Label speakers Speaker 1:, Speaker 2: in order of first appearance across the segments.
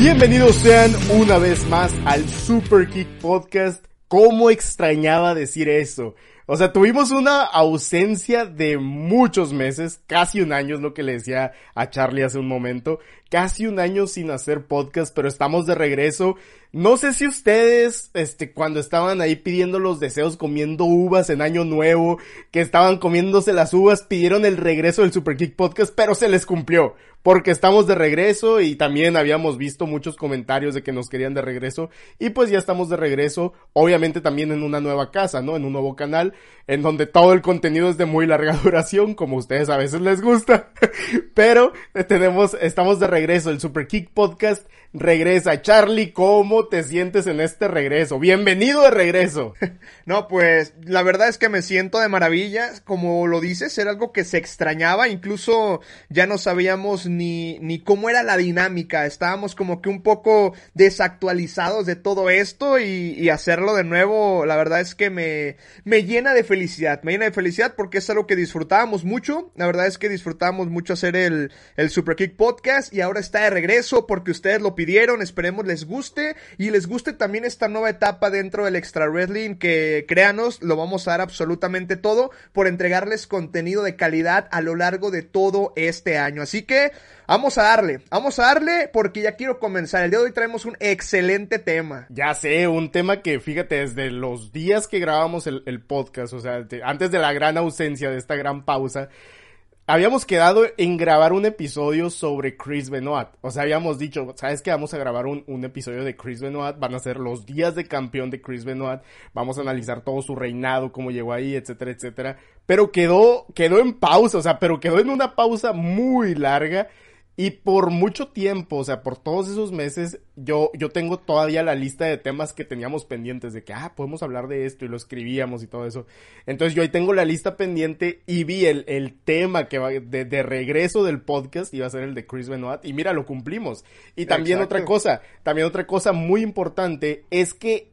Speaker 1: Bienvenidos sean una vez más al Super Kick Podcast. ¿Cómo extrañaba decir eso? O sea, tuvimos una ausencia de muchos meses, casi un año es lo que le decía a Charlie hace un momento, casi un año sin hacer podcast, pero estamos de regreso. No sé si ustedes, este, cuando estaban ahí pidiendo los deseos comiendo uvas en año nuevo, que estaban comiéndose las uvas, pidieron el regreso del Super Kick Podcast, pero se les cumplió porque estamos de regreso y también habíamos visto muchos comentarios de que nos querían de regreso y pues ya estamos de regreso, obviamente también en una nueva casa, ¿no? En un nuevo canal en donde todo el contenido es de muy larga duración, como ustedes a veces les gusta, pero tenemos, estamos de regreso, el Super Kick Podcast regresa. Charlie, ¿cómo te sientes en este regreso? Bienvenido de regreso.
Speaker 2: No, pues la verdad es que me siento de maravilla, como lo dices, era algo que se extrañaba, incluso ya no sabíamos ni, ni cómo era la dinámica, estábamos como que un poco desactualizados de todo esto y, hacerlo de nuevo, la verdad es que me, me llena de felicidad, me llena de felicidad porque es algo que disfrutábamos mucho, la verdad es que disfrutábamos mucho hacer el, el Super Kick Podcast y ahora está de regreso porque ustedes lo pidieron, esperemos les guste y les guste también esta nueva etapa dentro del Extra Wrestling que créanos, lo vamos a dar absolutamente todo por entregarles contenido de calidad a lo largo de todo este año. Así que vamos a darle, vamos a darle porque ya quiero comenzar. El día de hoy traemos un excelente tema.
Speaker 1: Ya sé, un tema que fíjate, desde los días que grabamos el, podcast, o sea, antes de la gran ausencia, de esta gran pausa, habíamos quedado en grabar un episodio sobre Chris Benoit. O sea, habíamos dicho, ¿sabes qué? Vamos a grabar un, un, episodio de Chris Benoit. Van a ser los días de campeón de Chris Benoit. Vamos a analizar todo su reinado, cómo llegó ahí, etcétera, etcétera. Pero quedó, quedó en pausa, o sea, pero quedó en una pausa muy larga. Y por mucho tiempo, o sea, por todos esos meses, yo, yo tengo todavía la lista de temas que teníamos pendientes, de que, ah, podemos hablar de esto y lo escribíamos y todo eso. Entonces yo ahí tengo la lista pendiente y vi el, el tema que va de, de regreso del podcast, iba a ser el de Chris Benoit, y mira, lo cumplimos. Y también Exacto. otra cosa, también otra cosa muy importante es que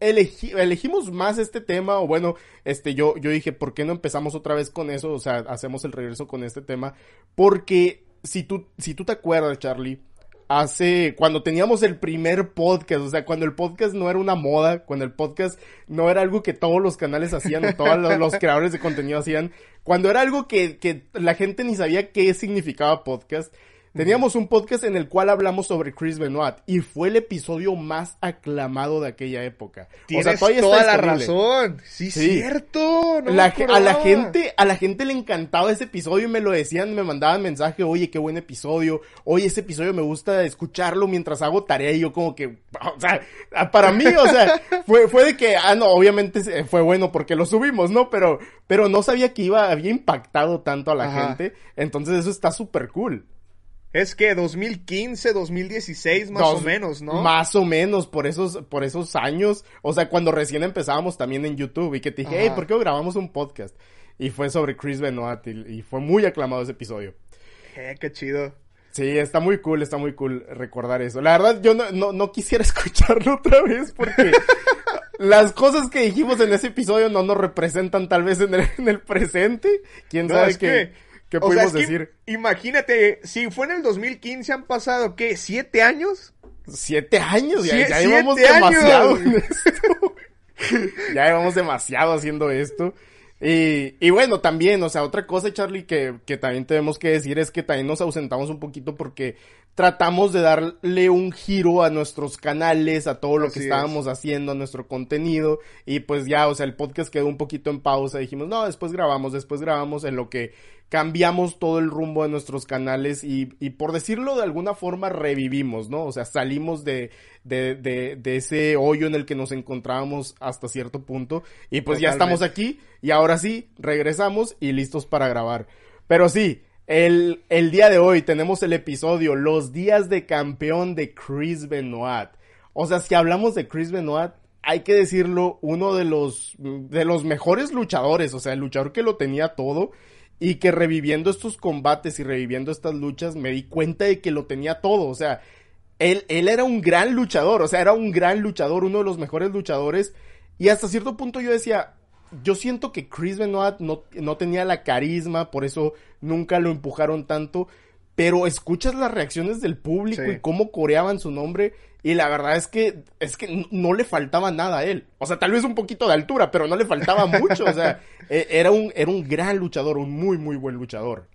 Speaker 1: Elegí, elegimos más este tema, o bueno, este, yo, yo dije, ¿por qué no empezamos otra vez con eso? O sea, hacemos el regreso con este tema, porque si tú, si tú te acuerdas, Charlie, hace, cuando teníamos el primer podcast, o sea, cuando el podcast no era una moda, cuando el podcast no era algo que todos los canales hacían, o todos los, los creadores de contenido hacían, cuando era algo que, que la gente ni sabía qué significaba podcast, Teníamos un podcast en el cual hablamos sobre Chris Benoit y fue el episodio más aclamado de aquella época.
Speaker 2: Tienes o sea, todavía toda la razón. Sí, sí. cierto.
Speaker 1: No la, a la gente, a la gente le encantaba ese episodio y me lo decían, me mandaban mensaje, oye, qué buen episodio, oye, ese episodio me gusta escucharlo mientras hago tarea y yo como que, o sea, para mí, o sea, fue, fue de que, ah, no, obviamente fue bueno porque lo subimos, ¿no? Pero, pero no sabía que iba, había impactado tanto a la Ajá. gente, entonces eso está súper cool.
Speaker 2: Es que 2015, 2016 más Dos, o menos, ¿no?
Speaker 1: Más o menos, por esos, por esos años. O sea, cuando recién empezábamos también en YouTube y que te dije, Ajá. hey, ¿por qué grabamos un podcast? Y fue sobre Chris Benoit y, y fue muy aclamado ese episodio.
Speaker 2: Eh, qué chido.
Speaker 1: Sí, está muy cool, está muy cool recordar eso. La verdad, yo no, no, no quisiera escucharlo otra vez porque las cosas que dijimos en ese episodio no nos representan tal vez en el, en el presente. ¿Quién
Speaker 2: no,
Speaker 1: sabe
Speaker 2: es
Speaker 1: qué?
Speaker 2: Que...
Speaker 1: ¿Qué pudimos
Speaker 2: o sea, es
Speaker 1: decir?
Speaker 2: Que, imagínate, si fue en el 2015, han pasado, ¿qué? ¿Siete años?
Speaker 1: ¿Siete años? Ya,
Speaker 2: Sie
Speaker 1: ya llevamos demasiado en esto. ya llevamos demasiado haciendo esto. Y, y bueno, también, o sea, otra cosa, Charlie, que, que también tenemos que decir es que también nos ausentamos un poquito porque tratamos de darle un giro a nuestros canales, a todo lo Así que estábamos es. haciendo, a nuestro contenido. Y pues ya, o sea, el podcast quedó un poquito en pausa. Dijimos, no, después grabamos, después grabamos en lo que cambiamos todo el rumbo de nuestros canales y, y por decirlo de alguna forma revivimos, ¿no? O sea, salimos de, de, de, de ese hoyo en el que nos encontrábamos hasta cierto punto y pues Totalmente. ya estamos aquí y ahora sí, regresamos y listos para grabar. Pero sí, el, el día de hoy tenemos el episodio Los días de campeón de Chris Benoit. O sea, si hablamos de Chris Benoit, hay que decirlo, uno de los, de los mejores luchadores, o sea, el luchador que lo tenía todo y que reviviendo estos combates y reviviendo estas luchas me di cuenta de que lo tenía todo, o sea, él, él era un gran luchador, o sea, era un gran luchador, uno de los mejores luchadores y hasta cierto punto yo decía, yo siento que Chris Benoit no, no tenía la carisma, por eso nunca lo empujaron tanto, pero escuchas las reacciones del público y cómo coreaban su nombre y la verdad es que es que no le faltaba nada a él. O sea, tal vez un poquito de altura, pero no le faltaba mucho, o sea, e, era un era un gran luchador, un muy muy buen luchador.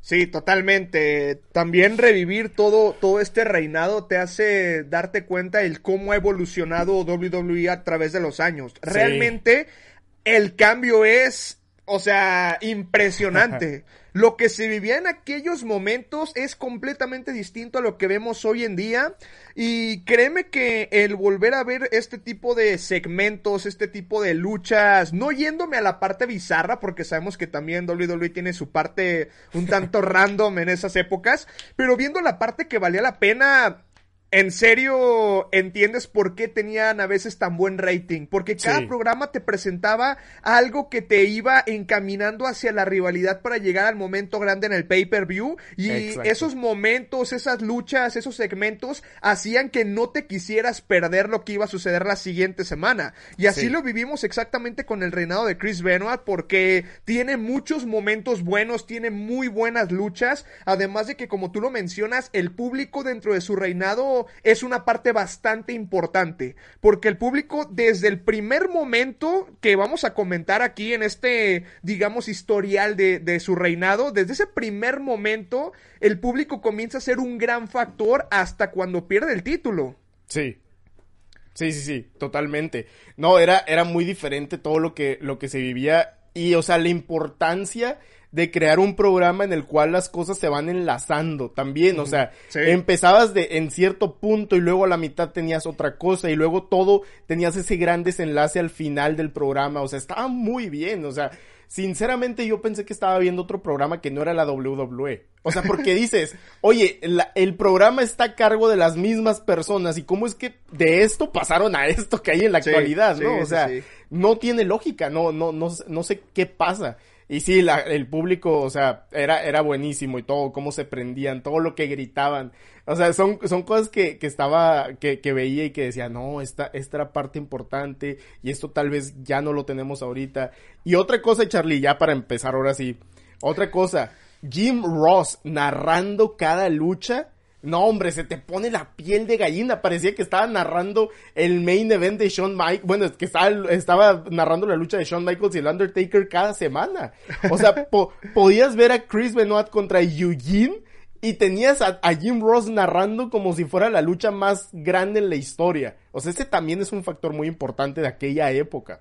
Speaker 2: Sí, totalmente. También revivir todo, todo este reinado te hace darte cuenta el cómo ha evolucionado WWE a través de los años. Realmente el cambio es, o sea, impresionante. Lo que se vivía en aquellos momentos es completamente distinto a lo que vemos hoy en día. Y créeme que el volver a ver este tipo de segmentos, este tipo de luchas, no yéndome a la parte bizarra, porque sabemos que también WWE tiene su parte un tanto random en esas épocas, pero viendo la parte que valía la pena ¿En serio entiendes por qué tenían a veces tan buen rating? Porque cada programa te presentaba algo que te iba encaminando hacia la rivalidad para llegar al momento grande en el pay-per-view y esos momentos, esas luchas, esos segmentos hacían que no te quisieras perder lo que iba a suceder la siguiente semana. Y así lo vivimos exactamente con el reinado de Chris Benoit porque tiene muchos momentos buenos, tiene muy buenas luchas, además de que como tú lo mencionas, el público dentro de su reinado es una parte bastante importante, porque el público desde el primer momento que vamos a comentar aquí en este, digamos, historial de, su reinado, desde ese primer momento, el público comienza a ser un gran factor hasta cuando pierde el título.
Speaker 1: Sí. Sí, sí, sí, totalmente. No, era, era muy diferente todo lo que, lo que se vivía y, o sea, la importancia de crear un programa en el cual las cosas se van enlazando también, o sea, empezabas de en cierto punto y luego a la mitad tenías otra cosa y luego todo tenías ese gran desenlace al final del programa, o sea, estaba muy bien, o sea, sinceramente yo pensé que estaba viendo otro programa que no era la WWE. O sea, porque dices, oye, el programa está a cargo de las mismas personas y cómo es que de esto pasaron a esto que hay en la actualidad, ¿no? o sea, no tiene lógica, no, no, no, no sé qué pasa. Y sí, la, el público, o sea, era, era buenísimo y todo, cómo se prendían, todo lo que gritaban. O sea, son, son cosas que, que estaba, que, que veía y que decía, no, esta, esta era parte importante y esto tal vez ya no lo tenemos ahorita. Y otra cosa, Charlie, ya para empezar ahora sí. Otra cosa, Jim Ross narrando cada lucha no, hombre, se te pone la piel de gallina. Parecía que estaba narrando el main event de Shawn Michaels. Bueno, es que estaba, estaba, narrando la lucha de Shawn Michaels y el Undertaker cada semana. O sea, podías ver a Chris Benoit contra Eugene y tenías a, Jim Ross narrando como si fuera la lucha más grande en la historia. O sea, ese también es un factor muy importante de aquella época.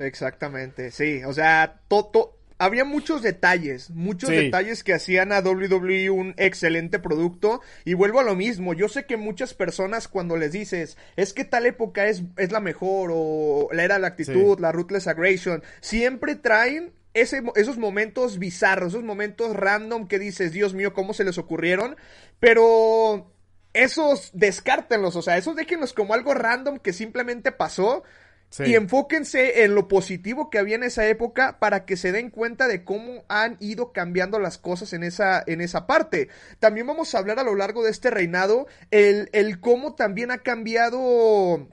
Speaker 2: Exactamente, sí. O sea, todo había muchos detalles, muchos detalles que hacían a WWE un excelente producto. Y vuelvo a lo mismo, yo sé que muchas personas cuando les dices, es que tal época es, es la mejor, o la era la actitud, la ruthless aggression, siempre traen ese, esos momentos bizarros, esos momentos random que dices, Dios mío, ¿cómo se les ocurrieron? Pero esos descártenlos, o sea, esos déjenlos como algo random que simplemente pasó y enfóquense en lo positivo que había en esa época para que se den cuenta de cómo han ido cambiando las cosas en esa, en esa parte. También vamos a hablar a lo largo de este reinado el, el cómo también ha cambiado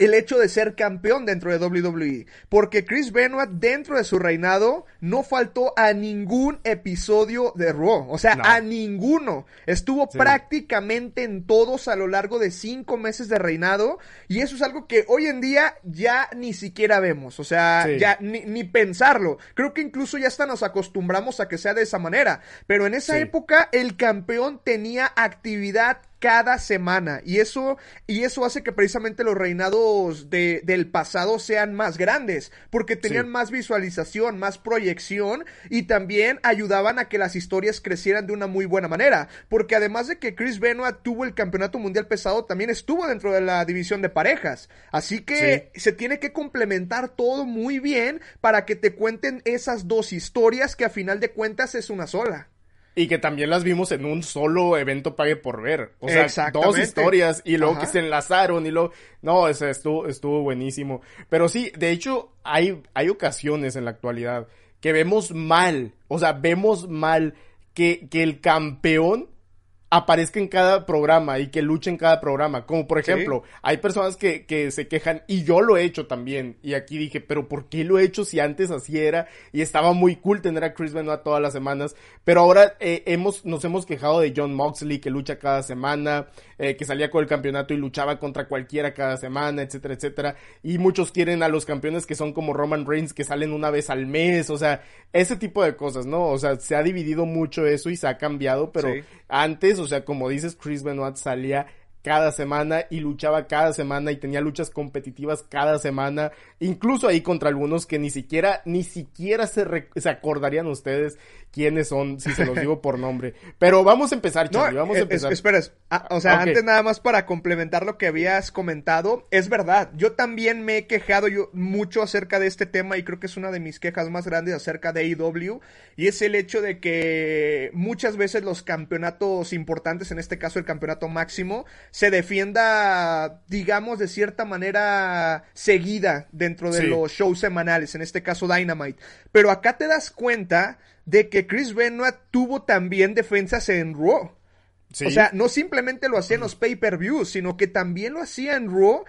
Speaker 2: el hecho de ser campeón dentro de WWE. Porque Chris Benoit, dentro de su reinado, no faltó a ningún episodio de Raw. O sea, a ninguno. Estuvo prácticamente en todos a lo largo de cinco meses de reinado. Y eso es algo que hoy en día ya ni siquiera vemos. O sea, ya ni, pensarlo. Creo que incluso ya hasta nos acostumbramos a que sea de esa manera. Pero en esa época, el campeón tenía actividad cada semana. Y eso, y eso hace que precisamente los reinados de, del pasado sean más grandes, porque tenían más visualización, más proyección y también ayudaban a que las historias crecieran de una muy buena manera. Porque además de que Chris Benoit tuvo el campeonato mundial pesado, también estuvo dentro de la división de parejas. Así que se tiene que complementar todo muy bien para que te cuenten esas dos historias que a final de cuentas es una sola.
Speaker 1: Y que también las vimos en un solo evento pague por ver. O sea, dos historias y luego que se enlazaron y luego... No, o estuvo, estuvo buenísimo. Pero sí, de hecho, hay, hay ocasiones en la actualidad que vemos mal, o sea, vemos mal que, que el campeón aparezca en cada programa y que luche en cada programa. Como por ejemplo, hay personas que, que se quejan y yo lo he hecho también. Y aquí dije, pero ¿por qué lo he hecho si antes así era? Y estaba muy cool tener a Chris Benoit todas las semanas. Pero ahora eh, hemos, nos hemos quejado de John Moxley que lucha cada semana, eh, que salía con el campeonato y luchaba contra cualquiera cada semana, etcétera, etcétera. Y muchos quieren a los campeones que son como Roman Reigns que salen una vez al mes. O sea, ese tipo de cosas, ¿no? O sea, se ha dividido mucho eso y se ha cambiado, pero antes o sea, como dices, Chris Benoit salía cada semana y luchaba cada semana y tenía luchas competitivas cada semana, incluso ahí contra algunos que ni siquiera, ni siquiera se, se acordarían ustedes quiénes son, si se los digo por nombre. Pero vamos a empezar, Charlie, vamos a empezar.
Speaker 2: espera, ah, o sea, antes nada más para complementar lo que habías comentado, es verdad, yo también me he quejado yo mucho acerca de este tema y creo que es una de mis quejas más grandes acerca de AEW y es el hecho de que muchas veces los campeonatos importantes, en este caso el campeonato máximo, se defienda, digamos, de cierta manera seguida dentro de los shows semanales, en este caso Dynamite. Pero acá te das cuenta de que Chris Benoit tuvo también defensas en Raw. O sea, no simplemente lo hacía en los pay-per-views, sino que también lo hacía en Raw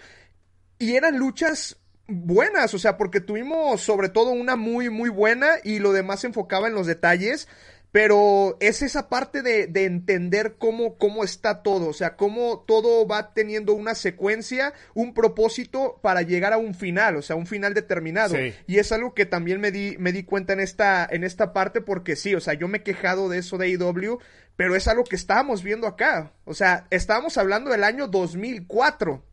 Speaker 2: y eran luchas buenas, o sea, porque tuvimos sobre todo una muy, muy buena y lo demás se enfocaba en los detalles. Pero es esa parte de, de, entender cómo, cómo está todo, o sea, cómo todo va teniendo una secuencia, un propósito para llegar a un final, o sea, un final determinado. Y es algo que también me di, me di cuenta en esta, en esta parte porque sí, o sea, yo me he quejado de eso de IW, e pero es algo que estábamos viendo acá. O sea, estábamos hablando del año 2004.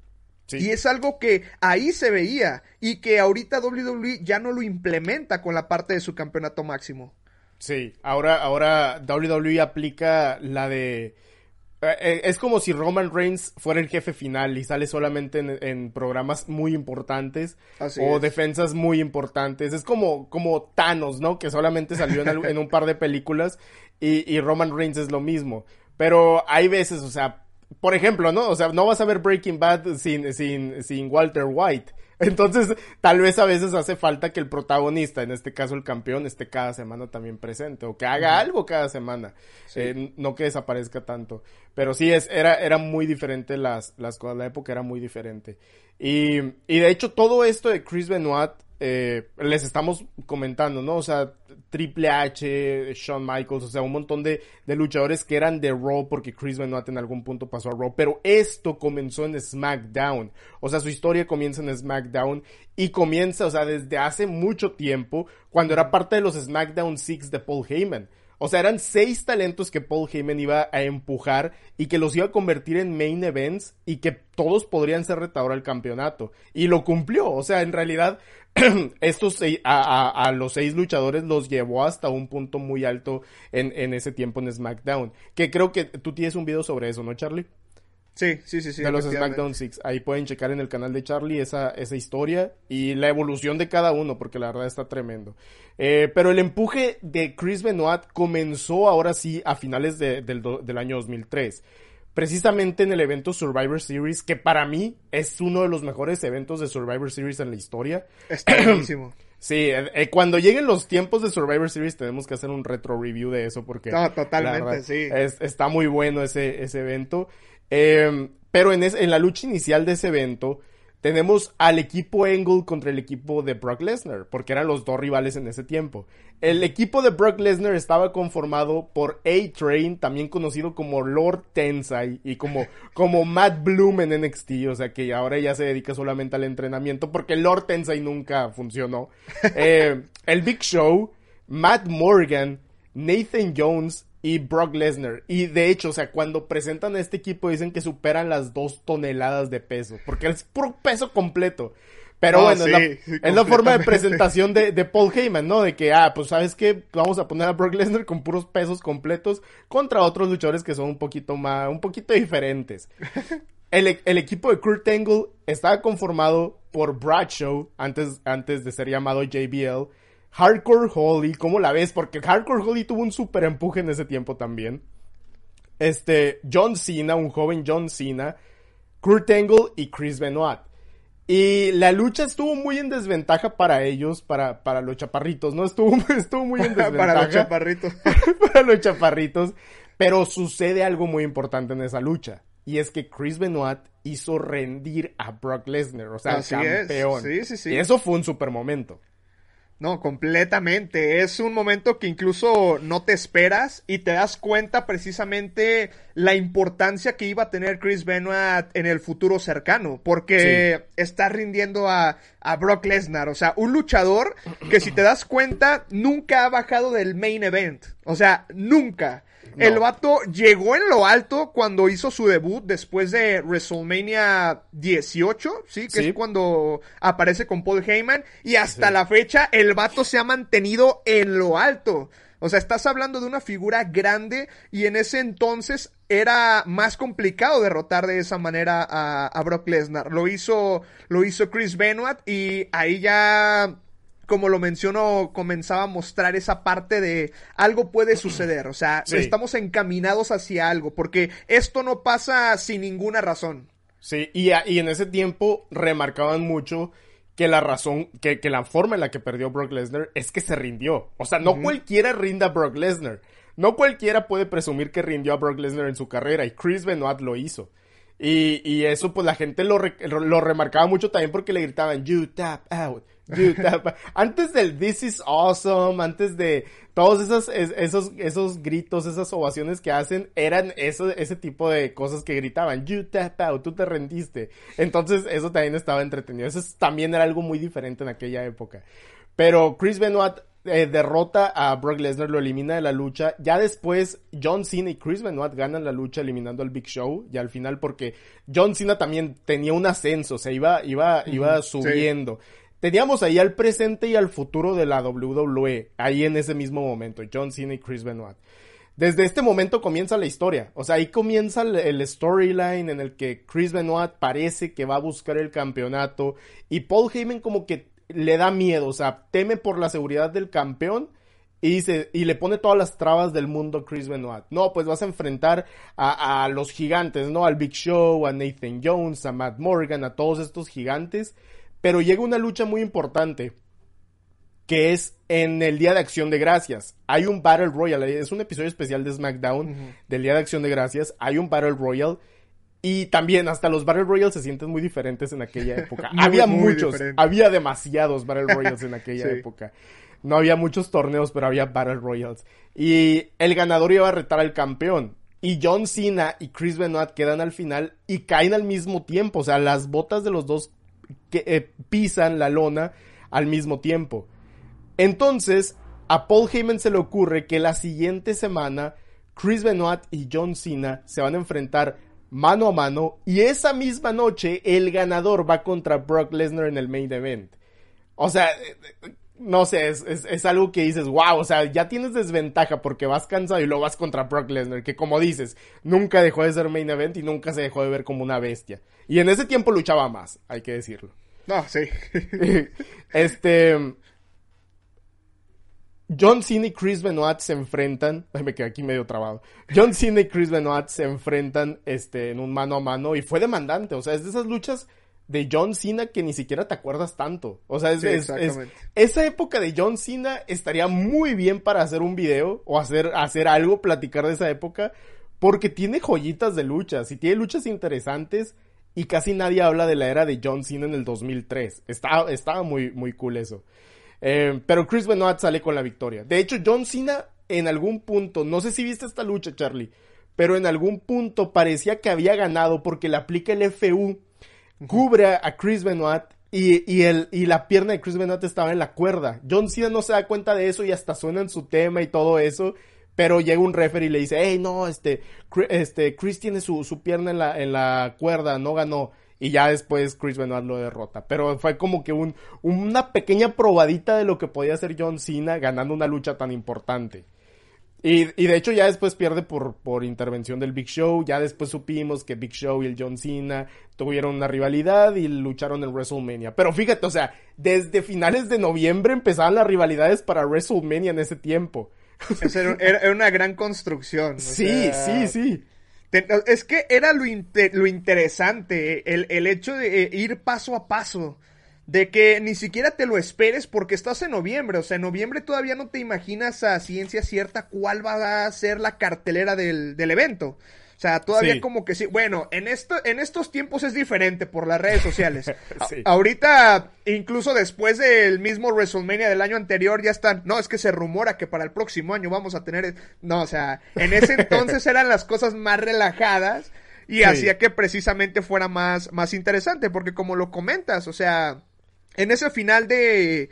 Speaker 2: Y es algo que ahí se veía y que ahorita WWE ya no lo implementa con la parte de su campeonato máximo.
Speaker 1: Sí, ahora, ahora WWE aplica la de... Eh, eh, es como si Roman Reigns fuera el jefe final y sale solamente en, programas muy importantes o defensas muy importantes. Es como, como Thanos, ¿no? Que solamente salió en, un par de películas y, y Roman Reigns es lo mismo. Pero hay veces, o sea, por ejemplo, ¿no? O sea, no vas a ver Breaking Bad sin, sin, sin Walter White. Entonces, tal vez a veces hace falta que el protagonista, en este caso el campeón, esté cada semana también presente o que haga algo cada semana. Eh, no que desaparezca tanto. Pero sí, es, era, era muy diferente las, las cosas. La época era muy diferente. Y, y de hecho, todo esto de Chris Benoit eh, les estamos comentando, ¿no? O sea, Triple H, Shawn Michaels, o sea, un montón de, de, luchadores que eran de Raw porque Chris Benoit en algún punto pasó a Raw, pero esto comenzó en SmackDown, o sea, su historia comienza en SmackDown y comienza, o sea, desde hace mucho tiempo, cuando era parte de los SmackDown Six de Paul Heyman. O sea, eran seis talentos que Paul Heyman iba a empujar y que los iba a convertir en main events y que todos podrían ser retador al campeonato. Y lo cumplió. O sea, en realidad, estos a, los seis luchadores los llevó hasta un punto muy alto en, en ese tiempo en SmackDown. Que creo que tú tienes un video sobre eso, ¿no, Charlie?
Speaker 2: Sí, sí, sí, sí.
Speaker 1: De los SmackDown Six. Ahí pueden checar en el canal de Charlie esa, esa historia y la evolución de cada uno, porque la verdad está tremendo. Eh, pero el empuje de Chris Benoit comenzó ahora sí a finales de, del, del año 2003 precisamente en el evento Survivor Series, que para mí es uno de los mejores eventos de Survivor Series en la historia.
Speaker 2: Está buenísimo.
Speaker 1: Sí, eh, eh, cuando lleguen los tiempos de Survivor Series tenemos que hacer un retro review de eso porque...
Speaker 2: No, totalmente, sí.
Speaker 1: está muy bueno ese, ese evento. Eh, pero en, en la lucha inicial de ese evento, tenemos al equipo Angle contra el equipo de Brock Lesnar, porque eran los dos rivales en ese tiempo. El equipo de Brock Lesnar estaba conformado por A-Train, también conocido como Lord Tensai, y como, como Matt Bloom en NXT, o sea que ahora ya se dedica solamente al entrenamiento, porque Lord Tensai nunca funcionó. Eh, el Big Show, Matt Morgan, Nathan Jones y Brock Lesnar. Y de hecho, o sea, cuando presentan a este equipo dicen que superan las dos toneladas de peso, porque es puro peso completo. Pero bueno, es, la, forma de presentación de, de, Paul Heyman, ¿no? De que, ah, pues sabes que vamos a poner a Brock Lesnar con puros pesos completos contra otros luchadores que son un poquito más, un poquito diferentes. El, el equipo de Kurt Angle estaba conformado por Bradshaw, antes, antes de ser llamado JBL, Hardcore Holly, ¿cómo la ves? Porque Hardcore Holly tuvo un super empuje en ese tiempo también. Este, John Cena, un joven John Cena, Kurt Angle y Chris Benoit. Y la lucha estuvo muy en desventaja para ellos, para, para los chaparritos, ¿no? Estuvo, estuvo muy en desventaja.
Speaker 2: para los chaparritos.
Speaker 1: para los chaparritos. Pero sucede algo muy importante en esa lucha. Y es que Chris Benoit hizo rendir a Brock Lesnar, o sea,
Speaker 2: Así
Speaker 1: campeón.
Speaker 2: es. Sí, sí, sí.
Speaker 1: Y eso fue un super momento.
Speaker 2: No, completamente. Es un momento que incluso no te esperas y te das cuenta precisamente la importancia que iba a tener Chris Benoit en el futuro cercano, porque está rindiendo a, a Brock Lesnar, o sea, un luchador que si te das cuenta nunca ha bajado del main event, o sea, nunca.
Speaker 1: No.
Speaker 2: El vato llegó en lo alto cuando hizo su debut después de WrestleMania 18, ¿sí? Que
Speaker 1: Sí.
Speaker 2: es cuando aparece con Paul Heyman. Y hasta
Speaker 1: Sí.
Speaker 2: la fecha el vato se ha mantenido en lo alto. O sea, estás hablando de una figura grande y en ese entonces era más complicado derrotar de esa manera a, a Brock Lesnar. Lo hizo, lo hizo Chris Benoit y ahí ya como lo menciono, comenzaba a mostrar esa parte de algo puede suceder, o sea,
Speaker 1: Sí.
Speaker 2: estamos encaminados hacia algo, porque esto no pasa sin ninguna razón.
Speaker 1: Sí, y, y en ese tiempo remarcaban mucho que la razón, que, que la forma en la que perdió Brock Lesnar es que se rindió. O sea, no cualquiera rinda a Brock Lesnar. No cualquiera puede presumir que rindió a Brock Lesnar en su carrera y Chris Benoit lo hizo. Y, y eso pues la gente lo, re- lo remarcaba mucho también porque le gritaban, you tap out, out. Antes del this is awesome, antes de todos esos, es- esos, esos gritos, esas ovaciones que hacen, eran eso, ese tipo de cosas que gritaban, you tap out, tú te rendiste. Entonces eso también estaba entretenido. Eso es- también era algo muy diferente en aquella época. Pero Chris Benoit eh, derrota a Brock Lesnar, lo elimina de la lucha. Ya después, John Cena y Chris Benoit ganan la lucha eliminando al Big Show. Y al final, porque John Cena también tenía un ascenso, o sea, iba, iba, iba subiendo. Teníamos ahí al presente y al futuro de la WWE, ahí en ese mismo momento, John Cena y Chris Benoit. Desde este momento comienza la historia. O sea, ahí comienza el, storyline en el que Chris Benoit parece que va a buscar el campeonato y Paul Heyman como que le da miedo, o sea, teme por la seguridad del campeón y dice, y le pone todas las trabas del mundo Chris Benoit. No, pues vas a enfrentar a los gigantes, ¿no? Al Big Show, a Nathan Jones, a Matt Morgan, a todos estos gigantes. Pero llega una lucha muy importante que es en el Día de Acción de Gracias. Hay un Battle Royale, es un episodio especial de SmackDown del Día de Acción de Gracias. Hay un Battle Royale y también hasta los Battle Royales se sienten muy diferentes en aquella época.
Speaker 2: Muy,
Speaker 1: había
Speaker 2: muy
Speaker 1: muchos, había demasiados Battle Royales en aquella
Speaker 2: Sí.
Speaker 1: época. No había muchos torneos, pero había Battle Royales. Y el ganador iba a retar al campeón. Y John Cena y Chris Benoit quedan al final y caen al mismo tiempo. O sea, las botas de los dos que, eh, pisan la lona al mismo tiempo. Entonces, a Paul Heyman se le ocurre que la siguiente semana Chris Benoit y John Cena se van a enfrentar mano a mano y esa misma noche el ganador va contra Brock Lesnar en el main event. O sea, eh, eh, no sé, es, es, es algo que dices, wow, o sea, ya tienes desventaja porque vas cansado y lo vas contra Brock Lesnar, que como dices, nunca dejó de ser main event y nunca se dejó de ver como una bestia. Y en ese tiempo luchaba más, hay que decirlo.
Speaker 2: No, sí.
Speaker 1: este. John Cena y Chris Benoit se enfrentan. Ay, me quedé aquí medio trabado. John Cena y Chris Benoit se enfrentan este, en un mano a mano y fue demandante. O sea, es de esas luchas de John Cena que ni siquiera te acuerdas tanto. O sea, es,
Speaker 2: Sí,
Speaker 1: es- es-
Speaker 2: exactamente.
Speaker 1: esa época de John Cena estaría muy bien para hacer un video o hacer, hacer algo, platicar de esa época, porque tiene joyitas de luchas y tiene luchas interesantes y casi nadie habla de la era de John Cena en el 2003. Estaba, estaba muy, muy cool eso. Eh, pero Chris Benoit sale con la victoria. De hecho, John Cena en algún punto, no sé si viste esta lucha, Charlie, pero en algún punto parecía que había ganado porque le aplica el FU, cubre a, Chris Benoit y, y, el, y la pierna de Chris Benoit estaba en la cuerda. John Cena no se da cuenta de eso y hasta suena en su tema y todo eso. Pero llega un referee y le dice, hey, no, este, este, Chris tiene su, su pierna en la, en la cuerda, no ganó. Y ya después Chris Benoit lo derrota. Pero fue como que un, una pequeña probadita de lo que podía hacer John Cena ganando una lucha tan importante. Y, y de hecho ya después pierde por, por intervención del Big Show. Ya después supimos que Big Show y el John Cena tuvieron una rivalidad y lucharon en WrestleMania. Pero fíjate, o sea, desde finales de noviembre empezaban las rivalidades para WrestleMania en ese tiempo.
Speaker 2: Era, una gran construcción. o
Speaker 1: Sí,
Speaker 2: sea,
Speaker 1: sí, sí.
Speaker 2: es que era lo, lo interesante, el, el hecho de eh, ir paso a paso. De que ni siquiera te lo esperes porque estás en noviembre, o sea, en noviembre todavía no te imaginas a ciencia cierta cuál va a ser la cartelera del, del evento. O sea, todavía como que sí. Bueno, en esto, en estos tiempos es diferente por las redes sociales. sí. ahorita, incluso después del mismo WrestleMania del año anterior, ya están. No, es que se rumora que para el próximo año vamos a tener. No, o sea, en ese entonces eran las cosas más relajadas. Y hacía que precisamente fuera más, más interesante. Porque como lo comentas, o sea, en ese final de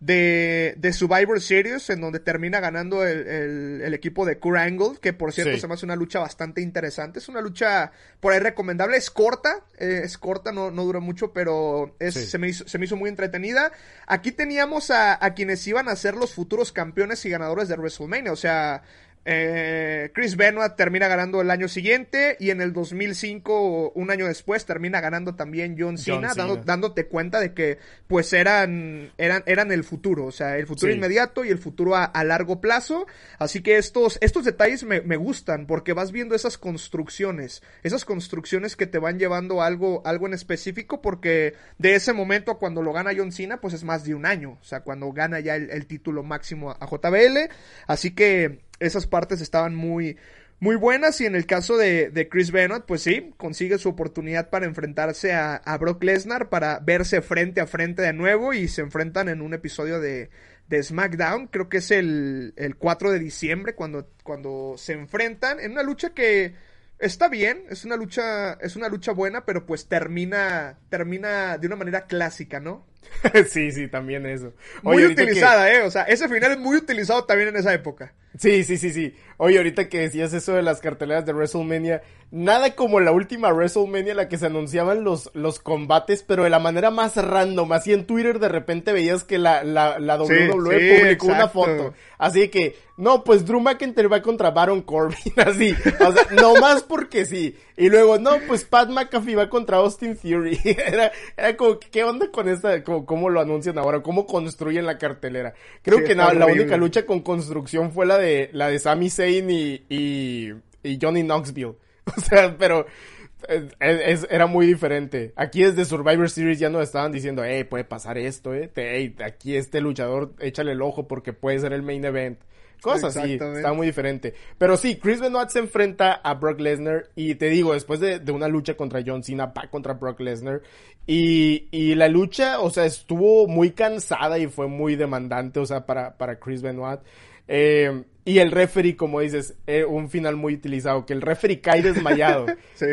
Speaker 2: de, de Survivor Series, en donde termina ganando el, el, equipo de Kurt Angle, que por cierto se me hace una lucha bastante interesante. Es una lucha por ahí recomendable, es corta, eh, es corta, no, no dura mucho, pero es, se, me hizo, se me hizo muy entretenida. Aquí teníamos a, a quienes iban a ser los futuros campeones y ganadores de WrestleMania, o sea, eh, Chris Benoit termina ganando el año siguiente y en el 2005, un año después, termina ganando también John Cena, dándote cuenta de que pues eran, eran, eran el futuro, o sea, el futuro inmediato y el futuro a, largo plazo. Así que estos, estos detalles me, me, gustan porque vas viendo esas construcciones, esas construcciones que te van llevando a algo, algo en específico porque de ese momento cuando lo gana John Cena pues es más de un año, o sea, cuando gana ya el, el título máximo a JBL. Así que esas partes estaban muy, muy buenas y en el caso de, de, Chris Benoit, pues sí, consigue su oportunidad para enfrentarse a, a, Brock Lesnar, para verse frente a frente de nuevo y se enfrentan en un episodio de, de SmackDown, creo que es el, el 4 de diciembre cuando, cuando se enfrentan en una lucha que está bien, es una lucha, es una lucha buena, pero pues termina, termina de una manera clásica, ¿no?
Speaker 1: sí, sí, también eso.
Speaker 2: muy utilizada, eh, o sea, ese final es muy utilizado también en esa época.
Speaker 1: Sí, sí, sí, sí. Oye, ahorita que decías eso de las carteleras de WrestleMania, nada como la última WrestleMania en la que se anunciaban los, los combates, pero de la manera más random. Así en Twitter de repente veías que la, la, la WWE publicó una foto. Así que, no, pues Drew McIntyre va contra Baron Corbin, así. O sea, no más porque sí. Y luego, no, pues Pat McAfee va contra Austin Theory. era, era como, ¿qué onda con esta, cómo, lo anuncian ahora? ¿Cómo construyen la cartelera? Creo que la única lucha con construcción fue la de, la de Sami Zayn y, y, y Johnny Knoxville. O sea, pero eh, es, era muy diferente. Aquí desde Survivor Series ya nos estaban diciendo, hey, puede pasar esto, eh. Hey, aquí este luchador, échale el ojo porque puede ser el main event. Cosas así, está muy diferente. Pero sí, Chris Benoit se enfrenta a Brock Lesnar y te digo, después de, de, una lucha contra John Cena, va contra Brock Lesnar y, y la lucha, o sea, estuvo muy cansada y fue muy demandante, o sea, para, para Chris Benoit. Eh, y el referee, como dices, eh, un final muy utilizado, que el referee cae desmayado.
Speaker 2: sí.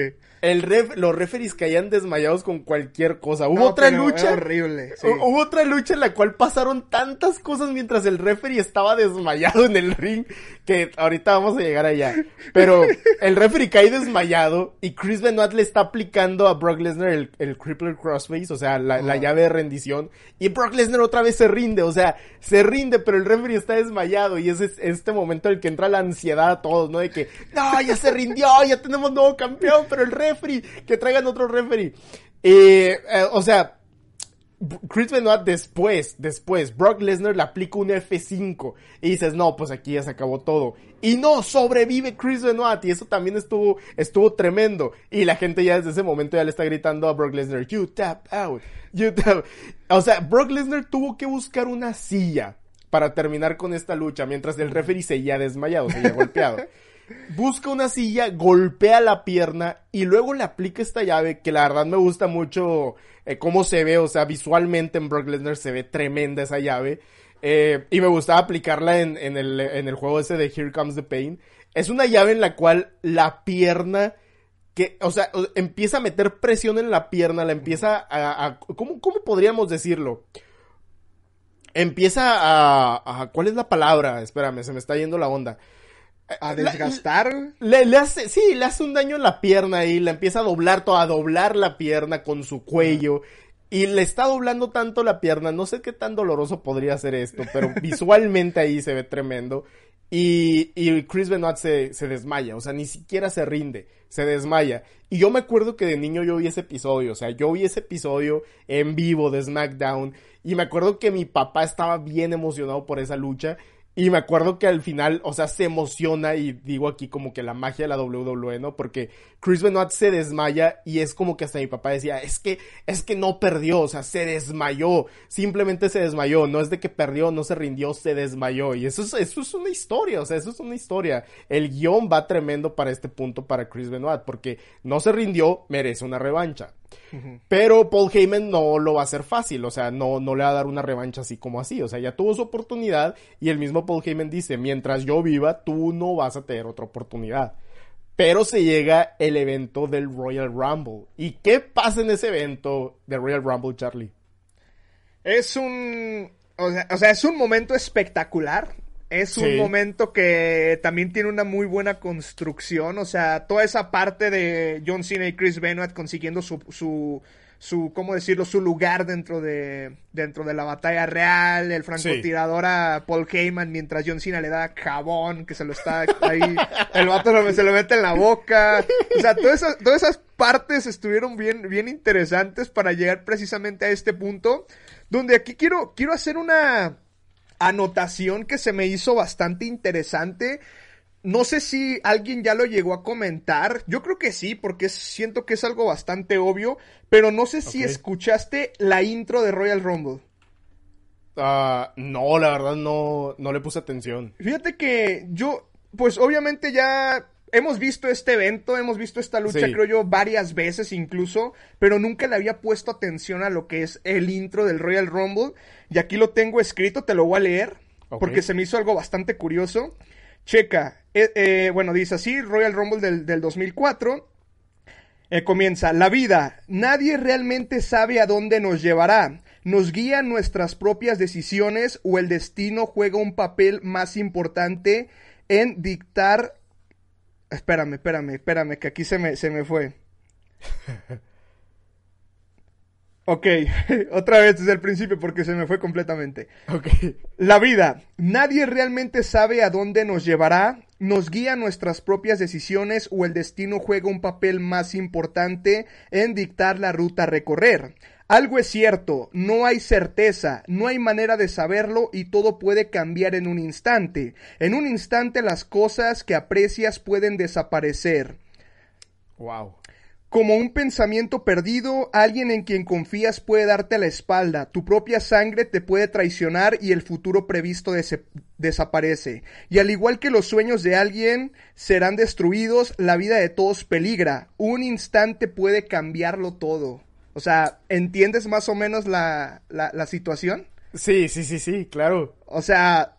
Speaker 1: El ref, los referees caían desmayados con cualquier cosa. Hubo otra lucha.
Speaker 2: horrible.
Speaker 1: Hubo otra lucha en la cual pasaron tantas cosas mientras el referee estaba desmayado en el ring que ahorita vamos a llegar allá. Pero el referee cae desmayado y Chris Benoit le está aplicando a Brock Lesnar el, el Crippler Crossface, o sea, la, la, llave de rendición. Y Brock Lesnar otra vez se rinde, o sea, se rinde, pero el referee está desmayado y ese es este momento en el que entra la ansiedad a todos, ¿no? De que, no, ya se rindió, ya tenemos nuevo campeón, pero el referee que traigan otro referee. Eh, o sea, Chris Benoit después, después, Brock Lesnar le aplica un F5 y dices, no, pues aquí ya se acabó todo. Y no, sobrevive Chris Benoit y eso también estuvo, estuvo tremendo. Y la gente ya desde ese momento ya le está gritando a Brock Lesnar, you tap out, you tap. O sea, Brock Lesnar tuvo que buscar una silla para terminar con esta lucha mientras el referee seguía desmayado, seguía golpeado. busca una silla, golpea la pierna y luego le aplica esta llave que la verdad me gusta mucho eh, cómo se ve, o sea, visualmente en Brock Lesnar se ve tremenda esa llave. Eh, y me gustaba aplicarla en, el, en el juego ese de Here Comes the Pain. Es una llave en la cual la pierna que, o sea, empieza a meter presión en la pierna, la empieza a, a ¿cómo, ¿cómo, podríamos decirlo? Empieza a, a, ¿cuál es la palabra? Espérame, se me está yendo la onda
Speaker 2: a desgastar.
Speaker 1: Le, le, hace, sí, le hace un daño en la pierna y la empieza a doblar, toda, a doblar la pierna con su cuello. Y le está doblando tanto la pierna, no sé qué tan doloroso podría ser esto, pero visualmente ahí se ve tremendo. Y, y Chris Benoit se, se desmaya, o sea, ni siquiera se rinde, se desmaya. Y yo me acuerdo que de niño yo vi ese episodio, o sea, yo vi ese episodio en vivo de SmackDown. Y me acuerdo que mi papá estaba bien emocionado por esa lucha Y me acuerdo que al final, o sea, se emociona y digo aquí como que la magia de la WWE, ¿no? Porque Chris Benoit se desmaya y es como que hasta mi papá decía, es que, es que no perdió, o sea, se desmayó, simplemente se desmayó, no es de que perdió, no se rindió, se desmayó. Y eso es, eso es una historia, o sea, eso es una historia. El guion va tremendo para este punto para Chris Benoit, porque no se rindió, merece una revancha. Pero Paul Heyman no lo va a hacer fácil, o sea, no, no le va a dar una revancha así como así, o sea, ya tuvo su oportunidad y el mismo Paul Heyman dice, mientras yo viva, tú no vas a tener otra oportunidad. Pero se llega el evento del Royal Rumble. ¿Y qué pasa en ese evento del Royal Rumble, Charlie?
Speaker 2: Es un... O sea, o sea, es un momento espectacular. Es un momento que también tiene una muy buena construcción. O sea, toda esa parte de John Cena y Chris Benoit consiguiendo su, su, su ¿cómo decirlo? Su lugar dentro de, dentro de la batalla real. El francotirador a Paul Heyman mientras John Cena le da jabón, que se lo está ahí. el vato se lo mete en la boca. O sea, todas esas, todas esas partes estuvieron bien, bien interesantes para llegar precisamente a este punto. Donde aquí quiero, quiero hacer una anotación que se me hizo bastante interesante. No sé si alguien ya lo llegó a comentar. Yo creo que sí, porque siento que es algo bastante obvio. Pero no sé si escuchaste la intro de Royal Rumble.
Speaker 1: Ah, no, la verdad no, no le puse atención.
Speaker 2: Fíjate que yo, pues obviamente ya hemos visto este evento, hemos visto esta lucha, creo yo, varias veces incluso, pero nunca le había puesto atención a lo que es el intro del Royal Rumble. Y aquí lo tengo escrito, te lo voy a leer, porque se me hizo algo bastante curioso. Checa, eh, eh, bueno, dice así, Royal Rumble del, del 2004. Eh, comienza, la vida, nadie realmente sabe a dónde nos llevará. Nos guían nuestras propias decisiones o el destino juega un papel más importante en dictar Espérame, espérame, espérame, que aquí se me, se me fue. Ok, otra vez desde el principio porque se me fue completamente.
Speaker 1: Ok.
Speaker 2: La vida. Nadie realmente sabe a dónde nos llevará, nos guía nuestras propias decisiones o el destino juega un papel más importante en dictar la ruta a recorrer. Algo es cierto, no hay certeza, no hay manera de saberlo y todo puede cambiar en un instante. En un instante las cosas que aprecias pueden desaparecer.
Speaker 1: Wow.
Speaker 2: Como un pensamiento perdido, alguien en quien confías puede darte la espalda, tu propia sangre te puede traicionar y el futuro previsto desaparece. Y al igual que los sueños de alguien serán destruidos, la vida de todos peligra. Un instante puede cambiarlo todo. O sea, ¿entiendes más o menos la, la, situación?
Speaker 1: Sí, sí, sí, sí, claro.
Speaker 2: O sea,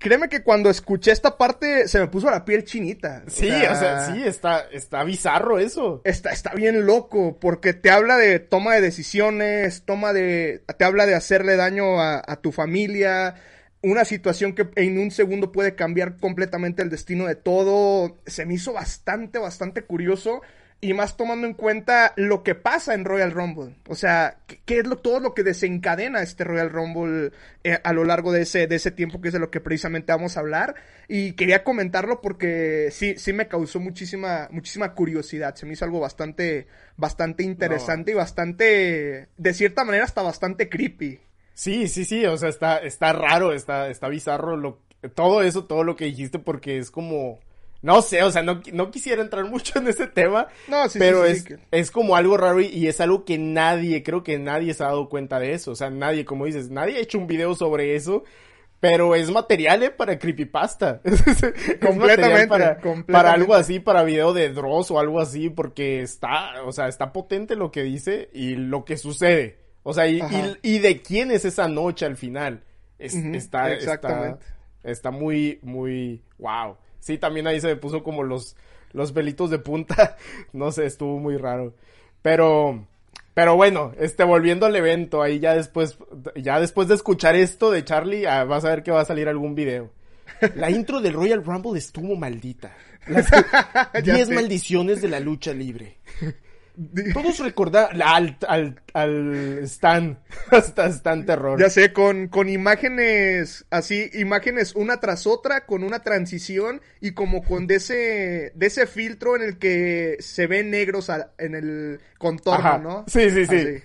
Speaker 2: créeme que cuando escuché esta parte se me puso la piel chinita.
Speaker 1: Sí, o sea, sí, está, está bizarro eso.
Speaker 2: Está, está bien loco, porque te habla de toma de decisiones, toma de, te habla de hacerle daño a, a tu familia, una situación que en un segundo puede cambiar completamente el destino de todo. Se me hizo bastante, bastante curioso. Y más tomando en cuenta lo que pasa en Royal Rumble. O sea, qué, es lo, todo lo que desencadena este Royal Rumble eh, a lo largo de ese, de ese tiempo, que es de lo que precisamente vamos a hablar. Y quería comentarlo porque sí, sí me causó muchísima, muchísima curiosidad. Se me hizo algo bastante, bastante interesante y bastante, de cierta manera, hasta bastante creepy.
Speaker 1: Sí, sí, sí, o sea, está, está raro, está, está bizarro lo, todo eso, todo lo que dijiste, porque es como no sé, o sea, no, no quisiera entrar mucho en ese tema. No, sí, pero sí, es, es como algo raro y, es algo que nadie, creo que nadie se ha dado cuenta de eso. O sea, nadie, como dices, nadie ha hecho un video sobre eso. Pero es material, ¿eh? Para creepypasta. completamente, para, para algo así, para video de Dross o algo así, porque está, o sea, está potente lo que dice y lo que sucede. O sea, y, y, de quién es esa noche al final. está, Exactamente. Está, está muy, muy, wow. Sí, también ahí se me puso como los, los velitos de punta. no sé, estuvo muy raro. Pero, pero bueno, este, volviendo al evento, ahí ya después, ya después de escuchar esto de Charlie, ah, vas a ver que va a salir algún video. La intro del Royal Rumble estuvo maldita. Las 10 maldiciones de la lucha libre. Todos recordar al, al, al Stan, hasta Stan Terror.
Speaker 2: Ya sé, con, con imágenes así, imágenes una tras otra, con una transición y como con de ese, de ese filtro en el que se ven negros en el contorno, ¿no?
Speaker 1: Sí, sí, sí.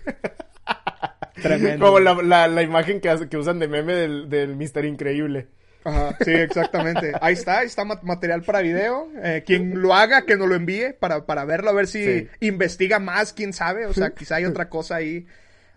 Speaker 1: Tremendo. Como la, la, la, imagen que, que usan de meme del, del Mister Increíble.
Speaker 2: Ajá, sí, exactamente. Ahí está, ahí está material para video. Eh, quien lo haga, que nos lo envíe para, para verlo, a ver si investiga más, quién sabe. O sea, quizá hay otra cosa ahí,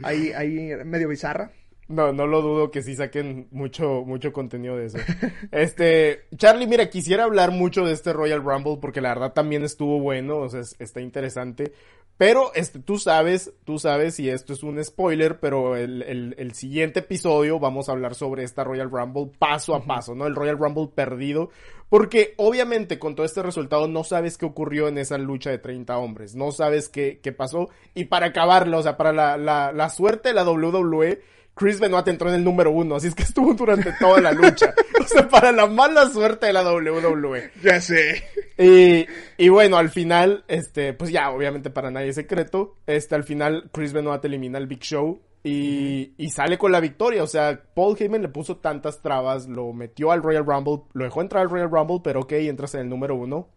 Speaker 2: ahí, ahí medio bizarra.
Speaker 1: No, no lo dudo que sí saquen mucho, mucho contenido de eso. Este, Charlie, mira, quisiera hablar mucho de este Royal Rumble porque la verdad también estuvo bueno, o sea, está interesante. Pero, este, tú sabes, tú sabes, y esto es un spoiler, pero el, el, el siguiente episodio vamos a hablar sobre esta Royal Rumble paso a paso, ¿no? El Royal Rumble perdido. Porque obviamente con todo este resultado no sabes qué ocurrió en esa lucha de 30 hombres, no sabes qué, qué pasó. Y para acabarlo, o sea, para la, la, la suerte de la WWE, Chris Benoit entró en el número uno, así es que estuvo durante toda la lucha. o sea, para la mala suerte de la WWE.
Speaker 2: Ya sé.
Speaker 1: Y, y bueno, al final, este, pues ya, obviamente para nadie es secreto, este, al final Chris Benoit elimina el Big Show y, y sale con la victoria. O sea, Paul Heyman le puso tantas trabas, lo metió al Royal Rumble, lo dejó entrar al Royal Rumble, pero ok, entras en el número uno.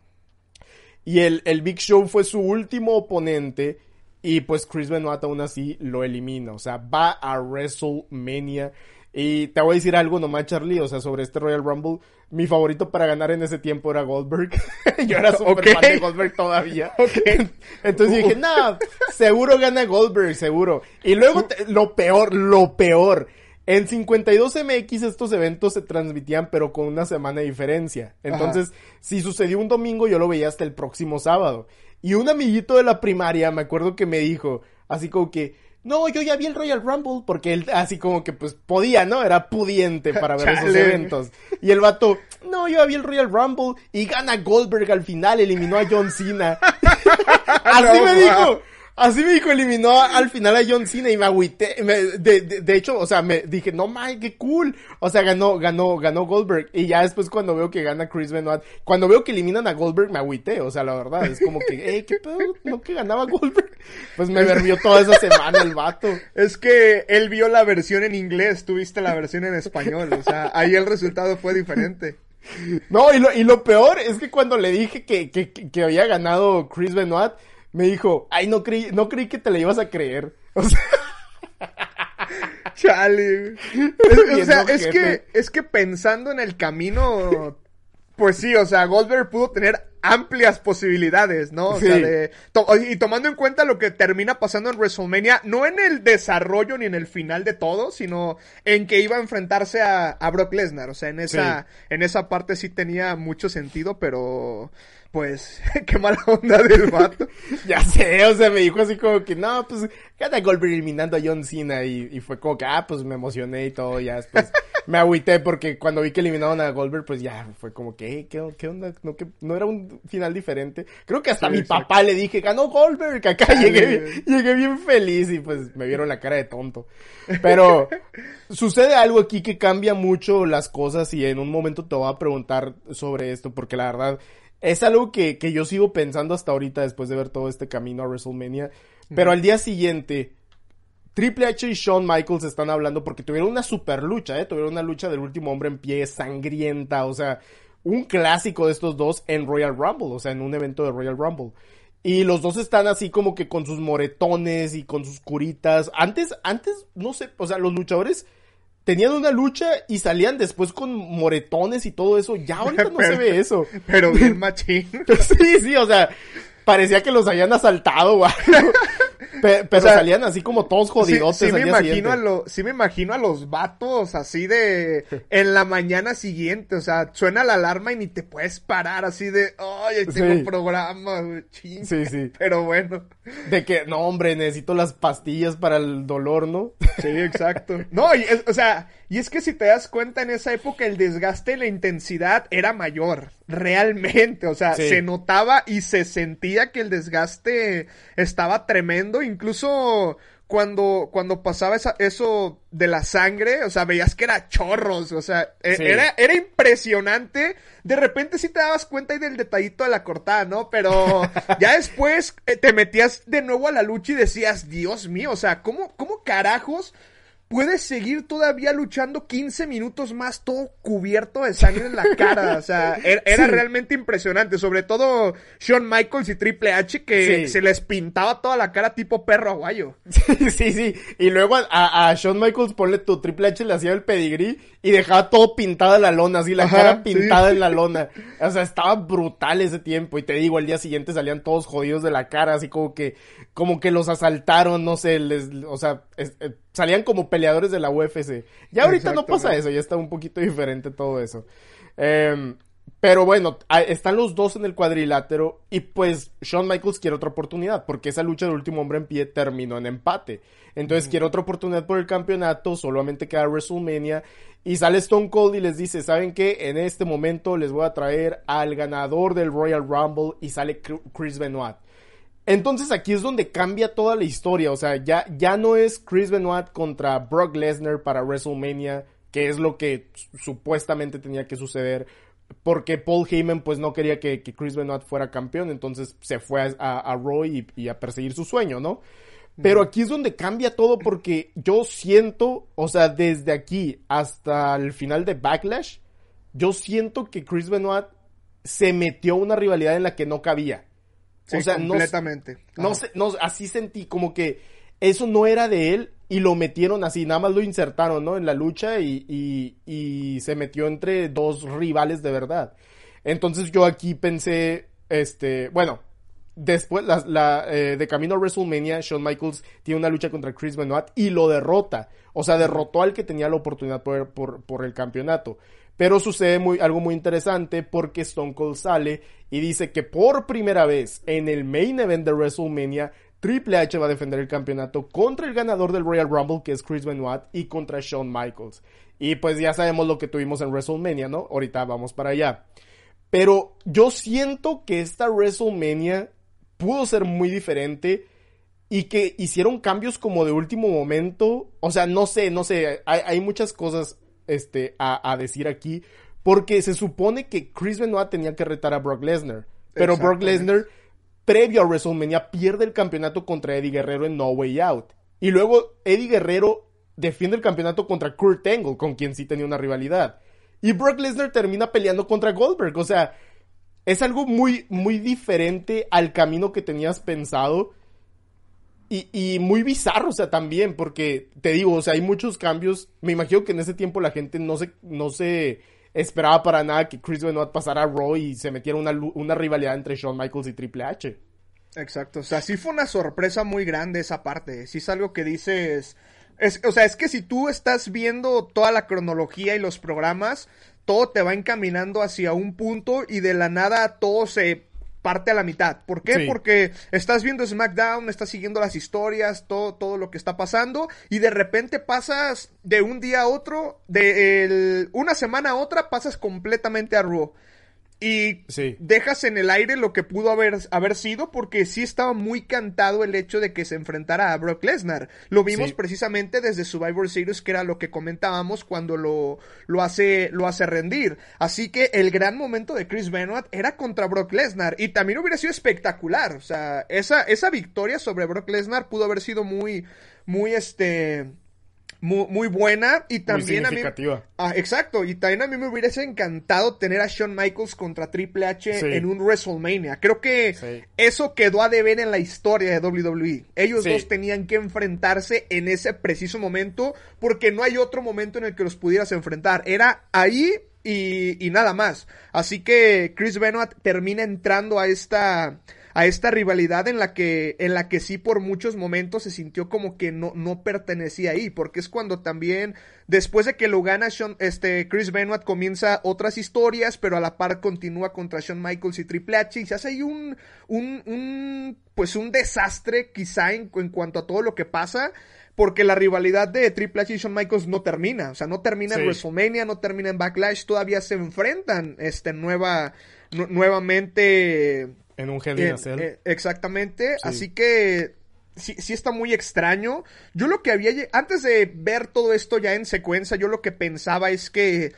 Speaker 1: Y el, el Big Show fue su último oponente y pues Chris Benoit aún así lo elimina. O sea, va a WrestleMania. Y te voy a decir algo nomás, Charlie, o sea, sobre este Royal Rumble. Mi favorito para ganar en ese tiempo era Goldberg. Yo era súper fan de Goldberg todavía. Entonces dije, no, seguro gana Goldberg, seguro. Y luego, lo peor, lo peor. En 52MX estos eventos se transmitían pero con una semana de diferencia. Entonces, si sucedió un domingo yo lo veía hasta el próximo sábado. Y un amiguito de la primaria, me acuerdo que me dijo, así como que, no, yo ya vi el Royal Rumble, porque él así como que pues podía, ¿no? Era pudiente para ver esos eventos. Y el vato, no, yo ya vi el Royal Rumble y gana Goldberg al final, eliminó a John Cena. así me dijo. Así me dijo, eliminó al final a John Cena y me agüité. de, de, hecho, o sea, me dije, no mames, qué cool. O sea, ganó, ganó, ganó Goldberg. Y ya después cuando veo que gana Chris Benoit, cuando veo que eliminan a Goldberg, me agüité. O sea, la verdad, es como que, eh, qué pedo, no que ganaba Goldberg. Pues me verbió toda esa semana el vato.
Speaker 2: Es que él vio la versión en inglés, tú viste la versión en español. O sea, ahí el resultado fue diferente.
Speaker 1: No, y lo, y lo peor es que cuando le dije que, que, que había ganado Chris Benoit, me dijo, ay, no creí, no creí que te la ibas a creer. O sea...
Speaker 2: Chale. o sea, es que, es que pensando en el camino, pues sí, o sea, Goldberg pudo tener amplias posibilidades, ¿no? O sea, de, y tomando en cuenta lo que termina pasando en WrestleMania, no en el desarrollo ni en el final de todo, sino en que iba a enfrentarse a, Brock Lesnar. O sea, en esa, en esa parte sí tenía mucho sentido, pero pues, qué mala onda del vato.
Speaker 1: ya sé, o sea, me dijo así como que, no, pues, cada Goldberg eliminando a John Cena y, y, fue como que, ah, pues me emocioné y todo, ya después me agüité porque cuando vi que eliminaron a Goldberg, pues ya fue como que, ¿qué, qué onda? No, que, no era un final diferente. Creo que hasta mi papá le dije, ganó Goldberg, acá llegué, llegué bien feliz y pues me vieron la cara de tonto. Pero sucede algo aquí que cambia mucho las cosas y en un momento te voy a preguntar sobre esto porque la verdad es algo que, que yo sigo pensando hasta ahorita después de ver todo este camino a WrestleMania. Pero al día siguiente, Triple H y Shawn Michaels están hablando porque tuvieron una super lucha, ¿eh? Tuvieron una lucha del último hombre en pie, sangrienta, o sea, un clásico de estos dos en Royal Rumble, o sea, en un evento de Royal Rumble. Y los dos están así como que con sus moretones y con sus curitas. Antes, antes, no sé, o sea, los luchadores tenían una lucha y salían después con moretones y todo eso. Ya ahorita no se ve eso.
Speaker 2: Pero bien machín.
Speaker 1: sí, sí, o sea, parecía que los habían asaltado o pero salían así como todos jodidos.
Speaker 2: Sí, me imagino a lo, sí me imagino a los vatos así de en la mañana siguiente, o sea, suena la alarma y ni te puedes parar así de, ay, tengo un programa, ching. Sí, sí. Pero bueno.
Speaker 1: De que, no, hombre, necesito las pastillas para el dolor, ¿no?
Speaker 2: Sí, exacto. No, y, o sea, y es que si te das cuenta en esa época el desgaste, la intensidad era mayor, realmente, o sea, se notaba y se sentía que el desgaste estaba tremendo, incluso cuando, cuando pasaba esa, eso de la sangre, o sea, veías que era chorros, o sea, e, era, era impresionante. De repente sí te dabas cuenta ahí del detallito de la cortada, ¿no? Pero ya después eh, te metías de nuevo a la lucha y decías, Dios mío, o sea, ¿cómo, cómo carajos puedes seguir todavía luchando 15 minutos más todo cubierto de sangre en la cara. O sea, era, realmente impresionante. Sobre todo Shawn Michaels y Triple H que se les pintaba toda la cara tipo perro aguayo.
Speaker 1: Sí, sí, sí. Y luego a, a Shawn Michaels ponle tu Triple H le hacía el pedigrí y dejaba todo pintado en la lona, así la cara pintada en la lona. O sea, estaba brutal ese tiempo. Y te digo, al día siguiente salían todos jodidos de la cara, así como que, como que los asaltaron, no sé, les, o sea, eh, salían como peleadores de la UFC. Ya ahorita no pasa eso, ya está un poquito diferente todo eso. Eh, pero bueno, están los dos en el cuadrilátero y pues Shawn Michaels quiere otra oportunidad porque esa lucha del último hombre en pie terminó en empate. Entonces quiere otra oportunidad por el campeonato, solamente queda WrestleMania y sale Stone Cold y les dice, ¿saben qué? En este momento les voy a traer al ganador del Royal Rumble y sale Chris Benoit. Entonces aquí es donde cambia toda la historia, o sea, ya, ya no es Chris Benoit contra Brock Lesnar para WrestleMania, que es lo que supuestamente tenía que suceder porque Paul Heyman pues no quería que, Chris Benoit fuera campeón, entonces se fue a, Roy y, a perseguir su sueño, ¿no? Pero aquí es donde cambia todo porque yo siento, o sea, desde aquí hasta el final de Backlash, yo siento que Chris Benoit se metió una rivalidad en la que no cabía.
Speaker 2: o sea, completamente.
Speaker 1: No, sé, no, así sentí como que eso no era de él y lo metieron así, nada más lo insertaron, ¿no? En la lucha y, y, y se metió entre dos rivales de verdad. Entonces yo aquí pensé, este, bueno, después la, la eh, de camino a WrestleMania, Shawn Michaels tiene una lucha contra Chris Benoit y lo derrota. O sea, derrotó al que tenía la oportunidad por, por, por el campeonato. Pero sucede muy, algo muy interesante porque Stone Cold sale y dice que por primera vez en el main event de WrestleMania Triple H va a defender el campeonato contra el ganador del Royal Rumble, que es Chris Benoit, y contra Shawn Michaels. Y pues ya sabemos lo que tuvimos en WrestleMania, ¿no? Ahorita vamos para allá. Pero yo siento que esta WrestleMania pudo ser muy diferente y que hicieron cambios como de último momento. O sea, no sé, no sé, hay, muchas cosas este, a, decir aquí. Porque se supone que Chris Benoit tenía que retar a Brock Lesnar. Pero Brock Lesnar previo a WrestleMania pierde el campeonato contra Eddie Guerrero en No Way Out. Y luego Eddie Guerrero defiende el campeonato contra Kurt Angle, con quien sí tenía una rivalidad. Y Brock Lesnar termina peleando contra Goldberg. O sea, es algo muy, muy diferente al camino que tenías pensado. Y, y, muy bizarro, o sea, también, porque te digo, o sea, hay muchos cambios. Me imagino que en ese tiempo la gente no se, no se esperaba para nada que Chris Benoit pasara a Raw y se metiera una, una rivalidad entre Shawn Michaels y Triple H.
Speaker 2: Exacto, o sea, sí fue una sorpresa muy grande esa parte, sí es algo que dices, es, o sea, es que si tú estás viendo toda la cronología y los programas, todo te va encaminando hacia un punto y de la nada todo se parte a la mitad. ¿Por qué? Porque estás viendo SmackDown, estás siguiendo las historias, todo, todo lo que está pasando, y de repente pasas de un día a otro, de una semana a otra, pasas completamente a Raw y dejas en el aire lo que pudo haber, haber sido porque sí estaba muy cantado el hecho de que se enfrentara a Brock Lesnar. Lo vimos precisamente desde Survivor Series que era lo que comentábamos cuando lo, lo, hace, lo hace rendir. Así que el gran momento de Chris Benoit era contra Brock Lesnar y también hubiera sido espectacular. O sea, esa, esa victoria sobre Brock Lesnar pudo haber sido muy, muy este muy, buena y también a mí ah, exacto. Y también a mí me hubiese encantado tener a Shawn Michaels contra Triple H en un WrestleMania. Creo que eso quedó a deber en la historia de WWE ellos dos tenían que enfrentarse en ese preciso momento porque no hay otro momento en el que los pudieras enfrentar. Era ahí y, y nada más. Así que Chris Benoit termina entrando a esta a esta rivalidad en la que, en la que sí por muchos momentos se sintió como que no, no pertenecía ahí, porque es cuando también, después de que lo gana este, Chris Benoit comienza otras historias, pero a la par continúa contra Shawn Michaels y Triple H y se hace ahí un, un, un pues un desastre quizá en, en cuanto a todo lo que pasa porque la rivalidad de Triple H y Shawn Michaels no termina, o sea, no termina en WrestleMania, no termina en Backlash, todavía se enfrentan este nueva nuevamente
Speaker 1: en un Hell in
Speaker 2: eh, exactamente. Así que sí, sí está muy extraño. Yo lo que había... Antes de ver todo esto ya en secuencia, yo lo que pensaba es que...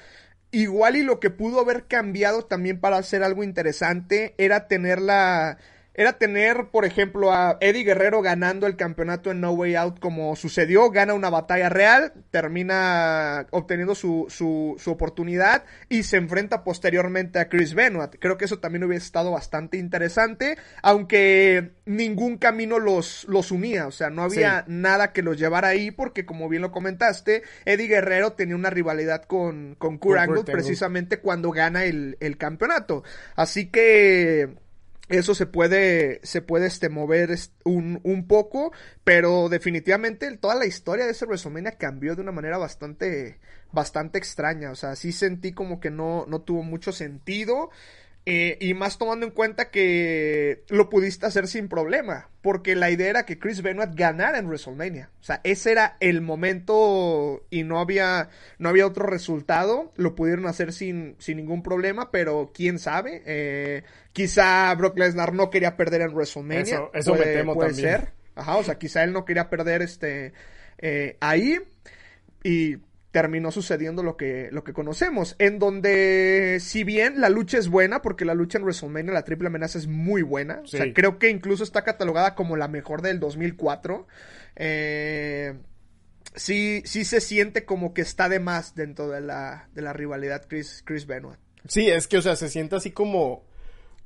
Speaker 2: Igual y lo que pudo haber cambiado también para hacer algo interesante era tener la, era tener, por ejemplo, a Eddie Guerrero ganando el campeonato en No Way Out como sucedió, gana una batalla real, termina obteniendo su, su, su oportunidad y se enfrenta posteriormente a Chris Benoit. Creo que eso también hubiese estado bastante interesante, aunque ningún camino los, los unía, o sea, no había
Speaker 1: Sí.
Speaker 2: nada que los llevara ahí porque, como bien lo comentaste, Eddie Guerrero tenía una rivalidad con, con Kurt
Speaker 1: Con
Speaker 2: Angle
Speaker 1: Kurt Angle.
Speaker 2: precisamente cuando gana el, el campeonato. Así que eso se puede, se puede este, mover un, un poco, pero definitivamente toda la historia de ese WrestleMania cambió de una manera bastante, bastante extraña. O sea, sí sentí como que no, no tuvo mucho sentido. Eh, y más tomando en cuenta que lo pudiste hacer sin problema. Porque la idea era que Chris Benoit ganara en WrestleMania. O sea, ese era el momento y no había, no había otro resultado. Lo pudieron hacer sin, sin ningún problema, pero quién sabe. Eh, quizá Brock Lesnar no quería perder en WrestleMania.
Speaker 1: Eso- eso me temo
Speaker 2: puede
Speaker 1: también.
Speaker 2: ser. Ajá, o sea, quizá él no quería perder este eh, ahí. Y terminó sucediendo lo que, lo que conocemos. En donde, si bien la lucha es buena, porque la lucha en WrestleMania, la triple amenaza es muy buena. O sea, creo que incluso está catalogada como la mejor del 2004. Eh, sí, sí se siente como que está de más dentro de la, de la rivalidad Chris, Chris Benoit.
Speaker 1: Sí, es que, o sea, se siente así como, co-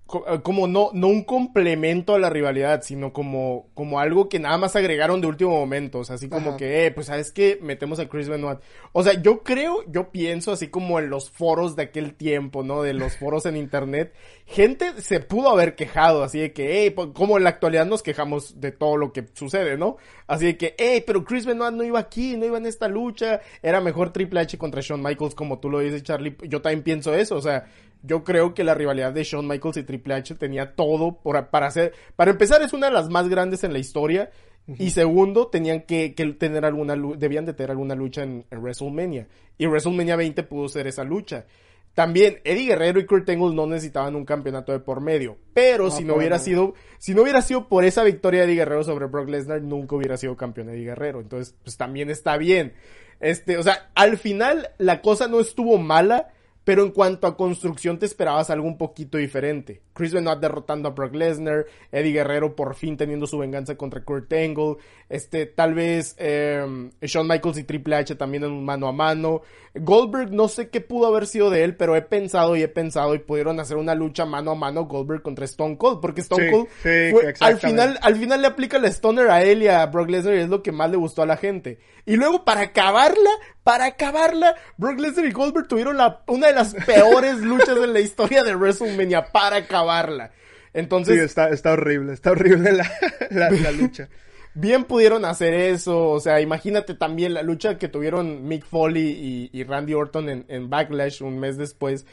Speaker 1: como no, no un complemento a la rivalidad, sino como, como algo que nada más agregaron de último momento. O sea, así como
Speaker 2: Ajá.
Speaker 1: que, eh, pues, ¿sabes qué? Metemos a Chris Benoit. O sea, yo creo, yo pienso así como en los foros de aquel tiempo, ¿no? De los foros en internet. Gente se pudo haber quejado, así de que, eh, como en la actualidad nos quejamos de todo lo que sucede, ¿no? Así de que, eh, pero Chris Benoit no iba aquí, no iba en esta lucha. Era mejor Triple H contra Shawn Michaels, como tú lo dices, Charlie. Yo también pienso eso, o sea, yo creo que la rivalidad de Shawn Michaels y Triple H tenía todo por- para hacer. Para empezar, es una de las más grandes en la historia. Y segundo, tenían que, que tener alguna debían de tener alguna lucha en, en WrestleMania. Y WrestleMania 20 pudo ser esa lucha. También Eddie Guerrero y Kurt Angle no necesitaban un campeonato de por medio. Pero
Speaker 2: No,
Speaker 1: si no hubiera
Speaker 2: no.
Speaker 1: sido, si no hubiera sido por esa victoria de Eddie Guerrero sobre Brock Lesnar, nunca hubiera sido campeón Eddie Guerrero. Entonces, pues también está bien. Este, o sea, al final la cosa no estuvo mala, pero en cuanto a construcción te esperabas algo un poquito diferente. Chris Benoit derrotando a Brock Lesnar, Eddie Guerrero por fin teniendo su venganza contra Kurt Angle, este, tal vez eh, Shawn Michaels y Triple H también en un mano a mano. Goldberg no sé qué pudo haber sido de él, pero he pensado y he pensado y pudieron hacer una lucha mano a mano Goldberg contra Stone Cold, porque Stone
Speaker 2: Sí,
Speaker 1: Cold
Speaker 2: sí,
Speaker 1: fue- al final al final le aplica la Stoner a él y a Brock Lesnar y es lo que más le gustó a la gente. Y luego para acabarla, para acabarla, Brock Lesnar y Goldberg tuvieron la, una de las peores luchas en la historia de WrestleMania para acabarla.
Speaker 2: Sí,
Speaker 1: Entonces,
Speaker 2: está, está horrible, está horrible la, la, la lucha.
Speaker 1: bien pudieron hacer eso. O sea, imagínate también la lucha que tuvieron Mick Foley y, y Randy Orton en, en Backlash un mes después.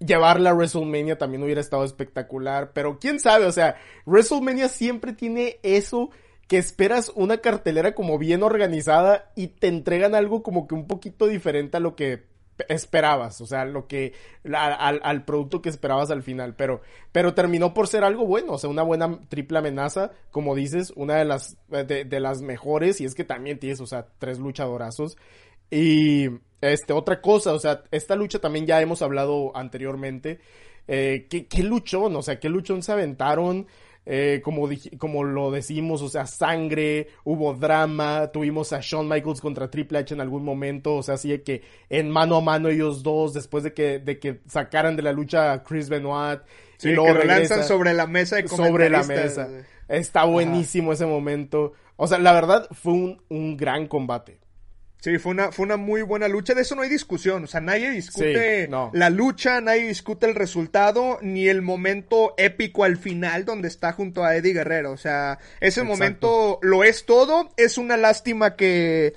Speaker 1: Llevarla a WrestleMania también hubiera estado espectacular. Pero quién sabe, o sea, WrestleMania siempre tiene eso que esperas una cartelera como bien organizada y te entregan algo como que un poquito diferente a lo que esperabas, o sea, lo que al, producto que esperabas al final, pero pero terminó por ser algo bueno, o sea, una buena triple amenaza, como dices, una de las de, de las mejores y es que también tienes, o sea, tres luchadorazos. Y este otra cosa, o sea, esta lucha también ya hemos hablado anteriormente, eh, qué, qué luchón, o sea, qué luchón se aventaron, eh, como, como lo decimos, o sea, sangre, hubo drama, tuvimos a Shawn Michaels contra Triple H en algún momento, o sea, así de que en mano a mano ellos dos, después de que, de que sacaran de la lucha a Chris Benoit,
Speaker 2: Sí,
Speaker 1: y luego
Speaker 2: que lo
Speaker 1: regresa
Speaker 2: lanzan sobre la mesa de
Speaker 1: sobre la mesa. Está buenísimo ese momento. O sea, la verdad fue un, un gran combate.
Speaker 2: Sí, fue una, fue una muy buena lucha. De eso no hay discusión. O sea, nadie discute
Speaker 1: Sí, no.
Speaker 2: la lucha, nadie discute el resultado, ni el momento épico al final donde está junto a Eddie Guerrero. O sea, ese
Speaker 1: Exacto.
Speaker 2: momento lo es todo. Es una lástima que,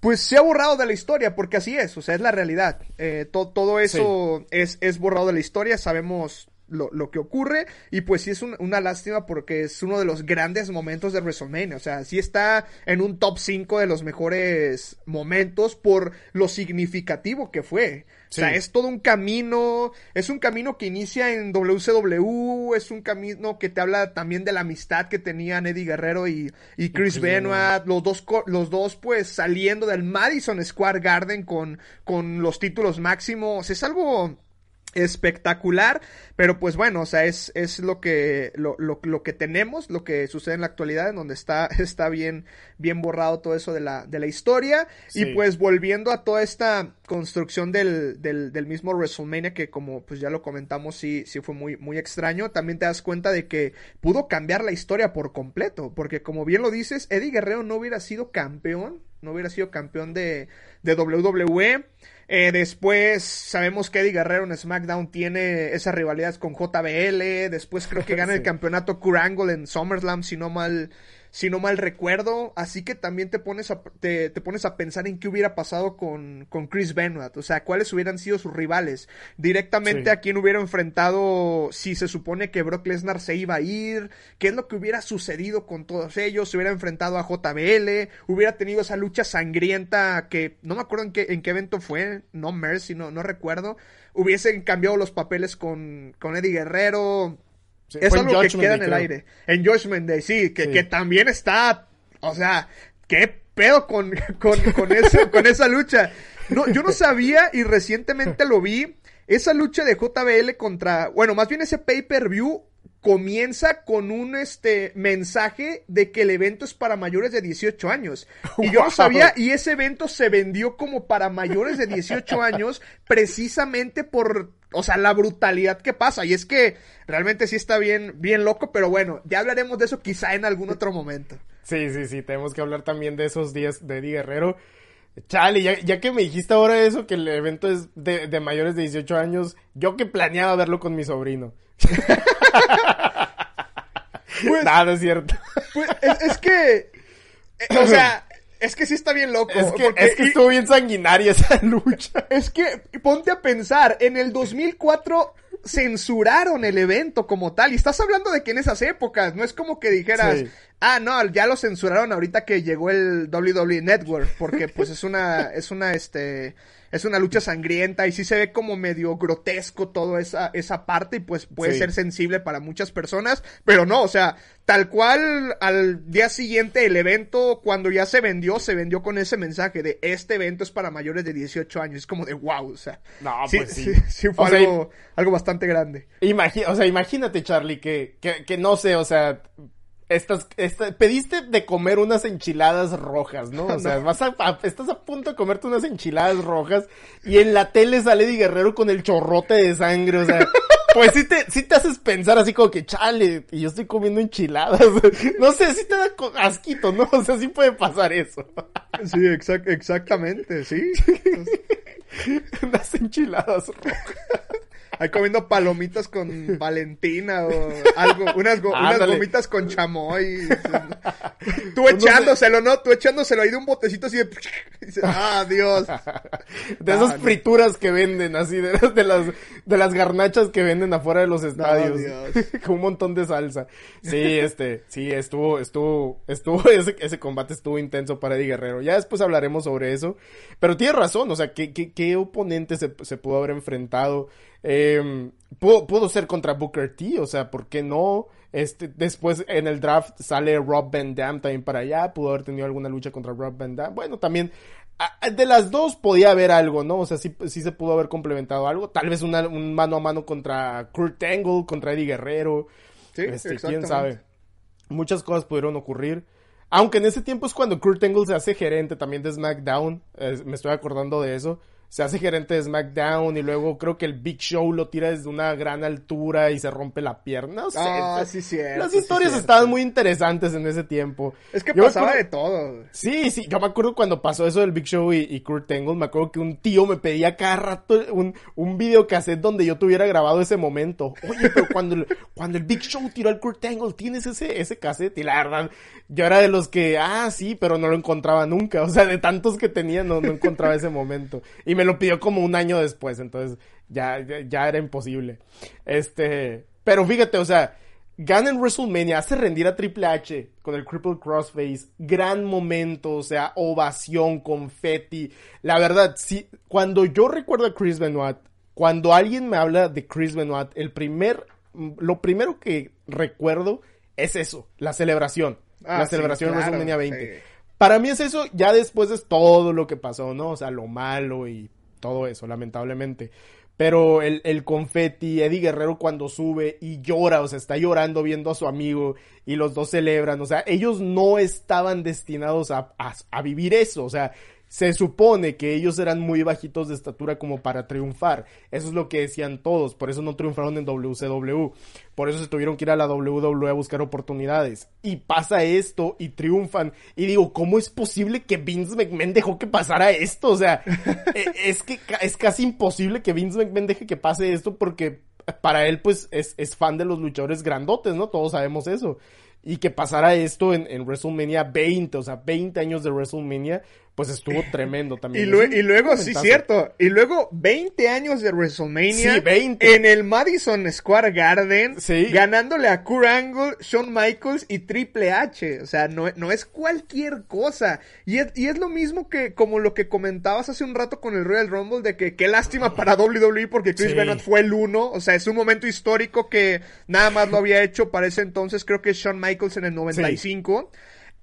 Speaker 2: pues, se ha borrado de la historia, porque así es. O sea, es la realidad. Eh, to- todo eso es, es borrado de la historia. Sabemos lo, lo que ocurre. Y pues sí es un- una lástima porque es uno de los grandes momentos de WrestleMania. O sea, sí está en un top 5 de los mejores momentos por lo significativo que fue. O sea, es todo un camino, es un camino que inicia en WCW, es un camino que te habla también de la amistad que tenían Eddie Guerrero y, y Chris, Benoit, los dos, los dos pues saliendo del Madison Square Garden con, con los títulos máximos. Es algo espectacular, pero pues bueno, o sea, es, es lo que lo, lo, lo, que tenemos, lo que sucede en la actualidad, en donde está, está bien, bien borrado todo eso de la, de la historia. Sí. Y pues volviendo a toda esta construcción del, del, del, mismo WrestleMania, que como pues ya lo comentamos, sí, sí fue muy, muy extraño, también te das cuenta de que pudo cambiar la historia por completo, porque como bien lo dices, Eddie Guerrero no hubiera sido campeón, no hubiera sido campeón de, de WWE. Eh, después sabemos que Eddie Guerrero en SmackDown tiene esas rivalidades con JBL. Después creo que gana sí. el campeonato Kurt Angle en SummerSlam, si no mal, si no mal recuerdo. Así que también te pones a, te, te pones a pensar en qué hubiera pasado con, con, Chris Benoit. O sea, cuáles hubieran sido sus rivales. Directamente sí. a quién hubiera enfrentado si se supone que Brock Lesnar se iba a ir. ¿Qué es lo que hubiera sucedido con todos ellos? Se hubiera enfrentado a JBL. Hubiera tenido esa lucha sangrienta que no me acuerdo en qué, en qué evento fue. No Mercy, no, no recuerdo. Hubiesen cambiado los papeles con, con Eddie Guerrero. Sí, es algo que queda en el aire. En Judgment Day, sí que, sí, que, también está. O sea, qué pedo con, con, con, eso, con esa lucha. No, yo no sabía y recientemente lo vi. Esa lucha de JBL contra. Bueno, más bien ese pay-per-view comienza con un este mensaje de que el evento es para mayores de 18 años. Y yo no sabía, y ese evento se vendió como para mayores de 18 años precisamente por, o sea, la brutalidad que pasa. Y es que realmente sí está bien, bien loco, pero bueno, ya hablaremos de eso quizá en algún otro momento.
Speaker 1: Sí, sí, sí, tenemos que hablar también de esos días de Eddie Guerrero. Chale, ya, ya, que me dijiste ahora eso, que el evento es de, de mayores de 18 años, yo que planeaba verlo con mi sobrino. pues, Nada, es cierto.
Speaker 2: Pues, es, es, que, eh, o sea, es que sí está bien loco.
Speaker 1: Es que, es que estuvo bien sanguinaria esa lucha.
Speaker 2: Es que, ponte a pensar, en el 2004 censuraron el evento como tal. Y estás hablando de que en esas épocas, no es como que dijeras, sí. Ah, no, ya lo censuraron ahorita que llegó el WWE Network, porque pues es una, es una, este, es una lucha sangrienta y sí se ve como medio grotesco toda esa, esa parte y pues puede sí. ser sensible para muchas personas, pero no, o sea, tal cual al día siguiente el evento, cuando ya se vendió, se vendió con ese mensaje de este evento es para mayores de 18 años, es como de wow, o sea,
Speaker 1: no,
Speaker 2: sí,
Speaker 1: pues sí.
Speaker 2: sí, sí fue o algo, sea, algo bastante grande.
Speaker 1: O sea, imagínate Charlie que, que, que no sé, o sea, Estás, estás, pediste de comer unas enchiladas rojas, ¿no? O sea, no. vas a, a, estás a punto de comerte unas enchiladas rojas y en la tele sale Eddie Guerrero con el chorrote de sangre, o sea, pues sí te, sí te haces pensar así como que, chale, y yo estoy comiendo enchiladas. No sé, sí te da asquito, ¿no? O sea, sí puede pasar eso.
Speaker 2: Sí, exact, exactamente, sí.
Speaker 1: unas enchiladas rojas
Speaker 2: ahí comiendo palomitas con Valentina o algo, unas, go unas gomitas con chamoy. Tú echándoselo, ¿no? Tú echándoselo ahí de un botecito así de... Ah, Dios.
Speaker 1: De esas ah, frituras no. que venden, así, de, de, las, de las garnachas que venden afuera de los estadios. No, con un montón de salsa. Sí, este, sí, estuvo, estuvo, estuvo, ese, ese combate estuvo intenso para Eddie Guerrero. Ya después hablaremos sobre eso. Pero tiene razón, o sea, ¿qué, qué, qué oponente se, se pudo haber enfrentado? Eh, pudo, pudo, ser contra Booker T, o sea, ¿por qué no? Este, después en el draft sale Rob Van Dam también para allá, pudo haber tenido alguna lucha contra Rob Van Dam. Bueno, también de las dos podía haber algo, ¿no? O sea, sí, sí se pudo haber complementado algo. Tal vez una, un mano a mano contra Kurt Angle, contra Eddie Guerrero.
Speaker 2: Sí,
Speaker 1: este, quién sabe. Muchas cosas pudieron ocurrir. Aunque en ese tiempo es cuando Kurt Angle se hace gerente también de SmackDown. Eh, me estoy acordando de eso se hace gerente de SmackDown y luego creo que el Big Show lo tira desde una gran altura y se rompe la pierna. No sé.
Speaker 2: Ah, sí, cierto,
Speaker 1: Las historias
Speaker 2: sí,
Speaker 1: estaban muy interesantes en ese tiempo.
Speaker 2: Es que yo pasaba acuerdo... de todo.
Speaker 1: Sí, sí. Yo me acuerdo cuando pasó eso del Big Show y, y, Kurt Angle, me acuerdo que un tío me pedía cada rato un, un videocassette donde yo tuviera grabado ese momento. Oye, pero cuando el, cuando el Big Show tiró al Kurt Angle, ¿tienes ese, ese cassette? Y la verdad, yo era de los que, ah, sí, pero no lo encontraba nunca. O sea, de tantos que tenía, no, no encontraba ese momento. Y me lo pidió como un año después, entonces ya, ya, ya, era imposible. Este, pero fíjate, o sea, gana en WrestleMania, hace rendir a Triple H con el Cripple Crossface, gran momento, o sea, ovación, confetti. La verdad, sí, cuando yo recuerdo a Chris Benoit, cuando alguien me habla de Chris Benoit, el primer, lo primero que recuerdo es eso, la celebración. Ah, la celebración sí, claro, de WrestleMania 20. Sí. Para mí es eso, ya después es todo lo que pasó, ¿no? O sea, lo malo y todo eso, lamentablemente. Pero el, el confeti, Eddie Guerrero cuando sube y llora, o sea, está llorando viendo a su amigo y los dos celebran, o sea, ellos no estaban destinados a, a, a vivir eso, o sea, se supone que ellos eran muy bajitos de estatura como para triunfar. Eso es lo que decían todos. Por eso no triunfaron en WCW. Por eso se tuvieron que ir a la WWE a buscar oportunidades. Y pasa esto y triunfan. Y digo, ¿cómo es posible que Vince McMahon dejó que pasara esto? O sea, e, es que es casi imposible que Vince McMahon deje que pase esto porque para él pues es, es fan de los luchadores grandotes, ¿no? Todos sabemos eso y que pasara esto en, en, WrestleMania 20, o sea, 20 años de WrestleMania, pues estuvo tremendo también.
Speaker 2: y, y luego, sí, cierto, y luego 20 años de WrestleMania
Speaker 1: sí, 20.
Speaker 2: en el Madison Square Garden,
Speaker 1: sí.
Speaker 2: ganándole a Kurt Angle, Shawn Michaels y Triple H, o sea, no, no es cualquier cosa. Y es, y es lo mismo que como lo que comentabas hace un rato con el Royal Rumble, de que qué lástima para WWE porque Chris
Speaker 1: Sí.
Speaker 2: Benoit fue el uno, o sea, es un momento histórico que nada más lo había hecho para ese entonces, creo que es Shawn Michaels en el 95.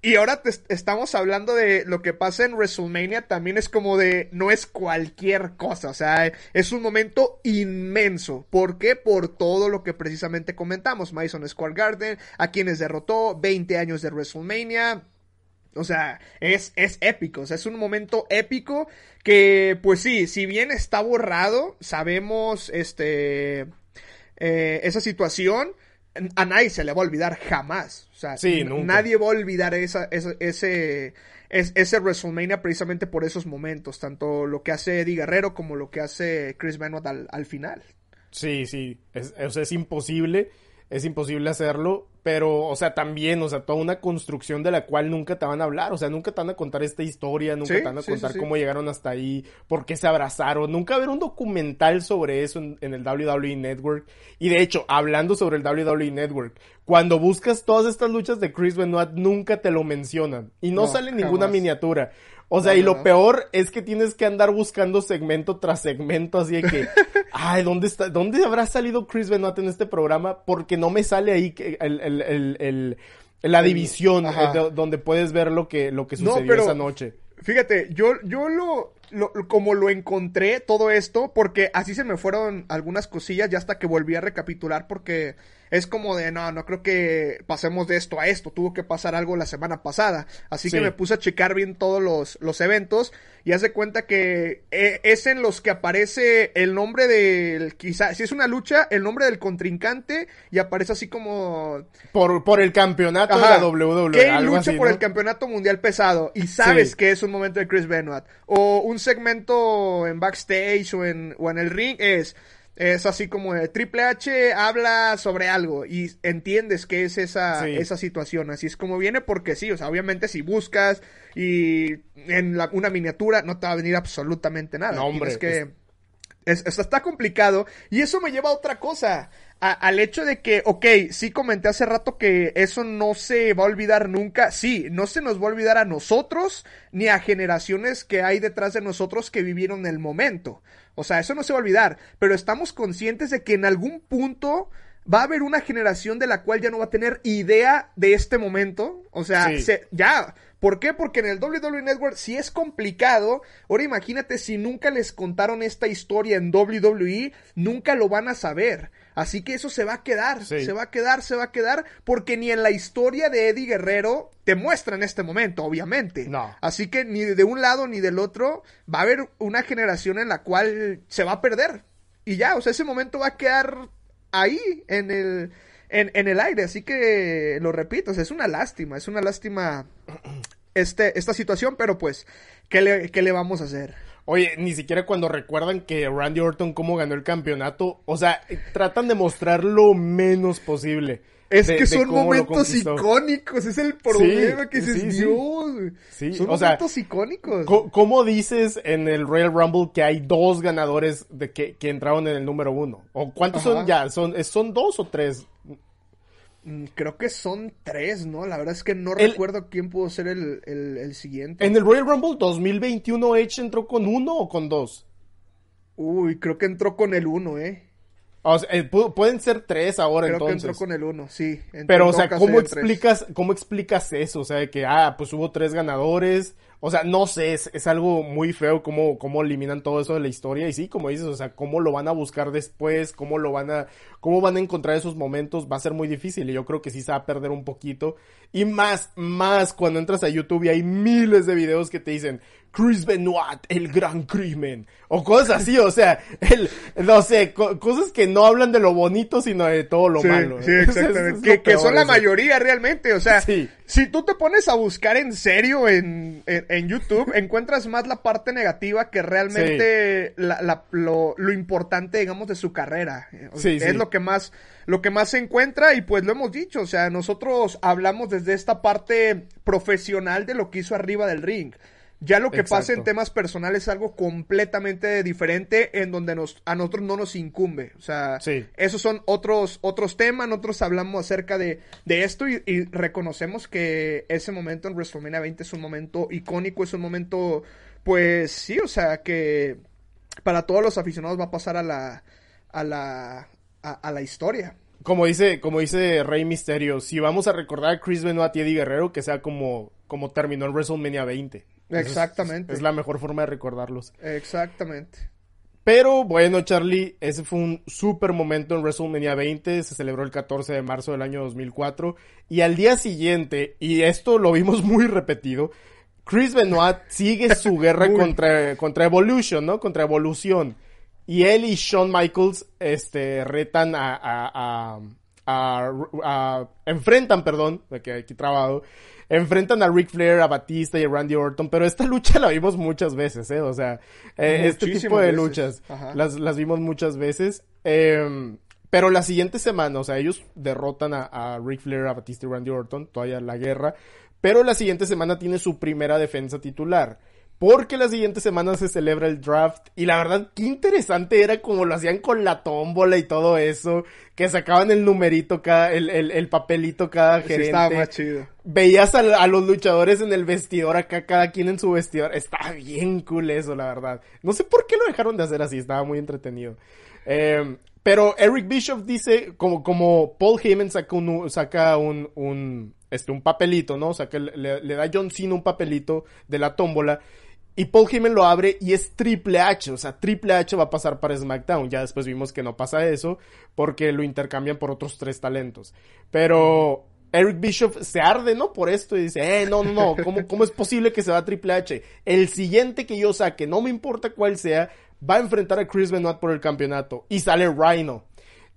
Speaker 2: Y ahora te estamos hablando de lo que pasa en WrestleMania, también es como de, no es cualquier cosa, o sea, es un momento inmenso. ¿Por qué? Por todo lo que precisamente comentamos, Madison Square Garden, a quienes derrotó, 20 años de WrestleMania. O sea, es, es épico, o sea, es un momento épico que, pues sí, si bien está borrado, sabemos, este, eh, esa situación, a nadie se le va a olvidar jamás. O sea,
Speaker 1: Sí, nunca.
Speaker 2: nadie va a olvidar esa, esa- ese, es- ese WrestleMania precisamente por esos momentos, tanto lo que hace Eddie Guerrero como lo que hace Chris Benoit al, al final.
Speaker 1: Sí, sí, es, o sea, es imposible, es imposible hacerlo, pero, o sea, también, o sea, toda una construcción de la cual nunca te van a hablar, o sea, nunca te van a contar esta historia, nunca
Speaker 2: Sí,
Speaker 1: te van a
Speaker 2: sí,
Speaker 1: contar
Speaker 2: sí.
Speaker 1: cómo llegaron hasta ahí, por qué se abrazaron, nunca ver un documental sobre eso en, en el WWE Network, y de hecho, hablando sobre el WWE Network, cuando buscas todas estas luchas de Chris Benoit, nunca te lo mencionan, y no,
Speaker 2: No,
Speaker 1: sale ninguna miniatura. O sea, y lo peor es que tienes que andar buscando segmento tras segmento, así de que, ay, ¿dónde está, dónde habrá salido Chris Benoit en este programa? Porque no me sale ahí que el, el, el, el- la división eh, de- donde puedes ver lo que, lo que
Speaker 2: No,
Speaker 1: sucedió
Speaker 2: pero-
Speaker 1: esa noche.
Speaker 2: Fíjate, yo, yo lo, lo- como lo encontré todo esto, porque así se me fueron algunas cosillas ya hasta que volví a recapitular porque es como de, no, no creo que pasemos de esto a esto, tuvo que pasar algo la semana pasada. Así que me puse a checar bien todos los, los eventos y hace cuenta que eh, es en los que aparece el nombre del, quizá, si es una lucha, el nombre del contrincante y aparece así como
Speaker 1: Por, por el campeonato
Speaker 2: Ajá.
Speaker 1: de la WWE.
Speaker 2: Lucha
Speaker 1: así,
Speaker 2: por
Speaker 1: ¿no?
Speaker 2: el campeonato mundial pesado y sabes
Speaker 1: Sí.
Speaker 2: que es un momento de Chris Benoit. O un segmento en backstage o en, o en el ring es, es así como de Triple H habla sobre algo y entiendes que es esa,
Speaker 1: Sí.
Speaker 2: esa situación. Así es como viene porque sí, o sea, obviamente si buscas y en la- una miniatura no te va a venir absolutamente nada.
Speaker 1: No, hombre,
Speaker 2: Tienes que... Es- es- está complicado. Y eso me lleva a otra cosa. a- al hecho de que, ok, sí comenté hace rato que eso no se va a olvidar nunca. Sí, no se nos va a olvidar a nosotros ni a generaciones que hay detrás de nosotros que vivieron el momento. O sea, eso no se va a olvidar. Pero estamos conscientes de que en algún punto va a haber una generación de la cual ya no va a tener idea de este momento. O sea,
Speaker 1: Sí.
Speaker 2: se- ya. ¿Por qué? Porque en el WWE Network si es complicado. Ahora imagínate si nunca les contaron esta historia en WWE, nunca lo van a saber. Así que eso se va a quedar,
Speaker 1: Sí.
Speaker 2: se va a quedar, se va a quedar, porque ni en la historia de Eddie Guerrero te muestran este momento, obviamente.
Speaker 1: No.
Speaker 2: Así que ni de un lado ni del otro va a haber una generación en la cual se va a perder. Y ya, o sea, ese momento va a quedar ahí en el, en, en el aire. Así que lo repito, o sea, es una lástima, es una lástima este, esta situación, pero pues, ¿qué le, qué le vamos a hacer?
Speaker 1: Oye, ni siquiera cuando recuerdan que Randy Orton cómo ganó el campeonato, o sea, tratan de mostrar lo menos posible.
Speaker 2: Es
Speaker 1: de-
Speaker 2: que son momentos icónicos, es el problema
Speaker 1: Sí,
Speaker 2: que dices,
Speaker 1: sí.
Speaker 2: Dios,
Speaker 1: Sí,
Speaker 2: son
Speaker 1: o sea,
Speaker 2: momentos icónicos.
Speaker 1: Co- ¿Cómo dices en el Royal Rumble que hay dos ganadores de que, que entraron en el número uno? ¿O cuántos
Speaker 2: Ajá.
Speaker 1: son ya? ¿Son, ¿Son dos o tres?
Speaker 2: Mm, Creo que son tres, ¿no? La verdad es que no
Speaker 1: El-
Speaker 2: recuerdo quién pudo ser el, el, el siguiente.
Speaker 1: ¿En el Royal Rumble 2021 Edge entró con uno o con dos?
Speaker 2: Uy, creo que entró con el uno, ¿eh?
Speaker 1: O sea, eh, pu- pueden ser tres ahora
Speaker 2: Creo que
Speaker 1: entonces.
Speaker 2: entró con el uno, sí.
Speaker 1: Pero, o sea, ¿cómo
Speaker 2: tres.
Speaker 1: explicas, ¿cómo explicas eso? O sea, de que, ah, pues hubo tres ganadores, O sea, no sé, es, es algo muy feo cómo, cómo eliminan todo eso de la historia. Y sí, como dices, o sea, cómo lo van a buscar después, cómo lo van a, cómo van a encontrar esos momentos, va a ser muy difícil. Y yo creo que sí se va a perder un poquito. Y más, más cuando entras a YouTube y hay miles de videos que te dicen, Chris Benoit, el gran crimen. O cosas así, o sea, el, no sé, cosas que no hablan de lo bonito, sino de todo lo malo.
Speaker 2: Sí, exactamente. que, son la mayoría realmente, o sea, si tú te pones a buscar en serio en, en, YouTube, encuentras más la parte negativa que realmente la, lo, lo, importante, digamos, de su carrera. es lo que más lo que más se encuentra y pues lo hemos dicho, o sea, nosotros hablamos desde esta parte profesional de lo que hizo arriba del ring. Ya lo que pasa en temas personales es algo completamente diferente en donde nos, a nosotros no nos incumbe. O sea, esos son otros, otros temas. Nosotros hablamos acerca de, de esto y, reconocemos que ese momento en WrestleMania 20 es un momento icónico, es un momento, pues sí, o sea, que para todos los aficionados va a pasar a la, a la, a, la historia
Speaker 1: como dice, como dice Rey Misterio, si vamos a recordar a Chris Benoit y Eddie Guerrero, que sea como, como terminó en WrestleMania 20.
Speaker 2: Exactamente.
Speaker 1: Es, la mejor forma de recordarlos.
Speaker 2: Exactamente.
Speaker 1: Pero bueno, Charlie, ese fue un super momento en WrestleMania 20, se celebró el 14 de marzo del año 2004 y al día siguiente, y esto lo vimos muy repetido, Chris Benoit sigue su guerra contra, contra Evolution, ¿no? Contra Evolución. Y él y Shawn Michaels, este, retan a, a, a, a enfrentan, perdón, que aquí trabado, enfrentan a Ric Flair, a Batista y a Randy Orton, pero esta lucha la vimos muchas veces, ¿eh? O sea, eh, este tipo de luchas las, las vimos muchas veces. Eh, pero la siguiente semana, o sea, ellos derrotan a, a Ric Flair, a Batista y Randy Orton, todavía la guerra, pero la siguiente semana tiene su primera defensa titular porque la siguiente semana se celebra el draft y la verdad qué interesante era como lo hacían con la tómbola y todo eso, que sacaban el numerito cada, el, el, papelito cada gerente.
Speaker 2: estaba más chido.
Speaker 1: Veías a, los luchadores en el vestidor acá, cada quien en su vestidor. Estaba bien cool eso, la verdad. No sé por qué lo dejaron de hacer así, estaba muy entretenido. Eh, pero Eric Bishop dice, como, como Paul Heyman saca un, saca un, un, este, un papelito, ¿no? O sea, que le, le da a John Cena un papelito de la tómbola y Paul Heyman lo abre y es Triple H, o sea, Triple H va a pasar para SmackDown. Ya después vimos que no pasa eso porque lo intercambian por otros tres talentos. Pero Eric Bishop se arde, ¿no? Por esto y dice, eh, no, no, no, ¿cómo, cómo es posible que se va a Triple H? El siguiente que yo saque, no me importa cuál sea, va a enfrentar a Chris Benoit por el campeonato. Y sale Rhino.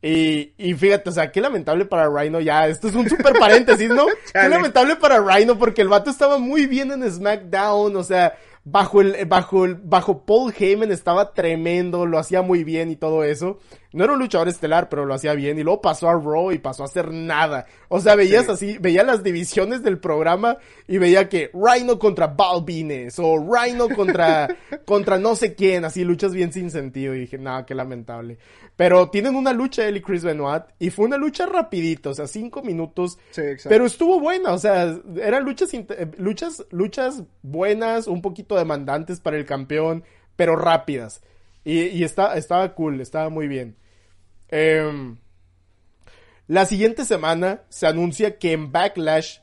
Speaker 1: Y, y fíjate, o sea, qué lamentable para Rhino ya. Esto es un super paréntesis, ¿no? qué lamentable para Rhino porque el vato estaba muy bien en SmackDown, o sea, bajo el, bajo el, bajo Paul Heyman estaba tremendo, lo hacía muy bien y todo eso. No era un luchador estelar, pero lo hacía bien. Y luego pasó a Raw y pasó a hacer nada. O sea, veías así, veía las divisiones del programa y veía que Rhino contra Balvines o Rhino contra, contra no sé quién, así luchas bien sin sentido. Y dije, nada, qué lamentable. Pero tienen una lucha él y Chris Benoit y fue una lucha rapidita, o sea, cinco minutos.
Speaker 2: Sí, exacto.
Speaker 1: Pero estuvo buena, o sea, eran luchas, eh, luchas, luchas buenas, un poquito demandantes para el campeón, pero rápidas. Y, y está, estaba cool, estaba muy bien. Em, la siguiente semana se anuncia que en Backlash,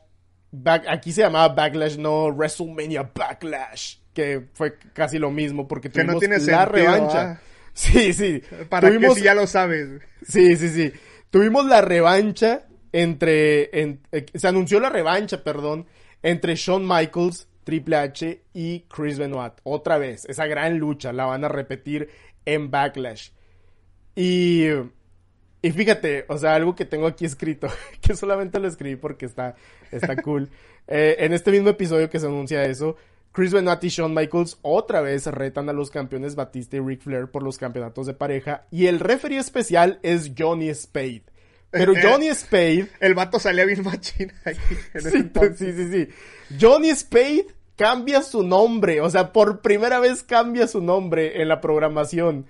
Speaker 1: aquí se llamaba Backlash, no WrestleMania Backlash, que fue casi lo mismo porque tuvimos la revancha. ¿ah? Sí, sí.
Speaker 2: Para que si ya lo sabes.
Speaker 1: Sí, sí, sí. Tuvimos la revancha entre... Eh, se anunció la revancha, perdón, entre Shawn Michaels, Triple H y Chris Benoit. Otra vez, esa gran lucha la van a repetir en Backlash. Y... Y fíjate, o sea, algo que tengo aquí escrito, que solamente lo escribí porque está, está cool. Eh, en este mismo episodio que se anuncia eso, Chris Benoit y Shawn Michaels otra vez retan a los campeones Batista y Ric Flair por los campeonatos de pareja y el referee especial es Johnny Spade. Pero Johnny Spade...
Speaker 2: El vato salía bien machina ahí.
Speaker 1: sí, sí, sí, sí. Johnny Spade cambia su nombre, o sea, por primera vez cambia su nombre en la programación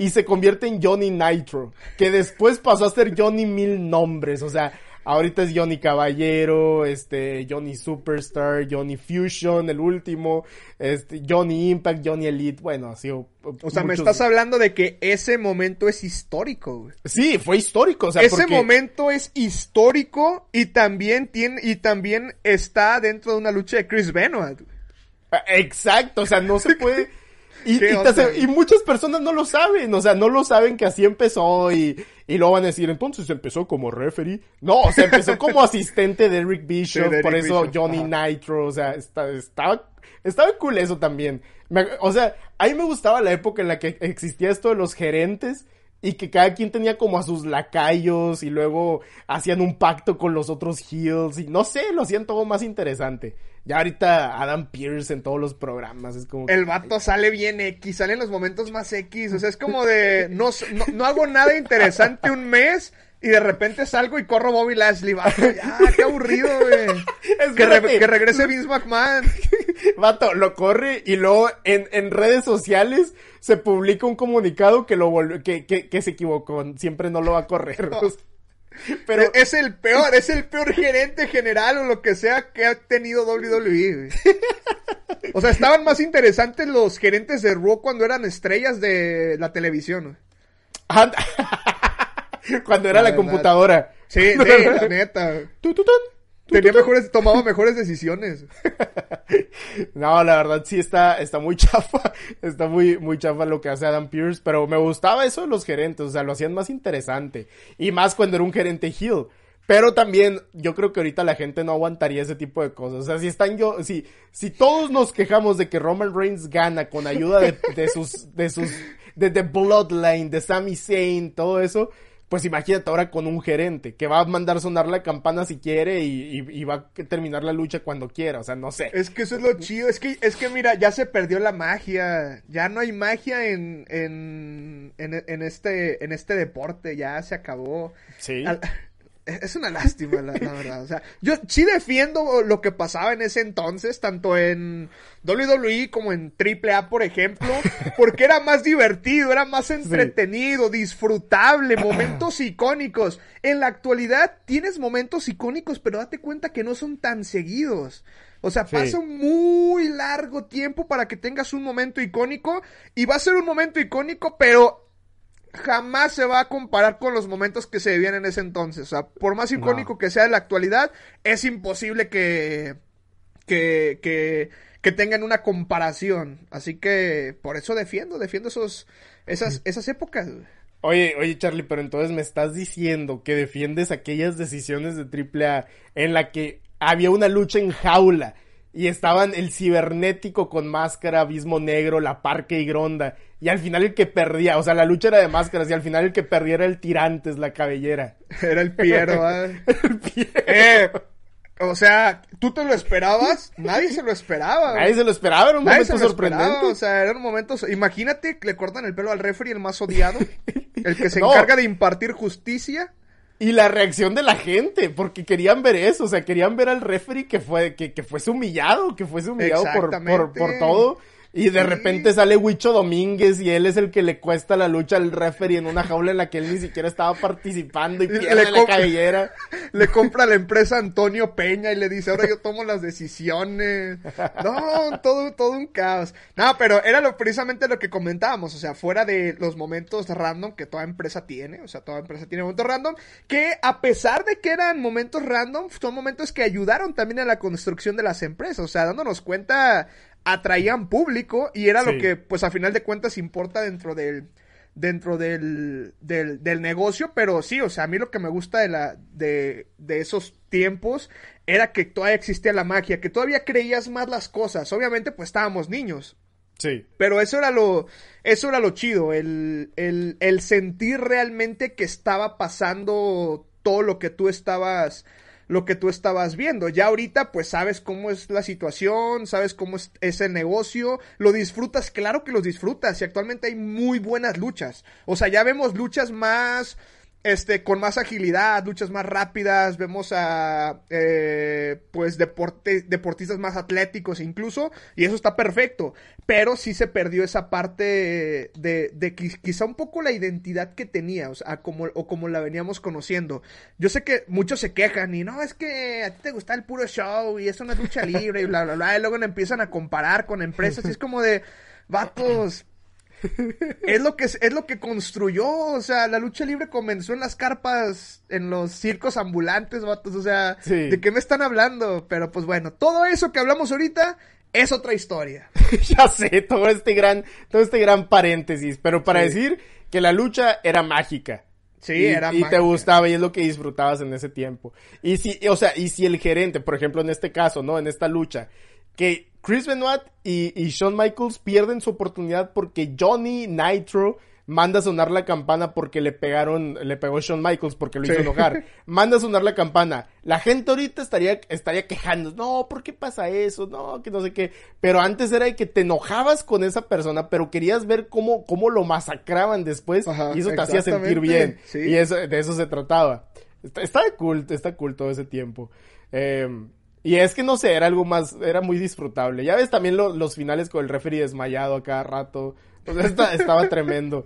Speaker 1: y se convierte en Johnny Nitro, que después pasó a ser Johnny Mil Nombres, o sea, Ahorita es Johnny Caballero, este, Johnny Superstar, Johnny Fusion, el último, este, Johnny Impact, Johnny Elite, bueno, ha sido...
Speaker 2: O sea, me estás hablando de que ese momento es histórico, güey.
Speaker 1: Sí, fue histórico, o sea,
Speaker 2: Ese momento es histórico y también tiene, y también está dentro de una lucha de Chris Benoit.
Speaker 1: Exacto, o sea, no se puede... Y, y, muchas personas no lo saben, o sea, no lo saben que así empezó y, y luego van a decir, entonces empezó como referee. No, o sea, empezó como asistente de Eric Bishop, por eso Johnny Nitro, o sea, estaba, estaba cool eso también. o sea, a mí me gustaba la época en la que existía esto de los gerentes y que cada quien tenía como a sus lacayos y luego hacían un pacto con los otros heels y no sé, lo hacían todo más interesante. Ya ahorita Adam Pierce en todos los programas es como...
Speaker 2: El vato sale bien X, sale en los momentos más X, o sea, es como de... No, no, hago nada interesante un mes y de repente salgo y corro Bobby Lashley, vato, ya, qué aburrido, güey. Que, que, regrese Vince McMahon.
Speaker 1: Vato, lo corre y luego en, en redes sociales se publica un comunicado que lo que, que, que se equivocó, siempre no lo va a correr.
Speaker 2: Pero es el peor, es el peor gerente general o lo que sea que ha tenido WWE. O sea, estaban más interesantes los gerentes de Raw cuando eran estrellas de la televisión.
Speaker 1: cuando era la, computadora.
Speaker 2: Sí, sí, la neta. Tenía mejores, tomaba mejores decisiones.
Speaker 1: no, la verdad sí está, está muy chafa. Está muy, muy chafa lo que hace Adam Pierce. Pero me gustaba eso de los gerentes. O sea, lo hacían más interesante. Y más cuando era un gerente heel. Pero también, yo creo que ahorita la gente no aguantaría ese tipo de cosas. O sea, si están yo, si, si todos nos quejamos de que Roman Reigns gana con ayuda de, de sus, de sus, de Bloodline, de Sami Zayn, todo eso pues imagínate ahora con un gerente que va a mandar sonar la campana si quiere y, va a terminar la lucha cuando quiera, o sea, no sé.
Speaker 2: Es que eso es lo chido, es que, es que mira, ya se perdió la magia, ya no hay magia en, en, en, este, en este deporte, ya se acabó.
Speaker 1: Sí.
Speaker 2: Es una lástima, la, verdad. O sea, yo sí defiendo lo que pasaba en ese entonces, tanto en WWE como en AAA, por ejemplo, porque era más divertido, era más entretenido, disfrutable, momentos icónicos. En la actualidad tienes momentos icónicos, pero date cuenta que no son tan seguidos. O sea, pasa un muy largo tiempo para que tengas un momento icónico y va a ser un momento icónico, pero jamás se va a comparar con los momentos que se vivían en ese entonces. O sea, por más icónico que sea de la actualidad, es imposible que, que, que, que tengan una comparación. Así que por eso defiendo, defiendo esos, esas, esas épocas.
Speaker 1: Oye, oye Charlie, pero entonces me estás diciendo que defiendes aquellas decisiones de AAA en la que había una lucha en jaula y estaban el cibernético con máscara, abismo negro, la parque y gronda. Y al final el que perdía, o sea, la lucha era de máscaras y al final el que perdía era el tirantes, la cabellera.
Speaker 2: Era el Piero, ¿eh? el Piero. Eh, o sea, ¿tú te lo esperabas? Nadie se lo esperaba.
Speaker 1: Nadie se lo esperaba, era un momento sorprendente.
Speaker 2: o sea, era un momento... Imagínate que le cortan el pelo al referee, el más odiado. el que se encarga de impartir justicia.
Speaker 1: Y la reacción de la gente, porque querían ver eso, o sea, querían ver al referee que fue, que, que fuese humillado, que fuese humillado por, por, por todo. Y de repente sale Huicho Domínguez y él es el que le cuesta la lucha al referee en una jaula en la que él ni siquiera estaba participando y pierde la cabellera.
Speaker 2: Le compra la empresa Antonio Peña y le dice, ahora yo tomo las decisiones. No, todo, todo un caos. No, pero era lo, precisamente lo que comentábamos, o sea, fuera de los momentos random que toda empresa tiene, o sea, toda empresa tiene momentos random, que a pesar de que eran momentos random, son momentos que ayudaron también a la construcción de las empresas, o sea, dándonos cuenta atraían público y era lo que pues a final de cuentas importa dentro del dentro del, del, del, negocio, pero sí, o sea, a mí lo que me gusta de la de, de esos tiempos era que todavía existía la magia, que todavía creías más las cosas. Obviamente, pues estábamos niños.
Speaker 1: Sí.
Speaker 2: Pero eso era lo, eso era lo chido, el, el, el sentir realmente que estaba pasando todo lo que tú estabas lo que tú estabas viendo. Ya ahorita pues sabes cómo es la situación, sabes cómo es, ese el negocio, lo disfrutas, claro que los disfrutas y actualmente hay muy buenas luchas. O sea, ya vemos luchas más este, con más agilidad, luchas más rápidas, vemos a, eh, pues, deporte, deportistas más atléticos incluso, y eso está perfecto, pero sí se perdió esa parte de, de quizá un poco la identidad que tenía, o sea, como, o como la veníamos conociendo. Yo sé que muchos se quejan y no, es que a ti te gusta el puro show y es una lucha libre y bla, bla, bla, y luego empiezan a comparar con empresas y es como de, vatos, es lo que es lo que construyó, o sea, la lucha libre comenzó en las carpas, en los circos ambulantes, vatos, o sea, ¿de qué me están hablando? Pero pues bueno, todo eso que hablamos ahorita es otra historia.
Speaker 1: ya sé, todo este gran, todo este gran paréntesis, pero para decir que la lucha era mágica.
Speaker 2: Sí,
Speaker 1: y,
Speaker 2: era
Speaker 1: y te
Speaker 2: mágica.
Speaker 1: gustaba y es lo que disfrutabas en ese tiempo. Y si, o sea, y si el gerente, por ejemplo, en este caso, ¿no? En esta lucha, que Chris Benoit y, y Shawn Michaels pierden su oportunidad porque Johnny Nitro manda a sonar la campana porque le pegaron, le pegó Shawn Michaels porque lo hizo
Speaker 2: Sí.
Speaker 1: enojar. Manda a sonar la campana. La gente ahorita estaría, estaría quejando. No, ¿por qué pasa eso? No, que no sé qué. Pero antes era de que te enojabas con esa persona, pero querías ver cómo, cómo lo masacraban después.
Speaker 2: Ajá,
Speaker 1: y eso te hacía sentir bien.
Speaker 2: sí.
Speaker 1: Y eso, de eso se trataba. Está, está cool, está cool todo ese tiempo. Eh, y es que no sé, era algo más, era muy disfrutable. Ya ves también lo- los finales con el referee desmayado a cada rato. O sea, esta- estaba tremendo.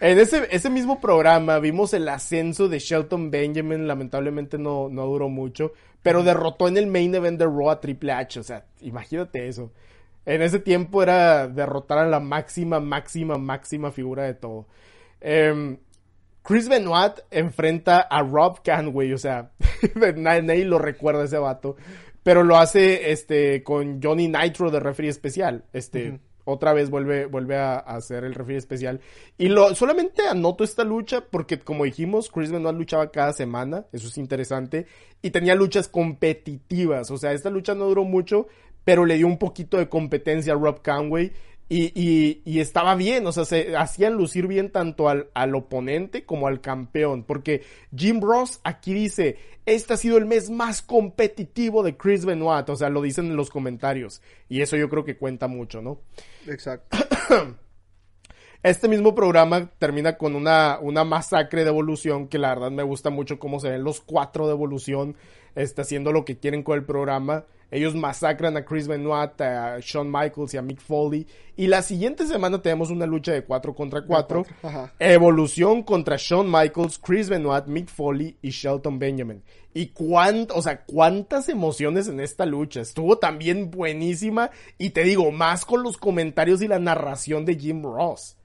Speaker 1: En ese, ese mismo programa vimos el ascenso de Shelton Benjamin, lamentablemente no, no duró mucho, pero derrotó en el main event de Raw a Triple H, o sea, imagínate eso. En ese tiempo era derrotar a la máxima, máxima, máxima figura de todo. Em, Chris Benoit enfrenta a Rob Canway, o sea, nadie lo recuerda ese vato, pero lo hace este con Johnny Nitro de referee especial, este otra vez vuelve vuelve a, a hacer el referee especial. Y lo solamente anoto esta lucha porque como dijimos Chris Benoit luchaba cada semana, eso es interesante. Y tenía luchas competitivas, o sea, esta lucha no duró mucho, pero le dio un poquito de competencia a Rob Canway y, y, y estaba bien, o sea, se hacían lucir bien tanto al, al oponente como al campeón, porque Jim Ross aquí dice, este ha sido el mes más competitivo de Chris Benoit, o sea, lo dicen en los comentarios, y eso yo creo que cuenta mucho, ¿no?
Speaker 2: Exacto.
Speaker 1: Este mismo programa termina con una, una masacre de evolución que la verdad me gusta mucho cómo se ven los cuatro de evolución este, haciendo lo que quieren con el programa. Ellos masacran a Chris Benoit, a Shawn Michaels y a Mick Foley. Y la siguiente semana tenemos una lucha de 4 contra 4.
Speaker 2: cuatro, ajá.
Speaker 1: Evolución contra Shawn Michaels, Chris Benoit, Mick Foley y Shelton Benjamin. Y cuánto, o sea, cuántas emociones en esta lucha. Estuvo también buenísima. Y te digo, más con los comentarios y la narración de Jim Ross.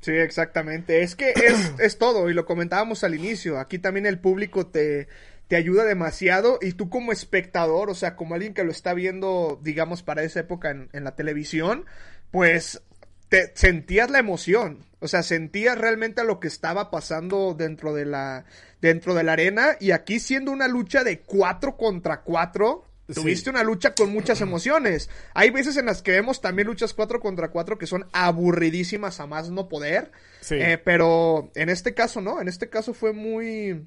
Speaker 2: Sí, exactamente. Es que es, es todo, y lo comentábamos al inicio. Aquí también el público te, te ayuda demasiado, y tú como espectador, o sea, como alguien que lo está viendo, digamos, para esa época en, en la televisión, pues te sentías la emoción. O sea, sentías realmente lo que estaba pasando dentro de la, dentro de la arena, y aquí siendo una lucha de cuatro contra cuatro.
Speaker 1: Sí.
Speaker 2: Tuviste una lucha con muchas emociones. Hay veces en las que vemos también luchas 4 contra 4 que son aburridísimas a más no poder.
Speaker 1: Sí.
Speaker 2: Eh, pero en este caso no, en este caso fue muy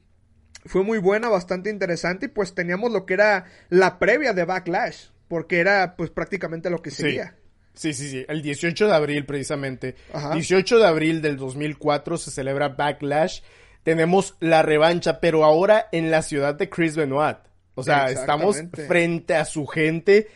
Speaker 2: fue muy buena, bastante interesante y pues teníamos lo que era la previa de Backlash, porque era pues prácticamente lo que seguía.
Speaker 1: Sí, sí, sí. El 18 de abril, precisamente.
Speaker 2: Ajá.
Speaker 1: 18 de abril del 2004 se celebra Backlash. Tenemos la revancha, pero ahora en la ciudad de Chris Benoit. O sea, estamos frente a su gente.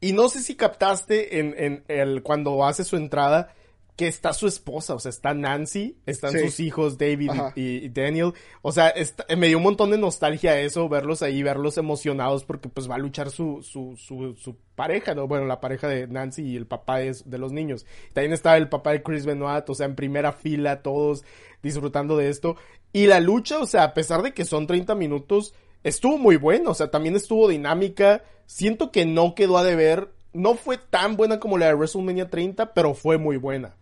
Speaker 1: Y no sé si captaste en, en el, cuando hace su entrada que está su esposa, o sea, está Nancy, están
Speaker 2: Sí.
Speaker 1: sus hijos David y Daniel. O sea, está- me dio un montón de nostalgia eso, verlos ahí, verlos emocionados porque pues va a luchar su, su, su, su pareja, ¿no? Bueno, la pareja de Nancy y el papá de, de los niños. También estaba el papá de Chris Benoit, o sea, en primera fila, todos disfrutando de esto. Y la lucha, o sea, a pesar de que son 30 minutos, estuvo muy buena, o sea, también estuvo dinámica. Siento que no quedó a deber. No fue tan buena como la de WrestleMania 30, pero fue muy buena.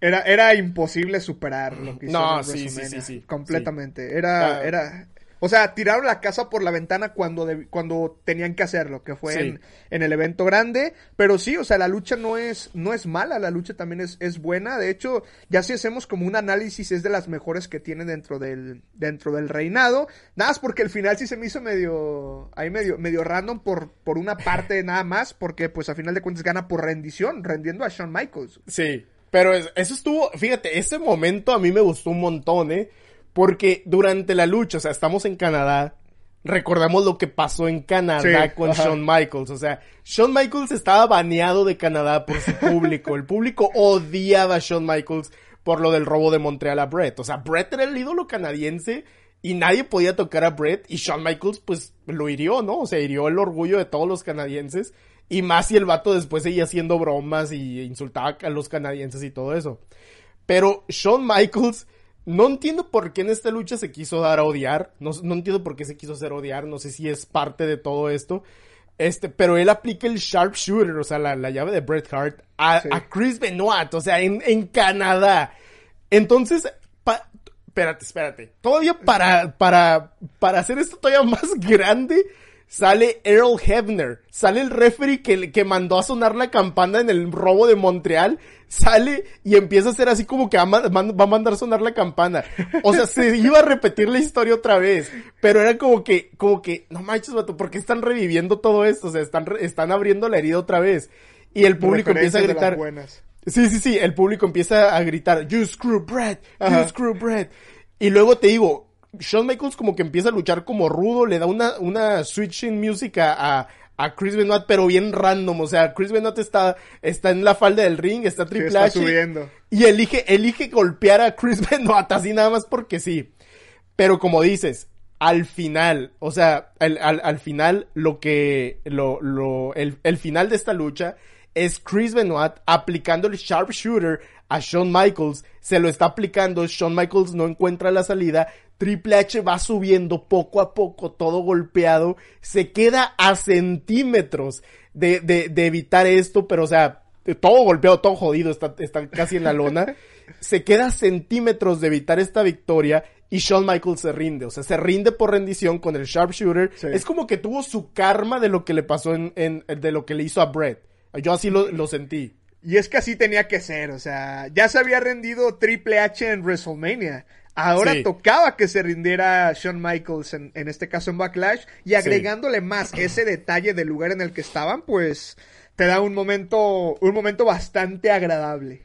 Speaker 2: Era, era imposible superar lo que hizo
Speaker 1: No, sí, sí, sí, sí.
Speaker 2: Completamente. Era,
Speaker 1: Ah.
Speaker 2: era. O sea, tiraron la casa por la ventana cuando, cuando tenían que hacerlo, que fue
Speaker 1: Sí.
Speaker 2: en, en el evento grande. Pero sí, o sea, la lucha no es, no es mala, la lucha también es, es buena. De hecho, ya si hacemos como un análisis, es de las mejores que tiene dentro del, dentro del reinado. Nada más porque el final sí se me hizo medio, ahí medio, medio random por, por una parte nada más, porque pues a final de cuentas gana por rendición, rendiendo a Shawn Michaels.
Speaker 1: Sí, pero es- eso estuvo, fíjate, ese momento a mí me gustó un montón, ¿eh? Porque durante la lucha, o sea, estamos en Canadá, recordamos lo que pasó en Canadá
Speaker 2: Sí,
Speaker 1: con
Speaker 2: ajá.
Speaker 1: Shawn Michaels, o sea, Shawn Michaels estaba baneado de Canadá por su público, el público odiaba a Shawn Michaels por lo del robo de Montreal a Brett, o sea, Brett era el ídolo canadiense y nadie podía tocar a Brett y Shawn Michaels pues lo hirió, ¿no? O sea, hirió el orgullo de todos los canadienses y más si el vato después seguía haciendo bromas y insultaba a los canadienses y todo eso. Pero Shawn Michaels, no entiendo por qué en esta lucha se quiso dar a odiar. No, no entiendo por qué se quiso hacer odiar. No sé si es parte de todo esto. Este, pero él aplica el sharpshooter, o sea, la, la llave de Bret Hart, a, a Chris Benoit, o sea, en, en Canadá. Entonces, pa, espérate, espérate. Todavía para, para, para hacer esto todavía más grande, sale Earl Hebner, sale el referee que, que mandó a sonar la campana en el robo de Montreal, sale y empieza a hacer así como que va a mandar a sonar la campana. O sea, se iba a repetir la historia otra vez, pero era como que, como que, no manches, vato, ¿por qué están reviviendo todo esto? O sea, están, están abriendo la herida otra vez. Y el público empieza a gritar. Sí, sí, sí, el público empieza a gritar, you screw bread, you screw bread. Y luego te digo, Shawn Michaels como que empieza a luchar como rudo, le da una, una switching music a, a, Chris Benoit, pero bien random, o sea, Chris Benoit está, está en la falda del ring, está Triple H. Subiendo. Y elige, elige golpear a Chris Benoit así nada más porque sí. Pero como dices, al final, o sea, al, al, al final lo que, lo, lo, el, el final de esta lucha es Chris Benoit aplicando el sharpshooter a Shawn Michaels, se lo está aplicando, Shawn Michaels no encuentra la salida, Triple H va subiendo poco a poco, todo golpeado, se queda a centímetros de, de, de evitar esto, pero o sea, todo golpeado, todo jodido, está, está casi en la lona, se queda a centímetros de evitar esta victoria y Shawn Michaels se rinde, o sea, se rinde por rendición con el sharpshooter, es como que tuvo su karma de lo que le pasó en, en de lo que le hizo a Brett. Yo así lo, lo sentí.
Speaker 2: Y es que así tenía que ser, o sea, ya se había rendido Triple H en WrestleMania. Ahora tocaba que se rindiera Shawn Michaels en, en este caso en Backlash y agregándole más ese detalle del lugar en el que estaban, pues te da un momento, un momento bastante agradable.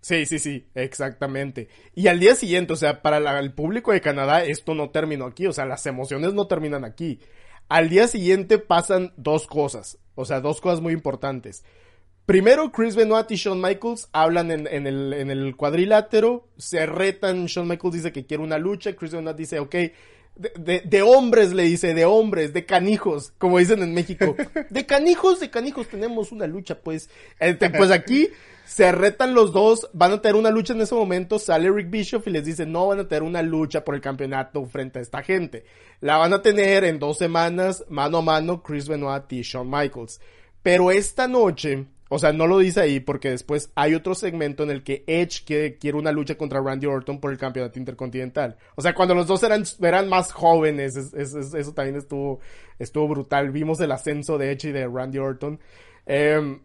Speaker 1: Sí, sí, sí, exactamente. Y al día siguiente, o sea, para el público de Canadá esto no terminó aquí, o sea, las emociones no terminan aquí. Al día siguiente pasan dos cosas, o sea, dos cosas muy importantes. Primero, Chris Benoit y Shawn Michaels hablan en, el, en el cuadrilátero, se retan, Shawn Michaels dice que quiere una lucha, Chris Benoit dice, ok, de, de, hombres le dice, de hombres, de canijos, como dicen en México. De canijos, de canijos tenemos una lucha, pues. Este, pues aquí se retan los dos, van a tener una lucha en ese momento, sale Rick Bishop y les dice, no van a tener una lucha por el campeonato frente a esta gente. La van a tener en dos semanas, mano a mano, Chris Benoit y Shawn Michaels. Pero esta noche, o sea, no lo dice ahí porque después hay otro segmento en el que Edge quiere, quiere una lucha contra Randy Orton por el campeonato intercontinental. O sea, cuando los dos eran, eran más jóvenes, eso también estuvo, estuvo brutal. Vimos el ascenso de Edge y de Randy Orton. Eh,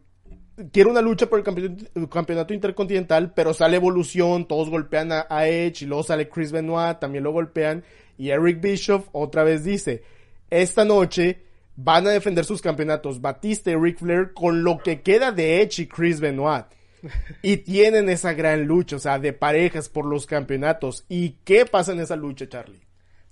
Speaker 1: quiere una lucha por el campeonato, intercontinental, pero sale Evolución, todos golpean a, a, Edge y luego sale Chris Benoit, también lo golpean. Y Eric Bischoff otra vez dice, esta noche van a defender sus campeonatos Batista y Ric Flair con lo que queda de Edge y Chris Benoit. Y tienen esa gran lucha, o sea, de parejas por los campeonatos. ¿Y qué pasa en esa lucha, Charlie?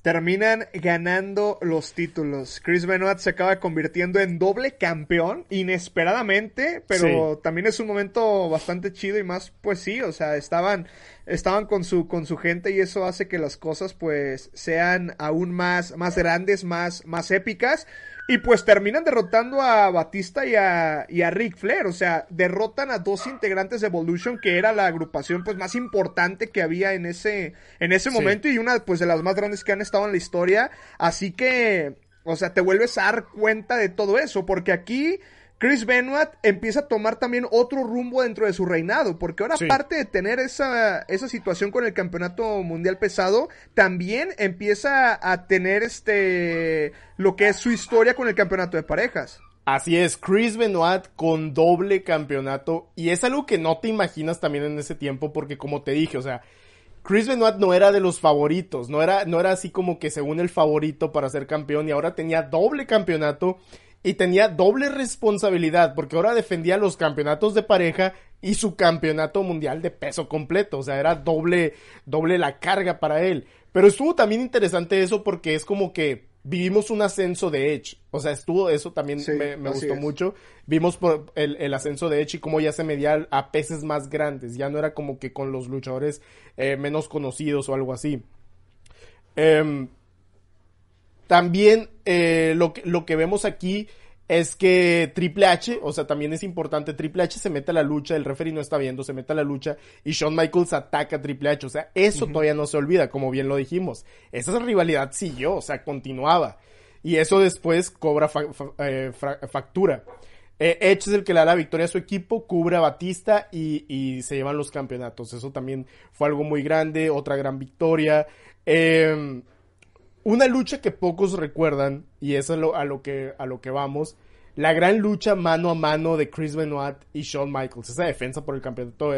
Speaker 2: terminan ganando los títulos. Chris Benoit se acaba convirtiendo en doble campeón inesperadamente, pero también es un momento bastante chido y más pues sí, o sea, estaban estaban con su con su gente y eso hace que las cosas pues sean aún más más grandes, más más épicas. Y pues terminan derrotando a Batista y a, y a Ric Flair. O sea, derrotan a dos integrantes de Evolution, que era la agrupación pues más importante que había en ese, en ese momento y una pues de las más grandes que han estado en la historia. Así que, o sea, te vuelves a dar cuenta de todo eso, porque aquí Chris Benoit empieza a tomar también otro rumbo dentro de su reinado, porque ahora aparte de tener esa, esa situación con el campeonato mundial pesado, también empieza a tener este lo que es su historia con el campeonato de parejas.
Speaker 1: Así es, Chris Benoit con doble campeonato y es algo que no te imaginas también en ese tiempo porque como te dije, o sea, Chris Benoit no era de los favoritos, no era, no era así como que según el favorito para ser campeón y ahora tenía doble campeonato y tenía doble responsabilidad porque ahora defendía los campeonatos de pareja y su campeonato mundial de peso completo, o sea, era doble, doble la carga para él. Pero estuvo también interesante eso porque es como que vivimos un ascenso de Edge, o sea, estuvo eso también me, gustó mucho. Vimos por el, el, ascenso de Edge y cómo ya se medía a peces más grandes, ya no era como que con los luchadores eh, menos conocidos o algo así. Eh, también eh, lo, que, lo que vemos aquí es que Triple H, o sea, también es importante, Triple H se mete a la lucha, el referee no está viendo, se mete a la lucha y Shawn Michaels ataca a Triple H, o sea, eso todavía no se olvida, como bien lo dijimos. Esa rivalidad siguió, o sea, continuaba. Y eso después cobra eh, factura. Eh, Edge es el que le da la victoria a su equipo, cubre a Batista y, se llevan los campeonatos. Eso también fue algo muy grande, otra gran victoria. Em, una lucha que pocos recuerdan, y eso es a lo, que, a lo que vamos, la gran lucha mano a mano de Chris Benoit y Shawn Michaels, esa defensa por el campeonato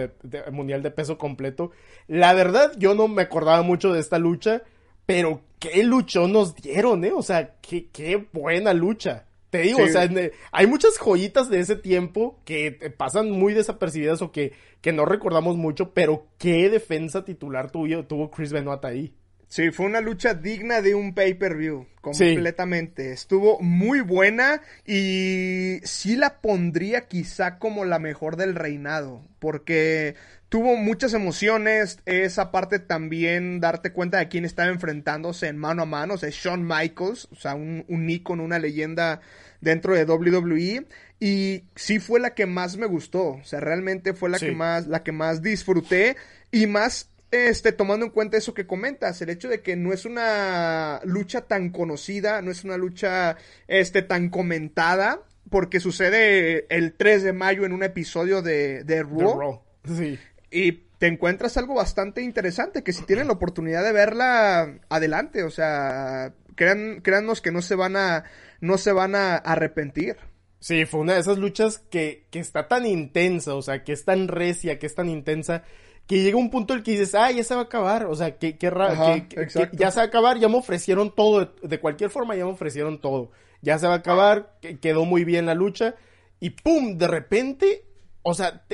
Speaker 1: mundial de peso completo. La verdad, yo no me acordaba mucho de esta lucha, pero qué luchón nos dieron, ¿eh? O sea, qué, qué buena lucha. Te digo, o sea, hay muchas joyitas de ese tiempo que pasan muy desapercibidas o que, que no recordamos mucho, pero qué defensa titular tuvo, tuvo Chris Benoit ahí.
Speaker 2: Sí, fue una lucha digna de un pay-per-view, completamente. Estuvo muy buena y sí la pondría quizá como la mejor del reinado, porque tuvo muchas emociones, esa parte también darte cuenta de quién estaba enfrentándose en mano a mano, o sea, Shawn Michaels, o sea, un, un ícono, una leyenda dentro de WWE y sí fue la que más me gustó, o sea, realmente fue la que más la que más disfruté y más este, tomando en cuenta eso que comentas, el hecho de que no es una lucha tan conocida, no es una lucha este, tan comentada, porque sucede el 3 de mayo en un episodio de, de Raw. Sí. Y te encuentras algo bastante interesante, que si tienen la oportunidad de verla, adelante, o sea, crean, créannos que no se van a, no se van a arrepentir.
Speaker 1: Sí, fue una de esas luchas que, que está tan intensa, o sea, que es tan recia, que es tan intensa, que llega un punto en el que dices, ah, ya se va a acabar, o sea, que, raro, que, ya se va a acabar, ya me ofrecieron todo, de, cualquier forma ya me ofrecieron todo, ya se va a acabar, quedó muy bien la lucha, y pum, de repente, o sea,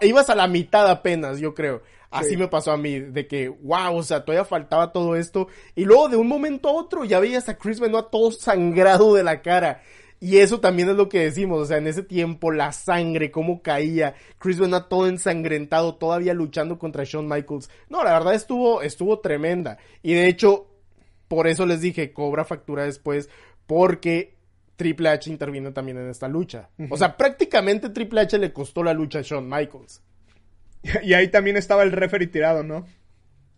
Speaker 1: ibas a la mitad apenas, yo creo. Así me pasó a mí, de que, wow, o sea, todavía faltaba todo esto. Y luego de un momento a otro ya veías a Chris Benoit todo sangrado de la cara. Y eso también es lo que decimos, o sea, en ese tiempo la sangre, cómo caía, Chris Benoit todo ensangrentado, todavía luchando contra Shawn Michaels. No, la verdad estuvo, estuvo tremenda. Y de hecho, por eso les dije, cobra factura después, porque Triple H intervino también en esta lucha. O sea, prácticamente Triple H le costó la lucha a Shawn Michaels.
Speaker 2: Y ahí también estaba el referee tirado, ¿no?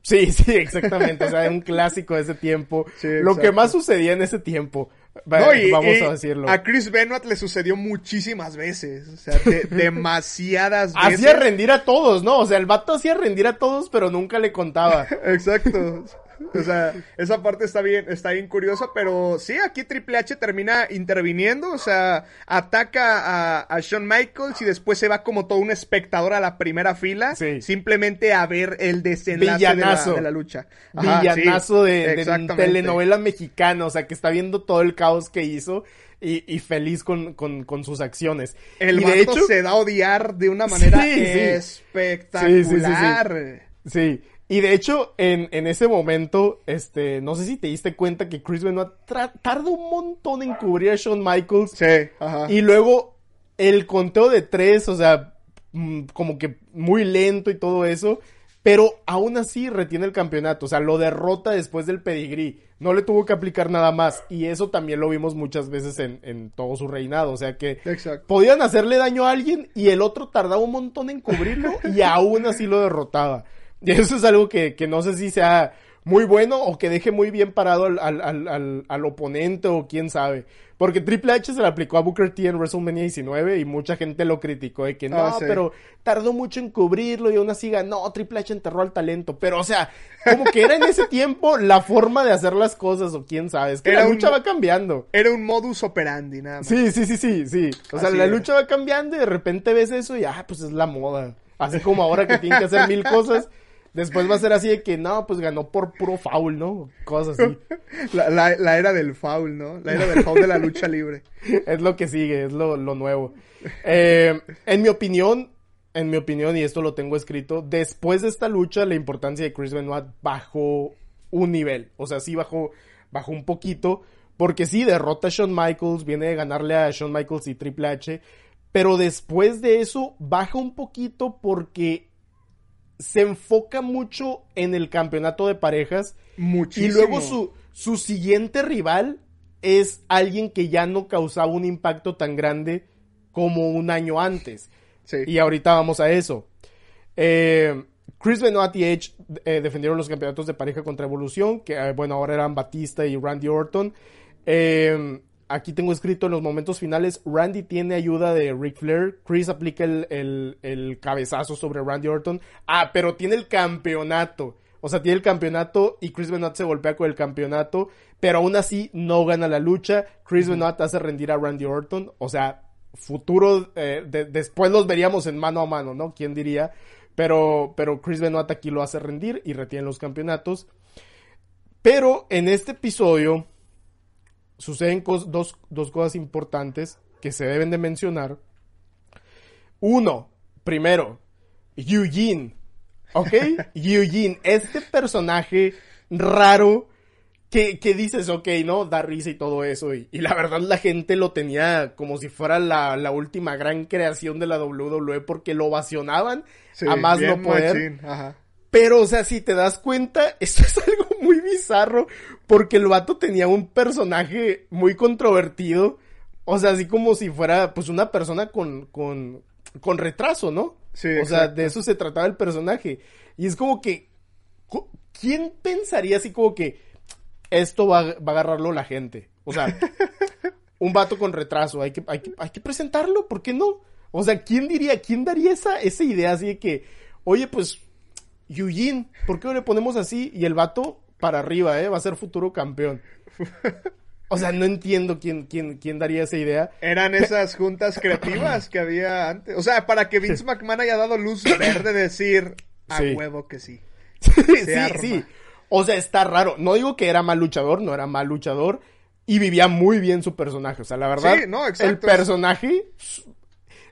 Speaker 1: Sí, sí, exactamente. O sea, un clásico de ese tiempo. lo que más sucedía en ese tiempo
Speaker 2: vamos a decirlo. A Chris Benoit le sucedió muchísimas veces. O sea, demasiadas
Speaker 1: veces. Hacía rendir a todos, ¿no? O sea, el vato hacía rendir a todos, pero nunca le contaba.
Speaker 2: Exacto. O sea, esa parte está bien, está bien curiosa, pero sí, aquí Triple H termina interviniendo, o sea, ataca a, Shawn Michaels y después se va como todo un espectador a la primera fila, simplemente a ver el desenlace de la, lucha.
Speaker 1: Villanazo de, telenovela mexicana, o sea, que está viendo todo el caos que hizo. Y, feliz con, sus acciones.
Speaker 2: El y de hecho se da a odiar de una manera espectacular.
Speaker 1: sí. Y de hecho, en, en, ese momento, este, no sé si te diste cuenta que Chris Benoit tarda un montón en cubrir a Shawn Michaels.
Speaker 2: Sí, ajá.
Speaker 1: Y luego el conteo de tres, o sea, mm, como que muy lento y todo eso. Pero aún así retiene el campeonato, o sea, lo derrota después del pedigrí. No le tuvo que aplicar nada más. Y eso también lo vimos muchas veces en, en todo su reinado. O sea que podían hacerle daño a alguien y el otro tardaba un montón en cubrirlo y aún así lo derrotaba. Y eso es algo que, que no sé si sea muy bueno o que deje muy bien parado al, al, al, al, oponente o quién sabe. Porque Triple H se le aplicó a Booker T en WrestleMania 19 y mucha gente lo criticó de que no, ah, pero tardó mucho en cubrirlo y aún así ganó, Triple H enterró al talento. Pero o sea, como que era en ese tiempo la forma de hacer las cosas o quién sabe. Es que la lucha va cambiando.
Speaker 2: Era un modus operandi, nada más.
Speaker 1: Sí, sí, sí, sí, sí. O sea, la lucha va cambiando y de repente ves eso y ah, pues es la moda. Así como ahora que tienen que hacer mil cosas. Después va a ser así de que no, pues ganó por puro foul, ¿no? Cosas así.
Speaker 2: La, era del foul, ¿no? La era del foul de la lucha libre.
Speaker 1: es lo que sigue, es lo, nuevo. Eh, en mi opinión, en mi opinión, y esto lo tengo escrito, después de esta lucha, la importancia de Chris Benoit bajó un nivel. O sea, sí bajó, bajó un poquito. Porque sí, derrota a Shawn Michaels, viene de ganarle a Shawn Michaels y Triple H. Pero después de eso, baja un poquito porque se enfoca mucho en el campeonato de parejas.
Speaker 2: Muchísimo.
Speaker 1: Y luego su, su siguiente rival es alguien que ya no causaba un impacto tan grande como un año antes. Y ahorita vamos a eso. Eh, Chris Benoit y Edge eh, defendieron los campeonatos de pareja contra Evolución, que eh, bueno, ahora eran Batista y Randy Orton. Aquí tengo escrito en los momentos finales, Randy tiene ayuda de Ric Flair, Chris aplica el, el, el cabezazo sobre Randy Orton. Ah, pero tiene el campeonato. O sea, tiene el campeonato y Chris Benoit se golpea con el campeonato, pero aún así no gana la lucha. Chris Benoit hace rendir a Randy Orton. O sea, futuro, eh, de- después los veríamos en mano a mano, ¿no? ¿Quién diría? Pero, pero Chris Benoit aquí lo hace rendir y retiene los campeonatos. Pero en este episodio suceden cos- dos, dos cosas importantes que se deben de mencionar. Uno, primero, Eugene. ¿Ok? Eugene, este personaje raro que, que dices, ok, ¿no? Da risa y todo eso. Y, y la verdad la gente lo tenía como si fuera la, la última gran creación de la WWE porque lo ovacionaban
Speaker 2: Sí,
Speaker 1: a más no poder.
Speaker 2: machín, Ajá.
Speaker 1: Pero, o sea, si te das cuenta, esto es algo muy bizarro, porque el vato tenía un personaje muy controvertido, o sea, así como si fuera, pues, una persona con, con, con retraso, ¿no?
Speaker 2: Sí,
Speaker 1: O sea, de eso se trataba el personaje. Y es como que, ¿quién pensaría así como que esto va, va a agarrarlo la gente? O sea, un vato con retraso, hay que, hay que, hay que presentarlo, ¿por qué no? O sea, ¿quién diría, quién daría esa, esa idea así de que, oye, pues, Eugene, ¿por qué no le ponemos así? Y el vato para arriba, ¿eh? Va a ser futuro campeón. O sea, no entiendo quién, quién, quién daría esa idea.
Speaker 2: Eran esas juntas creativas que había antes. O sea, para que Vince McMahon haya dado luz verde, decir a
Speaker 1: Sí.
Speaker 2: huevo que sí.
Speaker 1: sí,
Speaker 2: arma.
Speaker 1: sí. O sea, está raro. No digo que era mal luchador, no era mal luchador. Y vivía muy bien su personaje. O sea, la verdad,
Speaker 2: Sí, no,
Speaker 1: el personaje.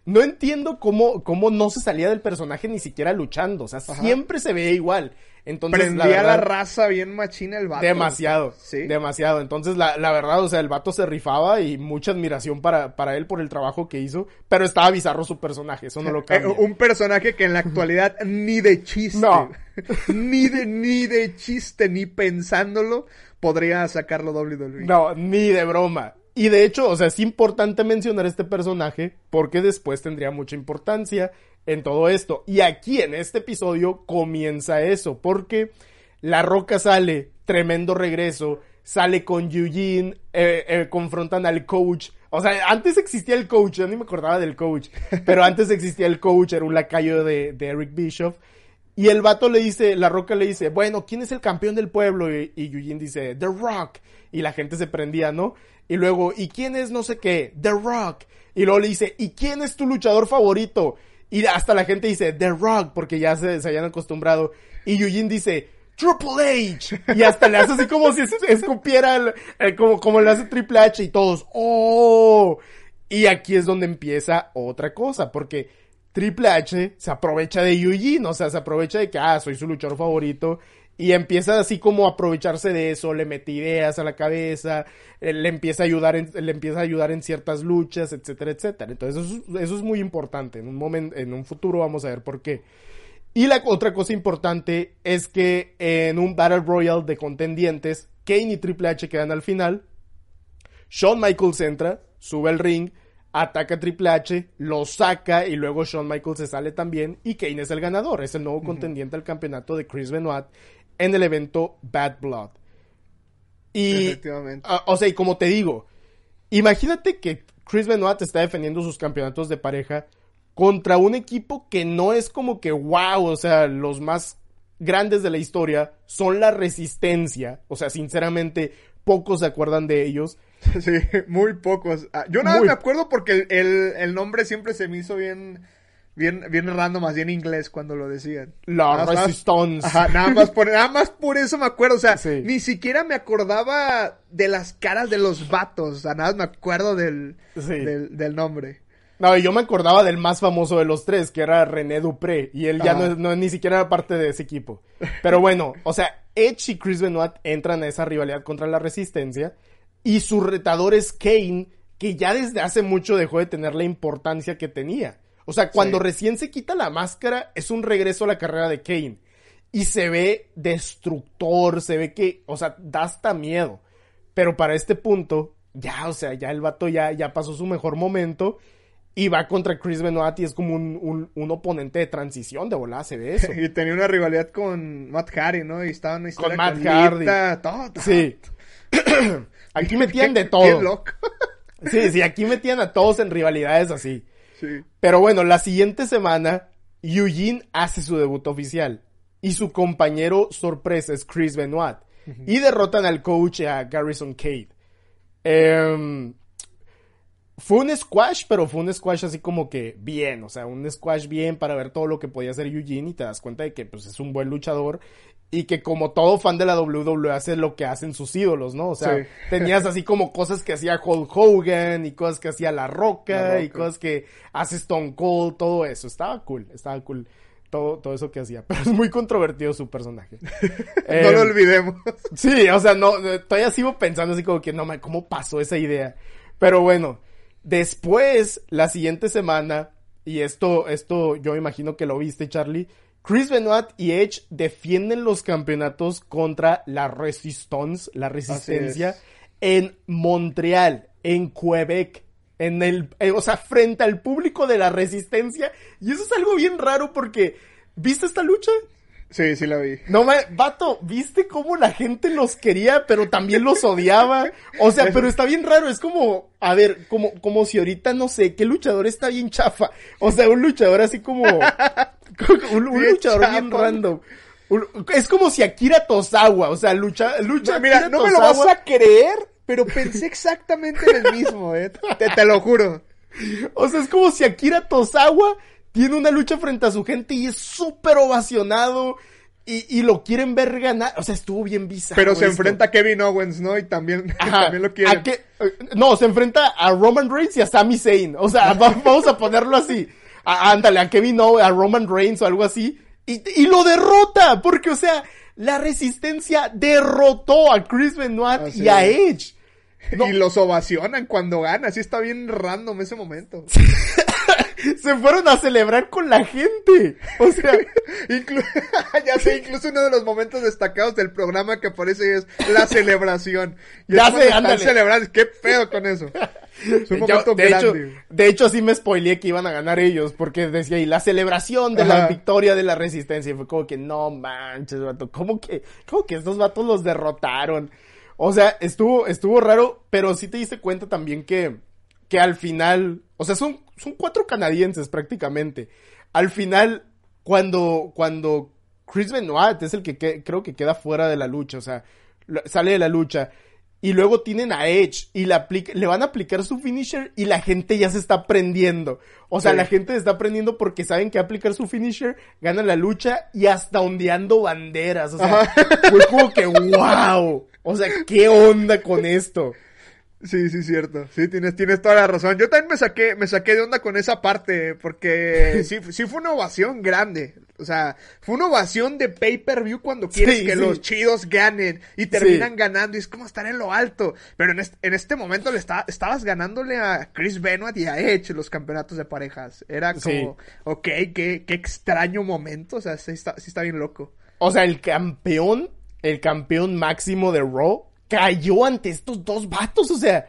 Speaker 1: No entiendo cómo, cómo no se salía del personaje ni siquiera luchando. O sea, siempre se veía igual. Entonces,
Speaker 2: Prendía
Speaker 1: la,
Speaker 2: raza bien machina el vato.
Speaker 1: Demasiado,
Speaker 2: Sí.
Speaker 1: demasiado. Entonces, la, la verdad, o sea, el vato se rifaba y mucha admiración para, para él por el trabajo que hizo, pero estaba bizarro su personaje, eso no lo
Speaker 2: Eh,
Speaker 1: cambia.
Speaker 2: un personaje que en la actualidad ni de chiste.
Speaker 1: No.
Speaker 2: ni de ni de chiste ni pensándolo podría sacarlo WWE.
Speaker 1: No, ni de broma. Y de hecho, o sea, es importante mencionar este personaje porque después tendría mucha importancia en todo esto. Y aquí en este episodio comienza eso, porque La Roca sale, tremendo regreso, sale con Eugene, eh, eh, confrontan al coach. O sea, antes existía el coach, yo ni me acordaba del coach, pero antes existía el coach, era un lacayo de, de Eric Bischoff. Y el vato le dice, La Roca le dice, bueno, ¿quién es el campeón del pueblo? Y, y Eugene dice, The Rock. Y la gente se prendía, ¿no? Y luego, ¿y quién es no sé qué? The Rock. Y luego le dice, ¿y quién es tu luchador favorito? Y hasta la gente dice, The Rock, porque ya se, se acostumbrado. Y Eugene dice, Triple H. Y hasta le hace así como si es- escupiera, el- como, como le hace Triple H y todos, ¡oh! Y aquí es donde empieza otra cosa, porque Triple H se aprovecha de Eugene, o sea, se aprovecha de que, ah, soy su luchador favorito, y empieza así como a aprovecharse de eso, le mete ideas a la cabeza, eh, le empieza a ayudar en, le empieza a ayudar en ciertas luchas, etcétera, etcétera. Entonces eso, es- eso es muy importante, en un momento, en un futuro vamos a ver por qué. Y la otra cosa importante es que en un Battle Royale de contendientes, Kane y Triple H quedan al final. Shawn Michaels entra, sube al ring, ataca a Triple H, lo saca y luego Shawn Michaels se sale también y Kane es el ganador, es el nuevo contendiente al campeonato de Chris Benoit en el evento Bad Blood. Y,
Speaker 2: Efectivamente.
Speaker 1: ah, o sea, y como te digo, imagínate que Chris Benoit está defendiendo sus campeonatos de pareja contra un equipo que no es como que wow, o sea, los más grandes de la historia son la resistencia, o sea, sinceramente, pocos se acuerdan de ellos.
Speaker 2: Sí, muy pocos. Ah, Yo nada
Speaker 1: Muy-
Speaker 2: me acuerdo porque el, el, el nombre siempre se me hizo bien, bien, bien random, más bien inglés cuando lo decían.
Speaker 1: La
Speaker 2: Nada más-
Speaker 1: Resistance.
Speaker 2: Ajá, nada más por, nada más por eso me acuerdo. O sea,
Speaker 1: Sí.
Speaker 2: ni siquiera me acordaba de las caras de los vatos. O sea, nada más me acuerdo del,
Speaker 1: Sí.
Speaker 2: del, del nombre.
Speaker 1: No, y yo me acordaba del más famoso de los tres, que era René Dupré, y él ya no, es- no ni siquiera era parte de ese equipo. Pero bueno, o sea, Edge y Chris Benoit entran a esa rivalidad contra la Resistencia, y su retador es Kane, que ya desde hace mucho dejó de tener la importancia que tenía. O sea, cuando
Speaker 2: Sí.
Speaker 1: recién se quita la máscara, es un regreso a la carrera de Kane. Y se ve destructor, se ve que, o sea, da hasta miedo. Pero para este punto, ya, o sea, ya el vato ya, ya pasó su mejor momento. Y va contra Chris Benoit y es como un, un, un oponente de transición, de volada se ve eso.
Speaker 2: Y tenía una rivalidad con Matt Hardy, ¿no? Y estaba en una historia
Speaker 1: Matt
Speaker 2: Lita,
Speaker 1: Hardy.
Speaker 2: todo, todo.
Speaker 1: Sí. Aquí metían de
Speaker 2: Qué
Speaker 1: todo.
Speaker 2: loco.
Speaker 1: Sí, sí, aquí metían a todos en rivalidades así.
Speaker 2: Sí.
Speaker 1: Pero bueno, la siguiente semana, Eugene hace su debut oficial. Y su compañero sorpresa es Chris Benoit. Y derrotan al coach a Garrison Cade. Em, fue un squash, pero fue un squash así como que bien. O sea, un squash bien para ver todo lo que podía hacer Eugene. Y te das cuenta de que pues, es un buen luchador. Y que como todo fan de la WWE hace lo que hacen sus ídolos, ¿no? O sea,
Speaker 2: Sí.
Speaker 1: tenías así como cosas que hacía Hulk Hogan y cosas que hacía La Roca,
Speaker 2: La
Speaker 1: y cosas que hace Stone Cold, todo eso. Estaba cool, estaba cool. Todo, todo eso que hacía. Pero es muy controvertido su personaje.
Speaker 2: No
Speaker 1: Em,
Speaker 2: lo olvidemos.
Speaker 1: Sí, o sea, no, todavía sigo pensando así como que no, ¿cómo pasó esa idea? Pero bueno, después, la siguiente semana, y esto, esto yo imagino que lo viste, Charlie, Chris Benoit y Edge defienden los campeonatos contra la Resistance, la resistencia,
Speaker 2: es.
Speaker 1: en Montreal, en Quebec. En el, eh, o sea, frente al público de la resistencia. Y eso es algo bien raro porque, ¿viste esta lucha?
Speaker 2: Sí, sí la vi.
Speaker 1: No me, vato, ¿viste cómo la gente los quería, pero también los odiaba? O sea, pero está bien raro, es como, a ver, como, como si ahorita, no sé, ¿qué luchador está bien chafa? O sea, un luchador así como, un, luchador bien random. Un- es como si Akira Tozawa, o sea, lucha, lucha
Speaker 2: No, mira,
Speaker 1: Akira
Speaker 2: no me lo vas a creer, pero pensé exactamente en el mismo, eh. Te, te lo juro.
Speaker 1: O sea, es como si Akira Tozawa tiene una lucha frente a su gente y es súper ovacionado y, y lo quieren ver ganar. O sea, estuvo bien bizarro.
Speaker 2: Pero se
Speaker 1: esto.
Speaker 2: enfrenta a Kevin Owens, ¿no? Y también,
Speaker 1: Ajá,
Speaker 2: también lo quieren.
Speaker 1: ¿a? Eh, No, se enfrenta a Roman Reigns y a Sami Zayn. O sea, va- vamos a ponerlo así. A- ándale, a Kevin Owens, a Roman Reigns o algo así. Y, y lo derrota, porque, o sea, la resistencia derrotó a Chris Benoit
Speaker 2: Así
Speaker 1: y a. Edge. No.
Speaker 2: Y los ovacionan cuando gana. Así está bien random ese momento.
Speaker 1: Se fueron a celebrar con la gente. O sea,
Speaker 2: Inclu- ya sé, incluso uno de los momentos destacados del programa que aparece es la celebración. Y
Speaker 1: Ya sé, ándale.
Speaker 2: celebrando. ¿Qué pedo con eso? Es un
Speaker 1: Yo,
Speaker 2: momento
Speaker 1: de, hecho,
Speaker 2: grande.
Speaker 1: de hecho, sí me spoileé que iban a ganar ellos, porque decía ahí la celebración de la victoria de la resistencia. Y fue como que, no manches, vato, ¿cómo que, cómo que estos vatos los derrotaron? O sea, estuvo, estuvo raro, pero sí te diste cuenta también que, que al final, o sea, son, son cuatro canadienses prácticamente. Al final, cuando, cuando Chris Benoit es el que, que- creo que queda fuera de la lucha, o sea, sale de la lucha. Y luego tienen a Edge y le, aplica- le van a aplicar su finisher y la gente ya se está prendiendo. O sea,
Speaker 2: Sí.
Speaker 1: la gente se está prendiendo porque saben que aplicar su finisher, ganan la lucha y hasta ondeando banderas. O sea, fue como que wow. O sea, ¿qué onda con esto?
Speaker 2: Sí, sí, cierto. Sí, tienes, tienes toda la razón. Yo también me saqué, me saqué de onda con esa parte, porque sí, sí fue una ovación grande. O sea, fue una ovación de pay-per-view cuando quieres
Speaker 1: Sí,
Speaker 2: que
Speaker 1: sí.
Speaker 2: los chidos ganen y terminan ganando y es como estar en lo alto. Pero en este, en este momento le está, estabas ganándole a Chris Benoit y a Edge los campeonatos de parejas. Era como, ok, qué, qué extraño momento. O sea, sí está, sí está bien loco.
Speaker 1: O sea, el campeón, el campeón máximo de Raw, cayó ante estos dos vatos. O sea,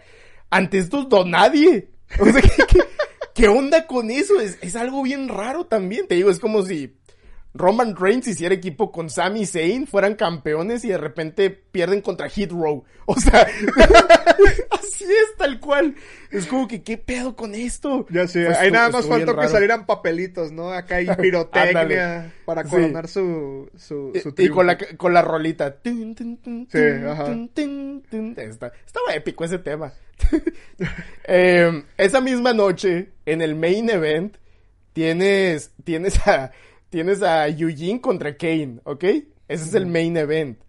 Speaker 1: ante estos dos nadie. O sea, ¿qué, qué, onda con eso? Es, es algo bien raro también. Te digo, es como si Roman Reigns hiciera equipo con Sami Zayn, fueran campeones y de repente pierden contra Hit Row. O sea, así es tal cual. Es como que, ¿qué pedo con esto?
Speaker 2: Ya sé,
Speaker 1: Pues
Speaker 2: ahí nada más faltó que salieran papelitos, ¿no? Acá hay pirotecnia para
Speaker 1: Sí.
Speaker 2: coronar su, su, su
Speaker 1: Y- con la, con la rolita.
Speaker 2: Sí, ajá.
Speaker 1: Está- estaba épico ese tema. Eh, esa misma noche, en el main event, tienes, tienes a, tienes a Eugene contra Kane, ¿ok? Ese es el main event.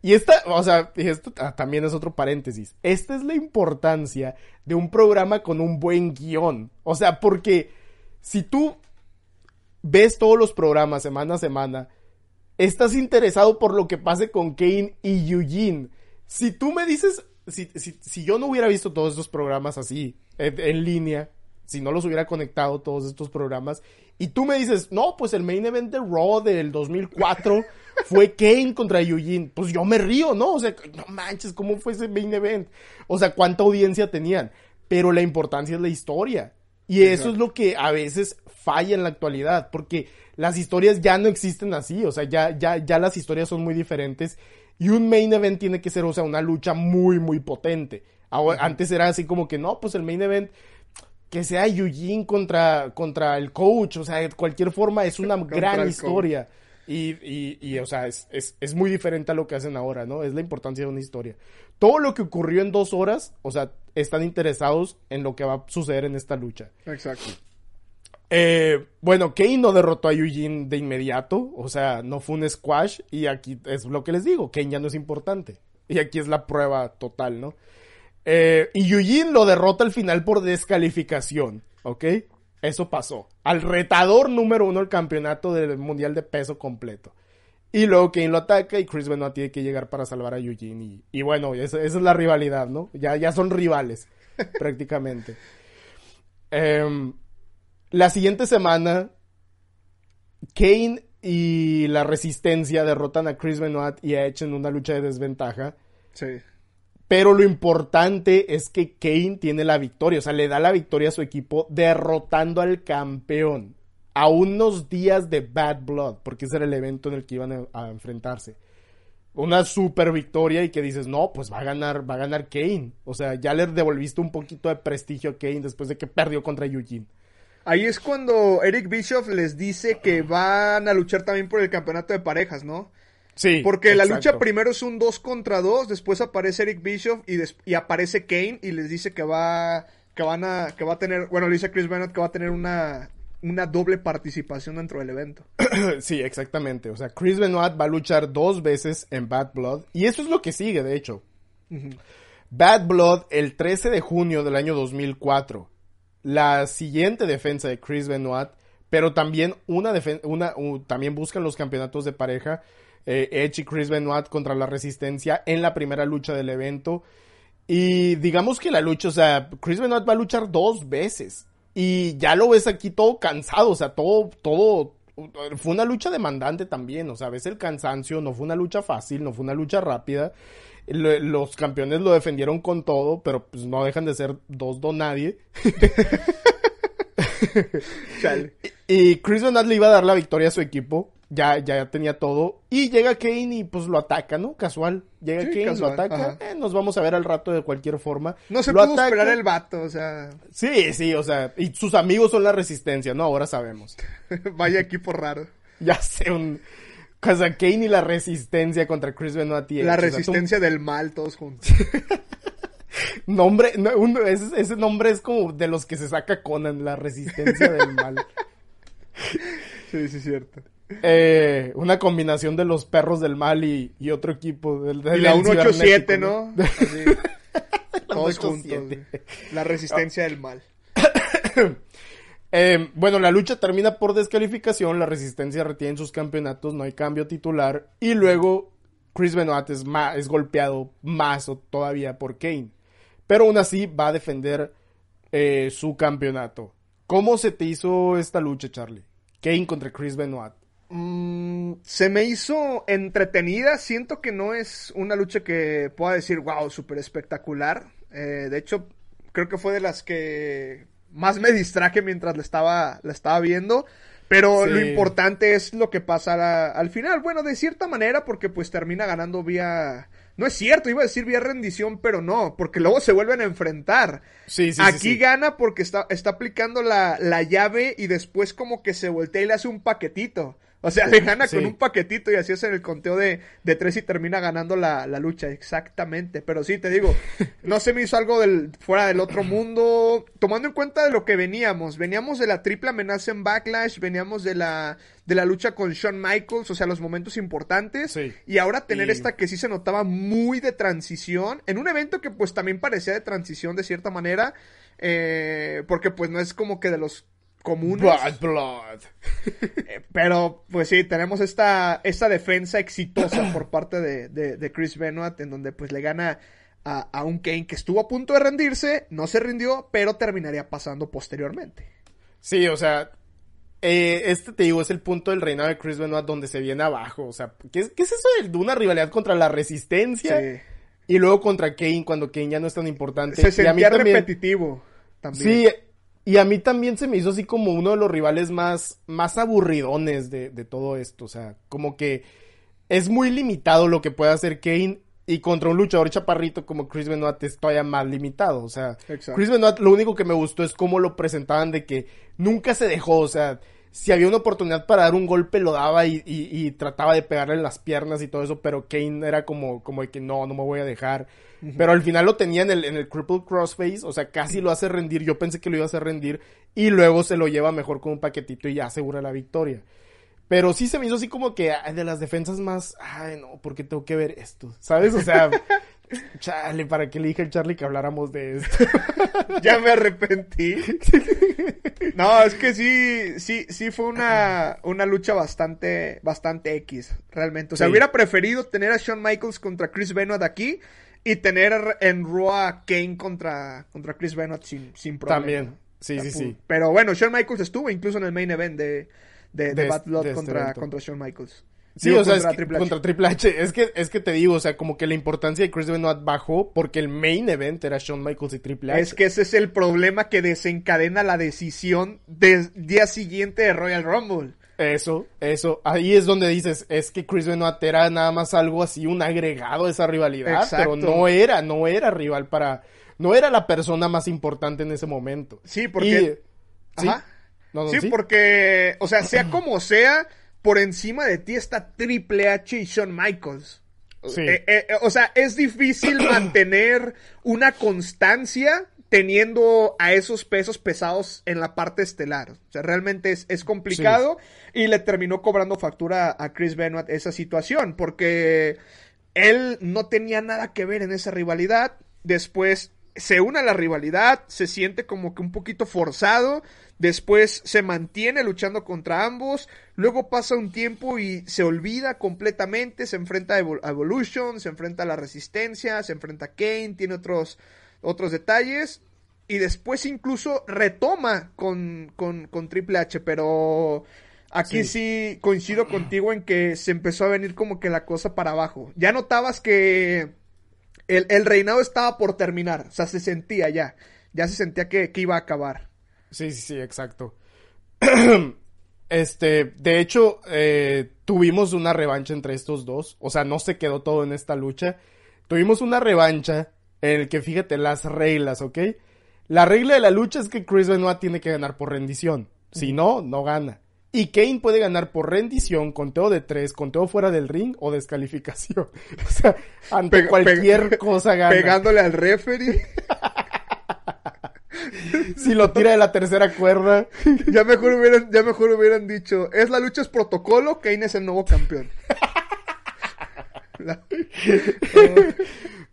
Speaker 1: Y esta, o sea, esto ah, también es otro paréntesis. Esta es la importancia de un programa con un buen guion. O sea, porque si tú ves todos los programas semana a semana, estás interesado por lo que pase con Kane y Eugene. Si tú me dices, si, si, si yo no hubiera visto todos estos programas así, en, en línea, si no los hubiera conectado todos estos programas, y tú me dices, no, pues el main event de Raw del 2004 fue Kane contra Eugene, pues yo me río, ¿no? O sea, no manches, ¿cómo fue ese main event? O sea, ¿cuánta audiencia tenían? Pero la importancia es la historia. Y eso es lo que a veces falla en la actualidad, porque las historias ya no existen así, o sea, ya, ya, ya las historias son muy diferentes Y un main event tiene que ser, o sea, una lucha muy, muy potente. Ahora, Antes era así como que no, pues el main event que sea Eugene contra, contra el coach, o sea, de cualquier forma es una gran historia. Y, y, y, o sea, es, es, es, muy diferente a lo que hacen ahora, ¿no? Es la importancia de una historia. Todo lo que ocurrió en dos horas, o sea, están interesados en lo que va a suceder en esta lucha.
Speaker 2: Exacto.
Speaker 1: Eh, bueno, Kane no derrotó a Eugene de inmediato, o sea, no fue un squash y aquí es lo que les digo, Kane ya no es importante. Y aquí es la prueba total, ¿no? Eh, y Eugene lo derrota al final por descalificación, ¿ok? Eso pasó. Al retador número uno del campeonato del mundial de peso completo. Y luego Kane lo ataca y Chris Benoit tiene que llegar para salvar a Eugene. Y, bueno, esa, es la rivalidad, ¿no? Ya, ya son rivales, prácticamente. Em, la siguiente semana, Kane y la Resistencia derrotan a Chris Benoit y a Edge en una lucha de desventaja.
Speaker 2: Sí.
Speaker 1: Pero lo importante es que Kane tiene la victoria, o sea, le da la victoria a su equipo derrotando al campeón a unos días de Bad Blood, porque ese era el evento en el que iban a, enfrentarse. Una super victoria y que dices, no, pues va a ganar, va a ganar Kane. O sea, ya le devolviste un poquito de prestigio a Kane después de que perdió contra Eugene.
Speaker 2: Ahí es cuando Eric Bischoff les dice que van a luchar también por el campeonato de parejas, ¿no?
Speaker 1: Sí.
Speaker 2: Porque la lucha primero es un 2 contra 2, después aparece Eric Bischoff y, y aparece Kane y les dice que va que van a que va a tener, bueno, le dice Chris Bennett que va a tener una una doble participación dentro del evento.
Speaker 1: sí, exactamente. O sea, Chris Benoit va a luchar dos veces en Bad Blood y eso es lo que sigue, de hecho. Bad Blood el 13 de junio del año 2004. La siguiente defensa de Chris Benoit, pero también una, una también buscan los campeonatos de pareja eh, Edge y Chris Benoit contra la Resistencia en la primera lucha del evento. Y digamos que la lucha, o sea, Chris Benoit va a luchar dos veces. Y ya lo ves aquí todo cansado, o sea, todo, todo, fue una lucha demandante también, o sea, ves el cansancio, no fue una lucha fácil, no fue una lucha rápida. Los campeones lo defendieron con todo, pero pues no dejan de ser dos do nadie. y Chris Benoit le iba a dar la victoria a su equipo, ya, ya tenía todo. Y llega Kane y pues lo ataca, ¿no? Casual. Llega Kane, lo ataca. Eh, nos vamos a ver al rato de cualquier forma.
Speaker 2: No se pudo esperar el vato, o sea.
Speaker 1: Sí, sí, o sea. Y sus amigos son la resistencia, ¿no? Ahora sabemos.
Speaker 2: Vaya equipo raro.
Speaker 1: Ya sé, un. O sea, Kane y la resistencia contra Chris Benoit.
Speaker 2: la resistencia del mal, todos juntos.
Speaker 1: nombre, ese, ese nombre es como de los que se saca Conan, la resistencia del mal.
Speaker 2: sí, sí, es cierto.
Speaker 1: Eh, una combinación de los perros del mal y, otro equipo. Del,
Speaker 2: y la 187, ¿no? Todos juntos. La resistencia del mal.
Speaker 1: Eh, bueno, la lucha termina por descalificación. La resistencia retiene sus campeonatos. No hay cambio titular. Y luego Chris Benoit es, es golpeado más o todavía por Kane. Pero aún así va a defender eh, su campeonato. ¿Cómo se te hizo esta lucha, Charlie? Kane contra Chris Benoit.
Speaker 2: Mm, se me hizo entretenida. Siento que no es una lucha que pueda decir, wow, súper espectacular. Eh, de hecho, creo que fue de las que más me distraje mientras la estaba, la estaba viendo. Pero lo importante es lo que pasa al final. Bueno, de cierta manera, porque pues termina ganando vía. No es cierto, iba a decir vía rendición, pero no, porque luego se vuelven a enfrentar.
Speaker 1: Sí, sí,
Speaker 2: Aquí gana porque está, está aplicando la, la, llave y después como que se voltea y le hace un paquetito. O sea, le gana con un paquetito y así es en el conteo de, de tres y termina ganando la, la, lucha. Exactamente. Pero sí, te digo, no se me hizo algo del, fuera del otro mundo. Tomando en cuenta de lo que veníamos. Veníamos de la triple amenaza en Backlash, veníamos de la, de la lucha con Shawn Michaels, o sea, los momentos importantes. Y ahora tener esta que sí se notaba muy de transición, en un evento que pues también parecía de transición de cierta manera. Eh, porque pues no es como que de los comunes.
Speaker 1: Bad blood.
Speaker 2: Eh, pero, pues sí, tenemos esta, esta defensa exitosa por parte de, de, Chris Benoit, en donde pues le gana a, un Kane que estuvo a punto de rendirse, no se rindió, pero terminaría pasando posteriormente.
Speaker 1: Sí, o sea, eh, este te digo, es el punto del reinado de Chris Benoit donde se viene abajo. O sea, ¿qué, es eso de una rivalidad contra la resistencia? Y luego contra Kane, cuando Kane ya no es tan importante.
Speaker 2: Se sentía repetitivo. También.
Speaker 1: Sí, y a mí también se me hizo así como uno de los rivales más, más aburridones de, de todo esto. O sea, como que es muy limitado lo que puede hacer Kane y contra un luchador chaparrito como Chris Benoit es todavía más limitado. O sea,
Speaker 2: Exacto.
Speaker 1: Chris Benoit lo único que me gustó es cómo lo presentaban de que nunca se dejó. O sea, si había una oportunidad para dar un golpe lo daba y, y- y trataba de pegarle en las piernas y todo eso. Pero Kane era como, como de que no, no me voy a dejar. Pero al final lo tenía en el, en el crippled crossface. O sea, casi lo hace rendir. Yo pensé que lo iba a hacer rendir. Y luego se lo lleva mejor con un paquetito y ya asegura la victoria. Pero sí se me hizo así como que de las defensas más, ay no, porque tengo que ver esto, ¿sabes? O sea, chale, ¿para qué le dije al Charlie que habláramos de esto?
Speaker 2: ya me arrepentí. No, es que sí, sí, sí fue una, una lucha bastante, bastante X, realmente. O sea,
Speaker 1: Sí.
Speaker 2: hubiera preferido tener a Shawn Michaels contra Chris Benoit aquí y tener en Raw a Kane contra, contra Chris Benoit sin, sin problema.
Speaker 1: También, sí, sí, sí.
Speaker 2: Pero bueno, Shawn Michaels estuvo incluso en el main event de, de, de,
Speaker 1: De
Speaker 2: Bad
Speaker 1: este-
Speaker 2: Blood
Speaker 1: de este
Speaker 2: contra,
Speaker 1: evento.
Speaker 2: contra Shawn Michaels.
Speaker 1: Sí,
Speaker 2: Digo,
Speaker 1: o sea,
Speaker 2: contra
Speaker 1: es que-
Speaker 2: Triple H.
Speaker 1: contra Triple H. Es que, es que te digo, o sea, como que la importancia de Chris Benoit bajó porque el main event era Shawn Michaels y Triple H.
Speaker 2: Es que ese es el problema que desencadena la decisión del día siguiente de Royal Rumble.
Speaker 1: Eso, eso. Ahí es donde dices, es que Chris Benoit era nada más algo así, un agregado a esa rivalidad,
Speaker 2: Exacto.
Speaker 1: pero no era, no era rival para, no era la persona más importante en ese momento.
Speaker 2: Sí, porque...
Speaker 1: Y- ¿Sí?
Speaker 2: Ajá.
Speaker 1: No, no,
Speaker 2: sí,
Speaker 1: sí.
Speaker 2: porque, o sea, sea como sea, por encima de ti está Triple H y Shawn Michaels.
Speaker 1: Sí.
Speaker 2: Eh, eh, o sea, es difícil mantener una constancia teniendo a esos pesos pesados en la parte estelar. O sea, realmente es, es complicado y le terminó cobrando factura a Chris Benoit esa situación porque él no tenía nada que ver en esa rivalidad. Después se une a la rivalidad, se siente como que un poquito forzado. Después se mantiene luchando contra ambos. Luego pasa un tiempo y se olvida completamente. Se enfrenta a Evol- a Evolution, se enfrenta a la Resistencia, se enfrenta a Kane, tiene otros, otros detalles. Y después incluso retoma con, con, con Triple H. Pero aquí sí. coincido contigo en que se empezó a venir como que la cosa para abajo. Ya notabas que el, el reinado estaba por terminar. O sea, se sentía ya. Ya se sentía que, que iba a acabar.
Speaker 1: Sí, sí, sí, exacto. este, de hecho, eh, tuvimos una revancha entre estos dos. O sea, no se quedó todo en esta lucha. Tuvimos una revancha en el que, fíjate, las reglas, ¿ok? La regla de la lucha es que Chris Benoit tiene que ganar por rendición. Si no, no gana. Y Kane puede ganar por rendición, conteo de tres, conteo fuera del ring o descalificación. O sea, ante
Speaker 2: Pega-
Speaker 1: cualquier cosa gana.
Speaker 2: Pegándole al referee.
Speaker 1: Si lo tira de la tercera cuerda.
Speaker 2: ya, mejor hubieran, ya mejor hubieran dicho, es la lucha es protocolo, Kane es el nuevo campeón. La-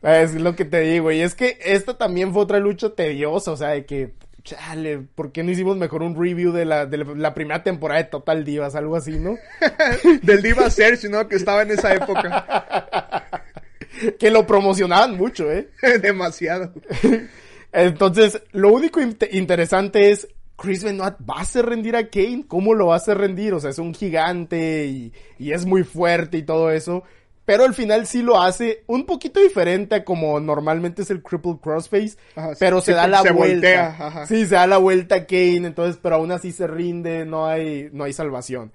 Speaker 1: Es lo que te digo, y es que esta también fue otra lucha tediosa, o sea, de que, chale, ¿por qué no hicimos mejor un review de la, de la, primera temporada de Total Divas, algo así, ¿no?
Speaker 2: del Diva Search, ¿no? Que estaba en esa época.
Speaker 1: que lo promocionaban mucho, ¿eh?
Speaker 2: Demasiado.
Speaker 1: Entonces, lo único inte- interesante es, Chris Benoit va a hacer rendir a Kane, ¿cómo lo va a hacer rendir? O sea, es un gigante y, y es muy fuerte y todo eso. Pero al final sí lo hace un poquito diferente a como normalmente es el crippled crossface.
Speaker 2: Ajá,
Speaker 1: pero
Speaker 2: sí,
Speaker 1: se da la
Speaker 2: se
Speaker 1: vuelta.
Speaker 2: voltea, ajá.
Speaker 1: Sí, se da la vuelta a Kane, entonces, pero aún así se rinde, no hay, no hay salvación.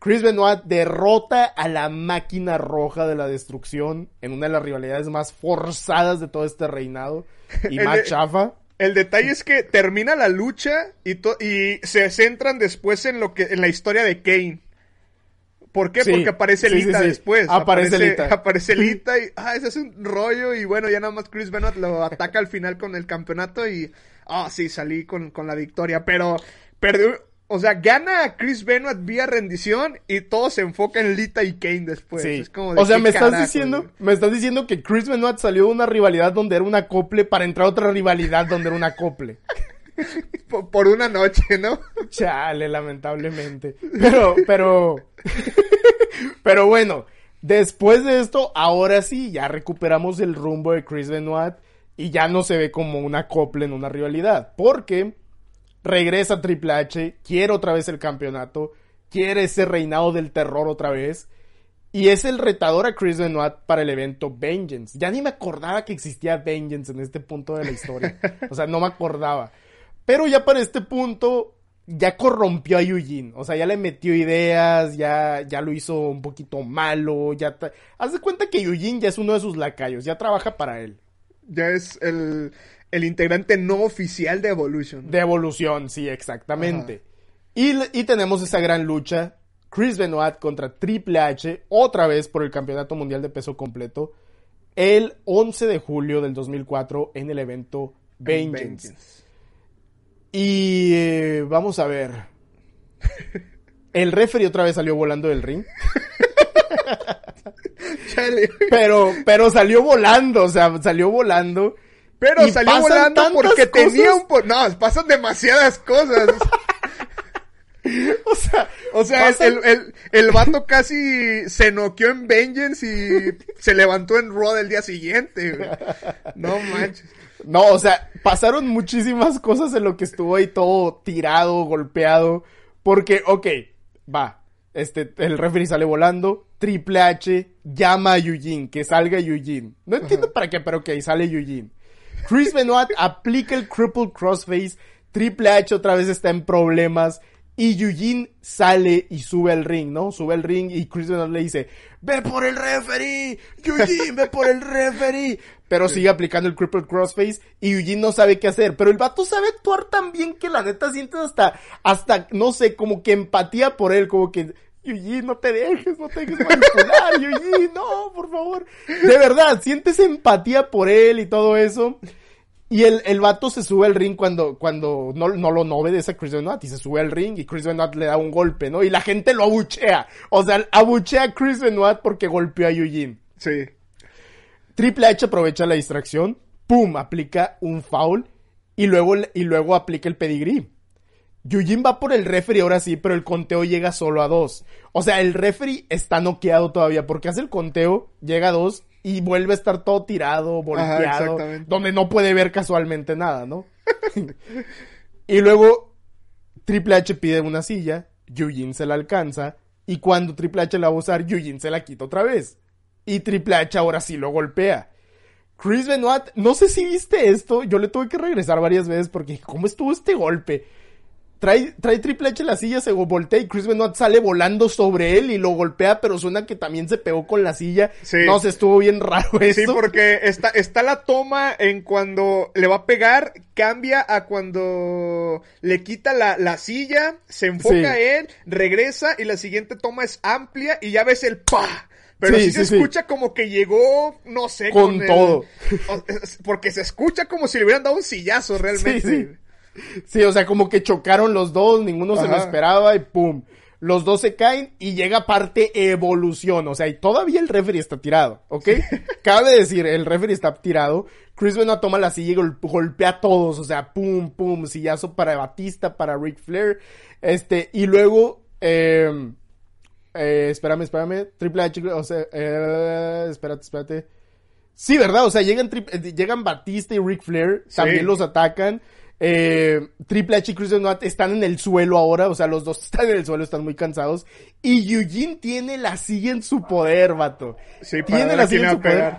Speaker 1: Chris Benoit derrota a la máquina roja de la destrucción en una de las rivalidades más forzadas de todo este reinado y más
Speaker 2: de-
Speaker 1: chafa.
Speaker 2: El detalle es que termina la lucha y, y se centran después en lo que en la historia de Kane. ¿Por qué?
Speaker 1: Sí,
Speaker 2: Porque aparece Lita
Speaker 1: sí, sí.
Speaker 2: después.
Speaker 1: Aparece Lita.
Speaker 2: Aparece Lita y ah, ese es un rollo y bueno, ya nada más Chris Benoit lo ataca al final con el campeonato y ah, sí, salí con, con la victoria, pero perdió, o sea, gana Chris Benoit vía rendición y todo se enfoca en Lita y Kane después.
Speaker 1: Sí.
Speaker 2: Es como de
Speaker 1: o sea, me estás
Speaker 2: carajo,
Speaker 1: diciendo,
Speaker 2: güey.
Speaker 1: me estás diciendo que Chris Benoit salió de una rivalidad donde era un acople para entrar a otra rivalidad donde era un acople.
Speaker 2: por, por una noche, ¿no?
Speaker 1: Chale, lamentablemente. Pero, pero, pero bueno, después de esto, ahora sí, ya recuperamos el rumbo de Chris Benoit y ya no se ve como un acople en una rivalidad. Porque regresa Triple H, quiere otra vez el campeonato, quiere ese reinado del terror otra vez. Y es el retador a Chris Benoit para el evento Vengeance. Ya ni me acordaba que existía Vengeance en este punto de la historia. O sea, no me acordaba. Pero ya para este punto, ya corrompió a Eugene. O sea, ya le metió ideas, ya, ya lo hizo un poquito malo, ya... Haz de cuenta que Eugene ya es uno de sus lacayos, ya trabaja para él.
Speaker 2: Ya es el, el integrante no oficial de Evolution.
Speaker 1: De Evolución, sí, exactamente. Y, y, tenemos esa gran lucha. Chris Benoit contra Triple H, otra vez por el Campeonato Mundial de Peso Completo, el 11 de julio del 2004 en el evento Vengeance. Y eh, vamos a ver. El referee otra vez salió volando del ring. pero, pero salió volando, o sea, salió volando.
Speaker 2: Pero salió volando porque tenía un... No, pasan demasiadas cosas.
Speaker 1: o sea,
Speaker 2: o sea el, el, el, vato casi se noqueó en Vengeance y se levantó en Raw el día siguiente. No manches.
Speaker 1: No, o sea, pasaron muchísimas cosas en lo que estuvo ahí todo tirado, golpeado. Porque, ok, va. Este, el referee sale volando. Triple H llama a Eugene, que salga Eugene. No entiendo para qué, pero ok, sale Eugene. Chris Benoit aplica el Cripple Crossface. Triple H otra vez está en problemas. Y Eugene sale y sube al ring, ¿no? Sube al ring y Chris Benoit le dice, ve por el referee, Eugene, ve por el referee. Pero sigue aplicando el crippled crossface y Eugene no sabe qué hacer. Pero el vato sabe actuar tan bien que la neta sientes hasta, hasta, no sé, como que empatía por él, como que, Eugene, no te dejes, no te dejes manipular, Eugene, no, por favor. De verdad, sientes empatía por él y todo eso. Y el, el vato se sube al ring cuando, cuando no, no lo no obedece a Chris Benoit y se sube al ring y Chris Benoit le da un golpe, ¿no? Y la gente lo abuchea. O sea, abuchea a Chris Benoit porque golpeó a Eugene.
Speaker 2: Sí.
Speaker 1: Triple H aprovecha la distracción, pum, aplica un foul y luego, y luego aplica el pedigrí. Eugene va por el referee ahora sí, pero el conteo llega solo a dos. O sea, el referee está noqueado todavía porque hace el conteo, llega a dos y vuelve a estar todo tirado, volteado, donde no puede ver casualmente nada, ¿no? y luego Triple H pide una silla, Eugene se la alcanza y cuando Triple H la va a usar, Eugene se la quita otra vez. Y Triple H ahora sí lo golpea. Chris Benoit, no sé si viste esto, yo le tuve que regresar varias veces porque ¿cómo estuvo este golpe? Trae, trae Triple H la silla, se voltea y Chris Benoit sale volando sobre él y lo golpea, pero suena que también se pegó con la silla. No sé, estuvo bien raro eso.
Speaker 2: Sí, porque está, está la toma en cuando le va a pegar, cambia a cuando le quita la, la silla, se enfoca a él, regresa y la siguiente toma es amplia y ya ves el pa. Pero sí, se escucha como que llegó, no sé,
Speaker 1: con, todo.
Speaker 2: porque se escucha como si le hubieran dado un sillazo realmente.
Speaker 1: Sí, o sea, como que chocaron los dos, ninguno se lo esperaba y pum. Los dos se caen y llega parte evolución. O sea, y todavía el referee está tirado, ¿ok? Cabe decir, el referee está tirado. Chris Benoit toma la silla y golpea a todos. O sea, pum, pum, sillazo para Batista, para Ric Flair. Este, y luego, eh, eh, espérame, espérame. Triple H, o sea, eh, espérate, espérate. Sí, ¿verdad? O sea, llegan, eh, llegan Batista y Ric Flair, también los atacan. Eh, Triple H y Chris Benoit están en el suelo ahora, o sea, los dos están en el suelo, están muy cansados. Y Eugene tiene la silla en su poder, vato.
Speaker 2: Sí, tiene la silla en su poder.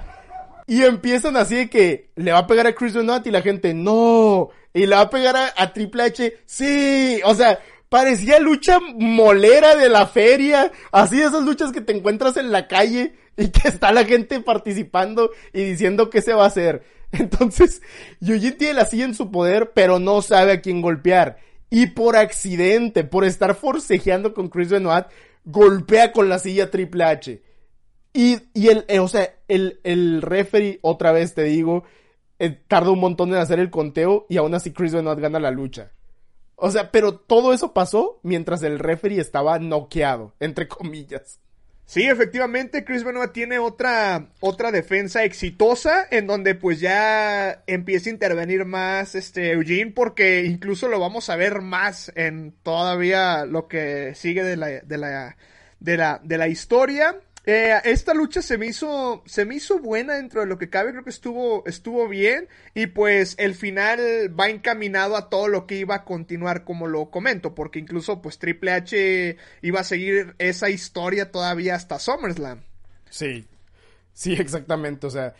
Speaker 1: Y empiezan así de que le va a pegar a Chris Benoit y la gente, no. Y le va a pegar a, Triple H, sí. O sea, parecía lucha molera de la feria. Así esas luchas que te encuentras en la calle y que está la gente participando y diciendo qué se va a hacer. Entonces, Eugene tiene la silla en su poder, pero no sabe a quién golpear. Y por accidente, por estar forcejeando con Chris Benoit, golpea con la silla Triple H. Y, y el, eh, o sea, el, el referee, otra vez te digo, eh, tarda un montón en hacer el conteo y aún así Chris Benoit gana la lucha. O sea, pero todo eso pasó mientras el referee estaba noqueado, entre comillas.
Speaker 2: Sí, efectivamente, Chris Benoit tiene otra, otra defensa exitosa en donde pues ya empieza a intervenir más este Eugene porque incluso lo vamos a ver más en todavía lo que sigue de la, de la, de la, de la historia. Eh, esta lucha se me hizo se me hizo buena dentro de lo que cabe creo que estuvo estuvo bien y pues el final va encaminado a todo lo que iba a continuar como lo comento porque incluso pues Triple H iba a seguir esa historia todavía hasta SummerSlam
Speaker 1: sí sí exactamente o sea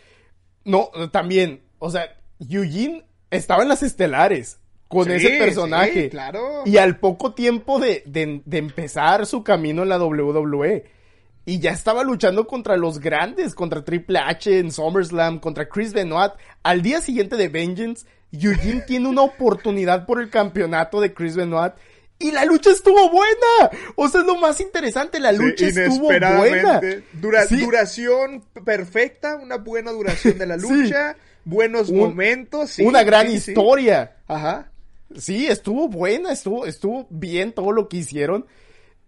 Speaker 1: no también o sea Eugene estaba en las estelares con
Speaker 2: Sí,
Speaker 1: ese personaje.
Speaker 2: sí, claro.
Speaker 1: Y al poco tiempo de, de, de empezar su camino en la WWE. Y ya estaba luchando contra los grandes, contra Triple H en SummerSlam, contra Chris Benoit. Al día siguiente de Vengeance, Eugene tiene una oportunidad por el campeonato de Chris Benoit. Y la lucha estuvo buena. O sea, es lo más interesante. La lucha
Speaker 2: Sí,
Speaker 1: estuvo buena.
Speaker 2: inesperadamente. Dura-
Speaker 1: Sí.
Speaker 2: Duración perfecta, una buena duración de la
Speaker 1: Sí.
Speaker 2: lucha, buenos
Speaker 1: Un-
Speaker 2: momentos.
Speaker 1: una gran historia.
Speaker 2: Ajá.
Speaker 1: Sí, estuvo buena, estuvo, estuvo bien todo lo que hicieron.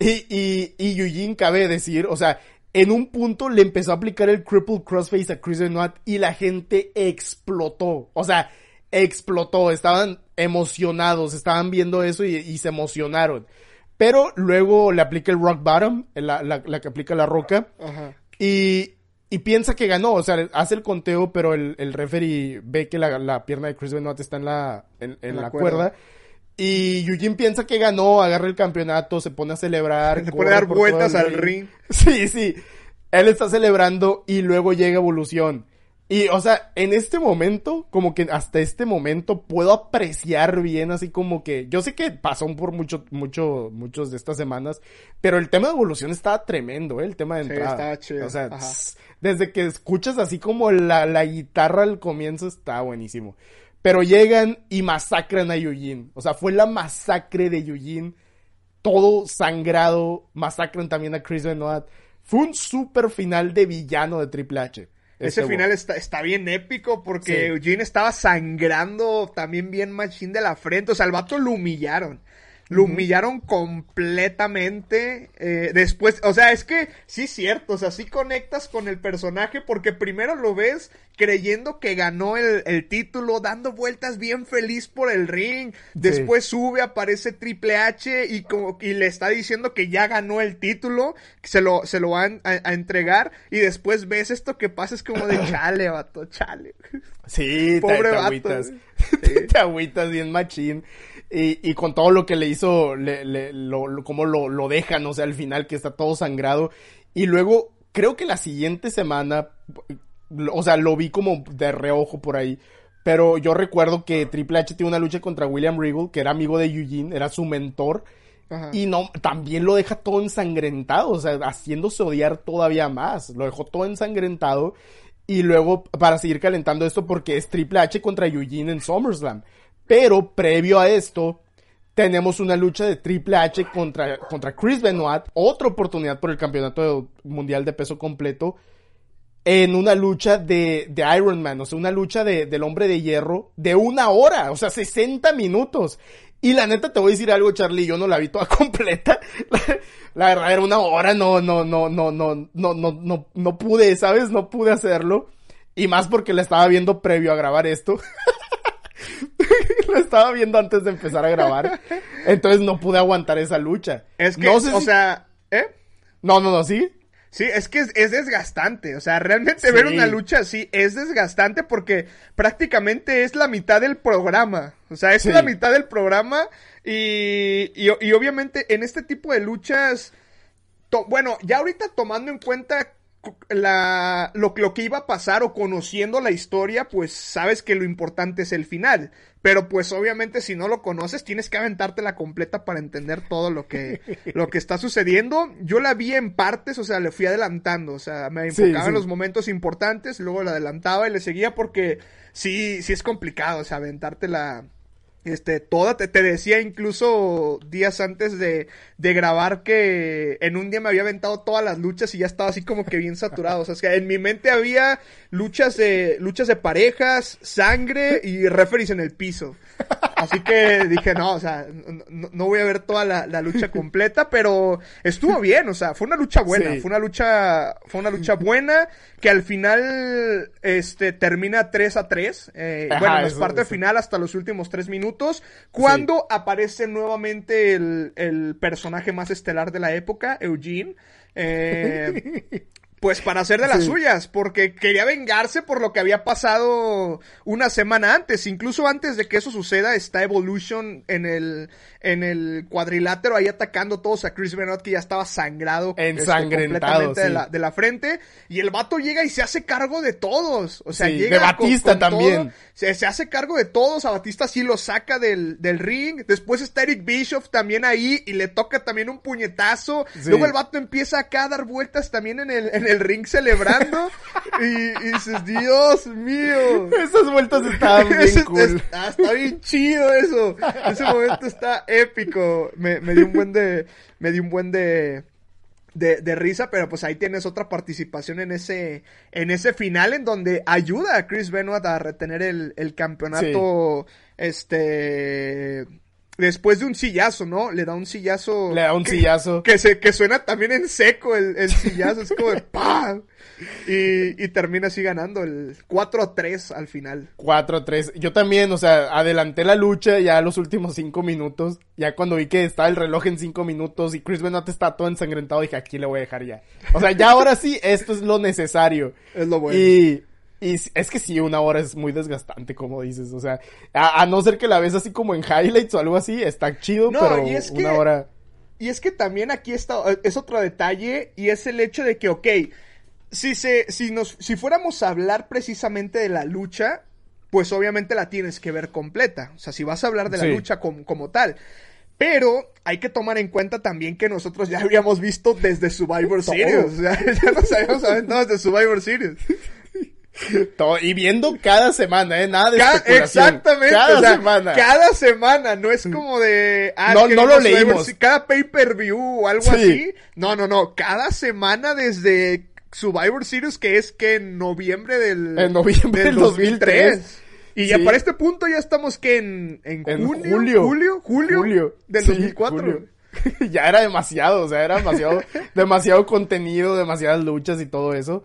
Speaker 1: Y, y, y Eugene cabe decir, o sea, en un punto le empezó a aplicar el Cripple Crossface a Chris Benoit y la gente explotó. O sea, explotó. Estaban emocionados, estaban viendo eso y, y se emocionaron. Pero luego le aplica el Rock Bottom, la, la, la que aplica la roca.
Speaker 2: Ajá.
Speaker 1: Y, y piensa que ganó, o sea, hace el conteo, pero el, el referee ve que la, la pierna de Chris Benoit está en la, en, en
Speaker 2: la
Speaker 1: la,
Speaker 2: cuerda.
Speaker 1: cuerda. Y Eugene piensa que ganó, agarra el campeonato, se pone a celebrar.
Speaker 2: Se pone a dar vueltas
Speaker 1: el
Speaker 2: al ring.
Speaker 1: Sí, sí. Él está celebrando y luego llega Evolución. Y, o sea, en este momento, como que hasta este momento puedo apreciar bien, así como que, yo sé que pasó por mucho, mucho, muchos de estas semanas, pero el tema de Evolución estaba tremendo, ¿eh? El tema de
Speaker 2: Sí,
Speaker 1: entrada.
Speaker 2: estaba chido.
Speaker 1: O sea,
Speaker 2: Ajá.
Speaker 1: desde que escuchas así como la, la guitarra al comienzo está buenísimo. Pero llegan y masacran a Eugene. O sea, fue la masacre de Eugene. Todo sangrado. Masacran también a Chris Benoit. Fue un super final de villano de Triple H.
Speaker 2: Ese final está, está bien épico porque
Speaker 1: Sí.
Speaker 2: Eugene estaba sangrando también bien machín de la frente. O sea, al vato lo humillaron. Lo humillaron completamente. eh, después, o sea, es que sí es cierto. O sea, sí conectas con el personaje porque primero lo ves creyendo que ganó el, el título, dando vueltas bien feliz por el ring. Después sube, aparece Triple H y, como, y le está diciendo que ya ganó el título, que se lo, se lo van a, a entregar. Y después ves esto que pasa, es como de chale, vato, chale.
Speaker 1: Sí, te,
Speaker 2: Pobre
Speaker 1: te
Speaker 2: vato,
Speaker 1: agüitas.
Speaker 2: sí.
Speaker 1: te agüitas bien machín. Y, y con todo lo que le hizo, le, le- lo, lo- como lo, lo dejan, o sea, al final que está todo sangrado. Y luego, creo que la siguiente semana, o sea, lo vi como de reojo por ahí. Pero yo recuerdo que Triple H tiene una lucha contra William Regal, que era amigo de Eugene, era su mentor.
Speaker 2: Ajá.
Speaker 1: Y no, también lo deja todo ensangrentado, o sea, haciéndose odiar todavía más. Lo dejó todo ensangrentado. Y luego, para seguir calentando esto, porque es Triple H contra Eugene en SummerSlam. Pero, previo a esto, tenemos una lucha de Triple H contra, contra Chris Benoit. Otra oportunidad por el campeonato mundial de peso completo. En una lucha de, de Iron Man, o sea, una lucha de, del hombre de hierro de una hora, o sea, 60 minutos. Y la neta te voy a decir algo, Charlie, yo no la vi toda completa. La, verdad era una hora, no, no, no, no, no, no, no, no, no pude, ¿sabes? No pude hacerlo. Y más porque la estaba viendo previo a grabar esto. la estaba viendo antes de empezar a grabar. Entonces no pude aguantar esa lucha.
Speaker 2: Es que,
Speaker 1: no sé
Speaker 2: o
Speaker 1: si-
Speaker 2: sea, ¿eh?
Speaker 1: No, no, no, ¿sí?
Speaker 2: Sí, es que es, es desgastante. O sea, realmente
Speaker 1: Sí.
Speaker 2: ver una lucha así es desgastante porque prácticamente es la mitad del programa. O sea, es
Speaker 1: Sí.
Speaker 2: la mitad del programa y, y, y obviamente en este tipo de luchas, bueno, ya ahorita tomando en cuenta cu- la, lo, lo que iba a pasar o conociendo la historia, pues sabes que lo importante es el final. Pero pues obviamente si no lo conoces tienes que aventarte la completa para entender todo lo que, lo que está sucediendo. Yo la vi en partes, o sea, le fui adelantando, o sea, me
Speaker 1: Sí,
Speaker 2: enfocaba en los momentos importantes, luego la adelantaba y le seguía porque sí, sí es complicado, o sea, aventarte la, este, toda, te, te decía incluso días antes de, de grabar que en un día me había aventado todas las luchas y ya estaba así como que bien saturado. O sea, que en mi mente había luchas de, luchas de parejas, sangre y referees en el piso. Así que dije, no, o sea, no, voy a ver toda la, la lucha completa, pero estuvo bien, o sea, fue una lucha buena,
Speaker 1: Sí.
Speaker 2: fue una lucha, fue una lucha buena, que al final, este, termina 3 a 3, eh,
Speaker 1: Ajá,
Speaker 2: bueno, no es parte
Speaker 1: eso.
Speaker 2: final hasta los últimos tres minutos, cuando aparece nuevamente el, el personaje más estelar de la época, Eugene, eh, pues para hacer de las
Speaker 1: Sí.
Speaker 2: suyas, porque quería vengarse por lo que había pasado una semana antes, incluso antes de que eso suceda está Evolution en el en el cuadrilátero ahí atacando todos a Chris Benoit que ya estaba sangrado este,
Speaker 1: Ensangrentado,
Speaker 2: de, la, de la frente y el vato llega y se hace cargo de todos, o sea,
Speaker 1: Sí,
Speaker 2: llega
Speaker 1: de Batista
Speaker 2: con- con
Speaker 1: también.
Speaker 2: todo. se, se, hace cargo de todos, a Batista sí lo saca del, del, ring, después está Eric Bischoff también ahí y le toca también un puñetazo, sí. luego el vato empieza acá a dar vueltas también en el, en el ring celebrando y, y, dices, Dios mío.
Speaker 1: Esas vueltas estaban bien cool.
Speaker 2: Está, está, bien chido eso, ese momento está épico, me, me dio un buen de, me dio un buen de de, de, risa, pero pues ahí tienes otra participación en ese, en ese final en donde ayuda a Chris Benoit a retener el, el campeonato, sí. este, después de un sillazo, ¿no? Le da un sillazo.
Speaker 1: Le da un
Speaker 2: que,
Speaker 1: sillazo.
Speaker 2: Que, se, que suena también en seco el, el sillazo, es como de ¡pam! Y, y, termina así ganando el 4 a 3 al final.
Speaker 1: 4 a 3. Yo también, o sea, adelanté la lucha ya los últimos 5 minutos. Ya cuando vi que estaba el reloj en 5 minutos y Chris Benoit está todo ensangrentado, dije, aquí le voy a dejar ya. O sea, ya ahora sí, esto es lo necesario.
Speaker 2: Es lo bueno.
Speaker 1: Y, y es que sí, una hora es muy desgastante, como dices. O sea, a, a no ser que la ves así como en highlights o algo así, está chido,
Speaker 2: no,
Speaker 1: pero
Speaker 2: y es
Speaker 1: una
Speaker 2: que,
Speaker 1: hora.
Speaker 2: Y es que también aquí está, es otro detalle, y es el hecho de que, ok, si se, si nos, si fuéramos a hablar precisamente de la lucha, pues obviamente la tienes que ver completa. O sea, si vas a hablar de la
Speaker 1: Sí.
Speaker 2: lucha como, como tal. Pero hay que tomar en cuenta también que nosotros ya habíamos visto desde Survivor
Speaker 1: Todo.
Speaker 2: Series. O sea, ya nos habíamos aventado desde Survivor Series.
Speaker 1: Todo- y viendo cada semana, ¿eh? Nada de especulación.
Speaker 2: exactamente.
Speaker 1: Cada
Speaker 2: o sea,
Speaker 1: semana.
Speaker 2: Cada semana. No es como de. Ah,
Speaker 1: No- no lo leímos.
Speaker 2: Cada pay-per-view o algo
Speaker 1: Sí.
Speaker 2: así. No, no, no. Cada semana desde Survivor Series, que es que en noviembre del.
Speaker 1: En noviembre del 2003.
Speaker 2: Y ya para este punto ya estamos que en, en,
Speaker 1: En
Speaker 2: junio,
Speaker 1: julio.
Speaker 2: julio, julio,
Speaker 1: Julio.
Speaker 2: del
Speaker 1: Sí,
Speaker 2: 2004.
Speaker 1: julio. ya era demasiado, o sea, era demasiado, demasiado contenido, demasiadas luchas y todo eso.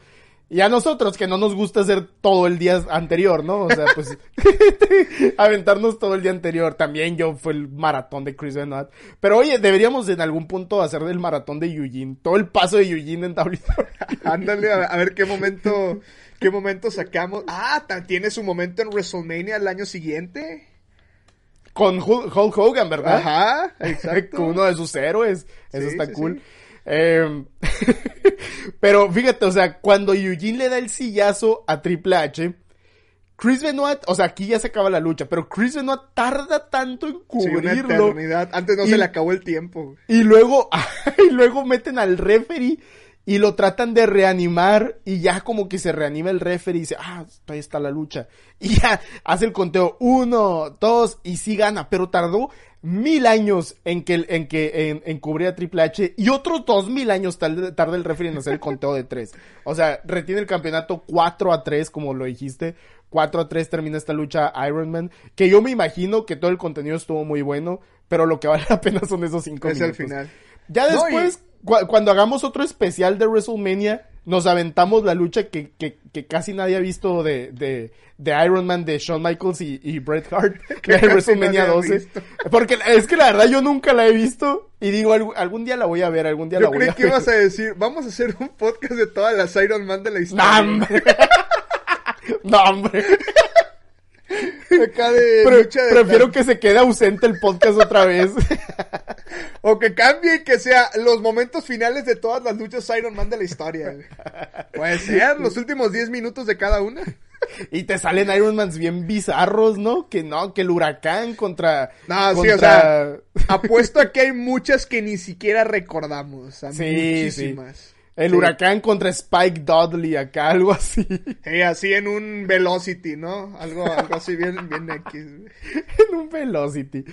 Speaker 1: Y a nosotros, que no nos gusta hacer todo el día anterior, ¿no? O sea, pues, aventarnos todo el día anterior. También yo fue el maratón de Chris Benoit. Pero oye, deberíamos en algún punto hacer el maratón de Eugene. Todo el paso de Eugene en WWE.
Speaker 2: Ándale, a, ver qué momento, qué momento sacamos. Ah, tiene su momento en WrestleMania el año siguiente.
Speaker 1: Con Hul- Hulk Hogan, ¿verdad?
Speaker 2: Ajá, exacto.
Speaker 1: Con uno de sus héroes. Eso
Speaker 2: Sí,
Speaker 1: está
Speaker 2: sí,
Speaker 1: cool.
Speaker 2: sí.
Speaker 1: Eh, pero fíjate, o sea, cuando Eugene le da el sillazo a Triple H, Chris Benoit, o sea, aquí ya se acaba la lucha, pero Chris Benoit tarda tanto en
Speaker 2: Sí, una
Speaker 1: cubrirlo.
Speaker 2: eternidad. Antes no
Speaker 1: Y-
Speaker 2: se le acabó el tiempo.
Speaker 1: y luego, y luego meten al referee y lo tratan de reanimar y ya como que se reanima el referee y dice, ah, ahí está la lucha. Y ya hace el conteo, uno, dos, y sí gana, pero tardó mil años en que, en que, en, en cubrir a Triple H y otros dos mil años tarda el referee en hacer el conteo de tres. O sea, retiene el campeonato 4 a 3, como lo dijiste. 4 a 3 termina esta lucha Iron Man, que yo me imagino que todo el contenido estuvo muy bueno, pero lo que vale la pena son esos cinco
Speaker 2: Es el
Speaker 1: minutos.
Speaker 2: final.
Speaker 1: Ya
Speaker 2: No,
Speaker 1: después, cuando hagamos otro especial de WrestleMania, nos aventamos la lucha que, que, que casi nadie ha visto de, de, de Iron Man, de Shawn Michaels y, y Bret Hart,
Speaker 2: Que
Speaker 1: de WrestleMania
Speaker 2: nadie ha
Speaker 1: 12.
Speaker 2: visto.
Speaker 1: Porque es que la verdad yo nunca la he visto y digo, algún, algún día la voy a ver, algún día
Speaker 2: Yo
Speaker 1: la voy
Speaker 2: creí
Speaker 1: a
Speaker 2: que
Speaker 1: ver.
Speaker 2: ibas a decir, vamos a hacer un podcast de todas las Iron Man de la historia.
Speaker 1: ¡No, hombre! no, hombre.
Speaker 2: Acá de
Speaker 1: Pre-
Speaker 2: lucha de
Speaker 1: prefiero que se quede ausente el podcast otra vez.
Speaker 2: O que cambie y que sea los momentos finales de todas las luchas Iron Man de la historia. güey. Puede ser, los últimos 10 minutos de cada una.
Speaker 1: Y te salen Ironmans bien bizarros, ¿no? Que no, que el huracán contra.
Speaker 2: No, sí,
Speaker 1: contra...
Speaker 2: o sea, apuesto a que hay muchas que ni siquiera recordamos. a
Speaker 1: Sí,
Speaker 2: muchísimas.
Speaker 1: El
Speaker 2: Sí.
Speaker 1: huracán contra Spike Dudley, acá, algo así.
Speaker 2: Sí, así en un Velocity, ¿no? Algo, algo así bien, bien X. güey.
Speaker 1: en un Velocity.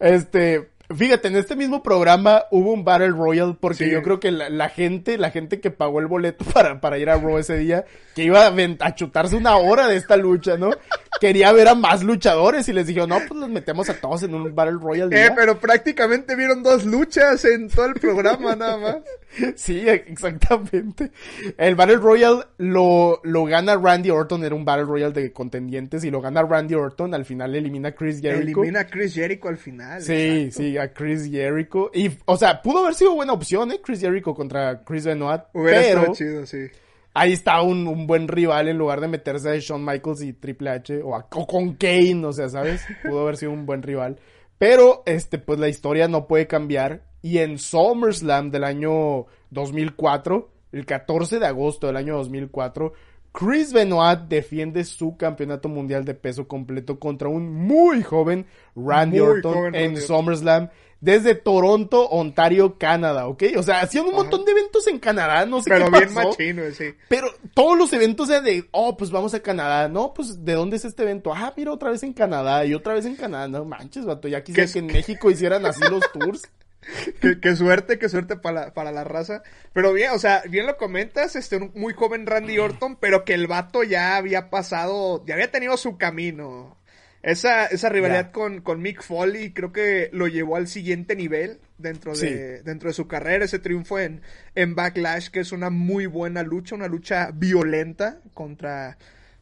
Speaker 1: Este, fíjate, en este mismo programa hubo un Battle Royale porque
Speaker 2: Sí.
Speaker 1: yo creo que la, la gente, la gente que pagó el boleto para, para ir a Raw ese día, que iba a, a chutarse una hora de esta lucha, ¿no? Quería ver a más luchadores y les dijo, no, pues los metemos a todos en un Battle Royale.
Speaker 2: Eh,
Speaker 1: ya".
Speaker 2: pero prácticamente vieron dos luchas en todo el programa nada más.
Speaker 1: Sí, exactamente. El Battle Royale lo, lo gana Randy Orton, era un Battle Royale de contendientes y lo gana Randy Orton, al final elimina a Chris Jericho.
Speaker 2: Elimina a Chris Jericho al final.
Speaker 1: Sí,
Speaker 2: exacto.
Speaker 1: sí, a Chris Jericho. Y, o sea, pudo haber sido buena opción, ¿eh? Chris Jericho contra Chris Benoit.
Speaker 2: Hubiera
Speaker 1: pero
Speaker 2: chido, sí.
Speaker 1: ahí está un, un buen rival en lugar de meterse a Shawn Michaels y Triple H o, a- o con Kane, o sea, ¿sabes? Pudo haber sido un buen rival. Pero, este, pues la historia no puede cambiar. Y en SummerSlam del año 2004, el 14 de agosto del año 2004, Chris Benoit defiende su campeonato mundial de peso completo contra un muy joven Randy Orton en SummerSlam desde Toronto, Ontario, Canadá, ¿ok? O sea, hacían un montón de eventos en Canadá, no sé
Speaker 2: Pero
Speaker 1: qué
Speaker 2: bien machino, sí.
Speaker 1: Pero todos los eventos eran de, oh, pues vamos a Canadá, ¿no? Pues, ¿de dónde es este evento? Ah, mira, otra vez en Canadá y otra vez en Canadá. No manches, vato, ya quisiera que en México hicieran así los tours.
Speaker 2: qué, suerte, qué suerte para la, para la raza. Pero bien, o sea, bien lo comentas, este, un muy joven Randy Orton, pero que el vato ya había pasado, ya había tenido su camino. Esa, esa rivalidad con, con Mick Foley creo que lo llevó al siguiente nivel dentro de, dentro de su carrera. Ese triunfo en, en Backlash, que es una muy buena lucha, una lucha violenta contra,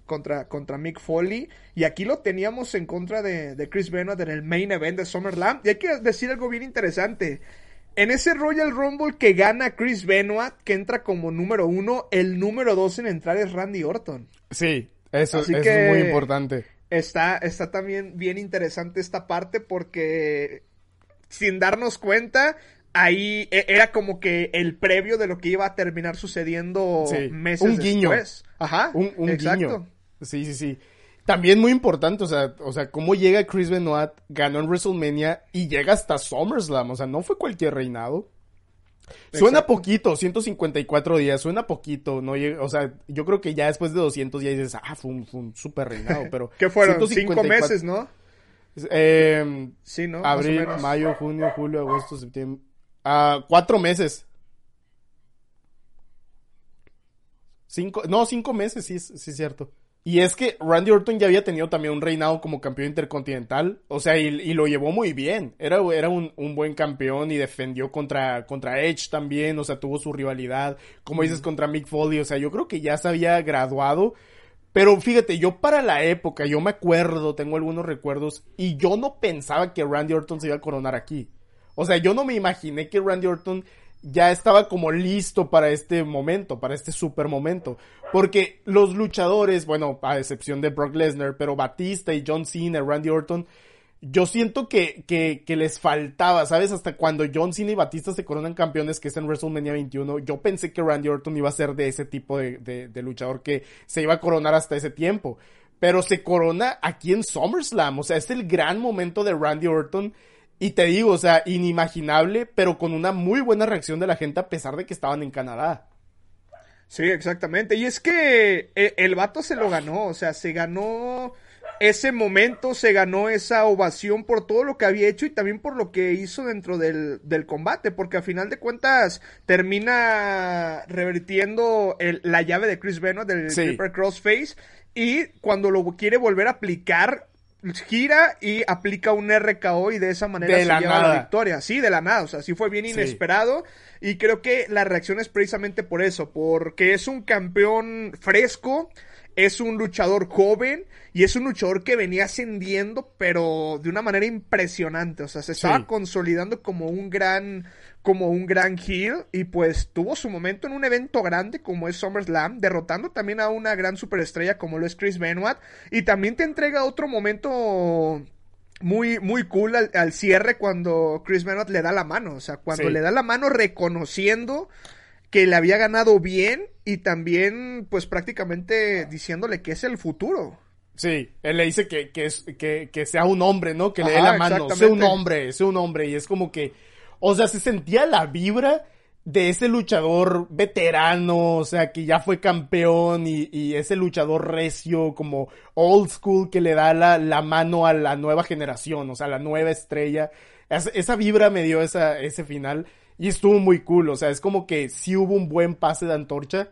Speaker 2: contra, contra Mick Foley. Y aquí lo teníamos en contra de, de Chris Benoit en el main event de SummerSlam. Y hay que decir algo bien interesante. En ese Royal Rumble que gana Chris Benoit, que entra como número uno, el número dos en entrar es Randy Orton.
Speaker 1: Sí, eso, eso es muy importante
Speaker 2: está, está también bien interesante esta parte porque sin darnos cuenta, ahí e, era como que el previo de lo que iba a terminar sucediendo meses un guiño. después.
Speaker 1: Ajá. Un, guiño. Sí, sí, sí. También muy importante, o sea, o sea, cómo llega Chris Benoit, ganó en WrestleMania y llega hasta SummerSlam, o sea, no fue cualquier reinado. Suena poquito, 154 días, suena poquito, no o sea, yo creo que ya después de 200 ya dices, ah, fue un, fue súper reinado, pero...
Speaker 2: ¿Qué fueron? Cinco meses, ¿no?
Speaker 1: Eh,
Speaker 2: sí, ¿no?
Speaker 1: Abril, mayo, junio, julio, agosto, septiembre... Ah, cuatro meses. Cinco, no, cinco meses, sí, sí es cierto. Y es que Randy Orton ya había tenido también un reinado como campeón intercontinental. O sea, y, lo llevó muy bien. Era, era un, buen campeón y defendió contra, contra Edge también. O sea, tuvo su rivalidad. Como dices, contra Mick Foley. O sea, yo creo que ya se había graduado. Pero fíjate, yo para la época, yo me acuerdo, tengo algunos recuerdos. Y yo no pensaba que Randy Orton se iba a coronar aquí. O sea, yo no me imaginé que Randy Orton ya estaba como listo para este momento, para este super momento. Porque los luchadores, bueno, a excepción de Brock Lesnar, pero Batista y John Cena, Randy Orton, yo siento que, que, les faltaba, ¿sabes? Hasta cuando John Cena y Batista se coronan campeones, que es en WrestleMania 21, yo pensé que Randy Orton iba a ser de ese tipo de, de, de luchador que se iba a coronar hasta ese tiempo. Pero se corona aquí en SummerSlam, o sea, es el gran momento de Randy Orton y te digo, o sea, inimaginable, pero con una muy buena reacción de la gente a pesar de que estaban en Canadá.
Speaker 2: Sí, exactamente. Y es que eh, el, vato se lo ganó, o sea, se ganó ese momento, se ganó esa ovación por todo lo que había hecho y también por lo que hizo dentro del, del combate, porque a final de cuentas termina revertiendo la llave de Chris Benoit del sí. Crossface y cuando lo quiere volver a aplicar gira y aplica un RKO y de esa manera se lleva la victoria. Sí, de la nada, o sea, sí fue bien inesperado y creo que la reacción es precisamente por eso, porque es un campeón fresco, es un luchador joven y es un luchador que venía ascendiendo, pero de una manera impresionante, o sea, se estaba consolidando como un gran como un gran heel y pues tuvo su momento en un evento grande como es SummerSlam, derrotando también a una gran superestrella como lo es Chris Benoit. Y también te entrega otro momento muy, muy cool al, cierre cuando Chris Benoit le da la mano, o sea, cuando le da la mano reconociendo que le había ganado bien y también pues prácticamente diciéndole que es el futuro.
Speaker 1: Sí, él le dice que, que, que, que sea un hombre, ¿no? Que le dé la mano, sea un hombre, sea un hombre y es como que o sea, se sentía la vibra de ese luchador veterano, o sea, que ya fue campeón y, ese luchador recio, como old school, que le da la, la, mano a la nueva generación, o sea, la nueva estrella. esa vibra me dio esa, ese final y estuvo muy cool, o sea, es como que sí hubo un buen pase de antorcha.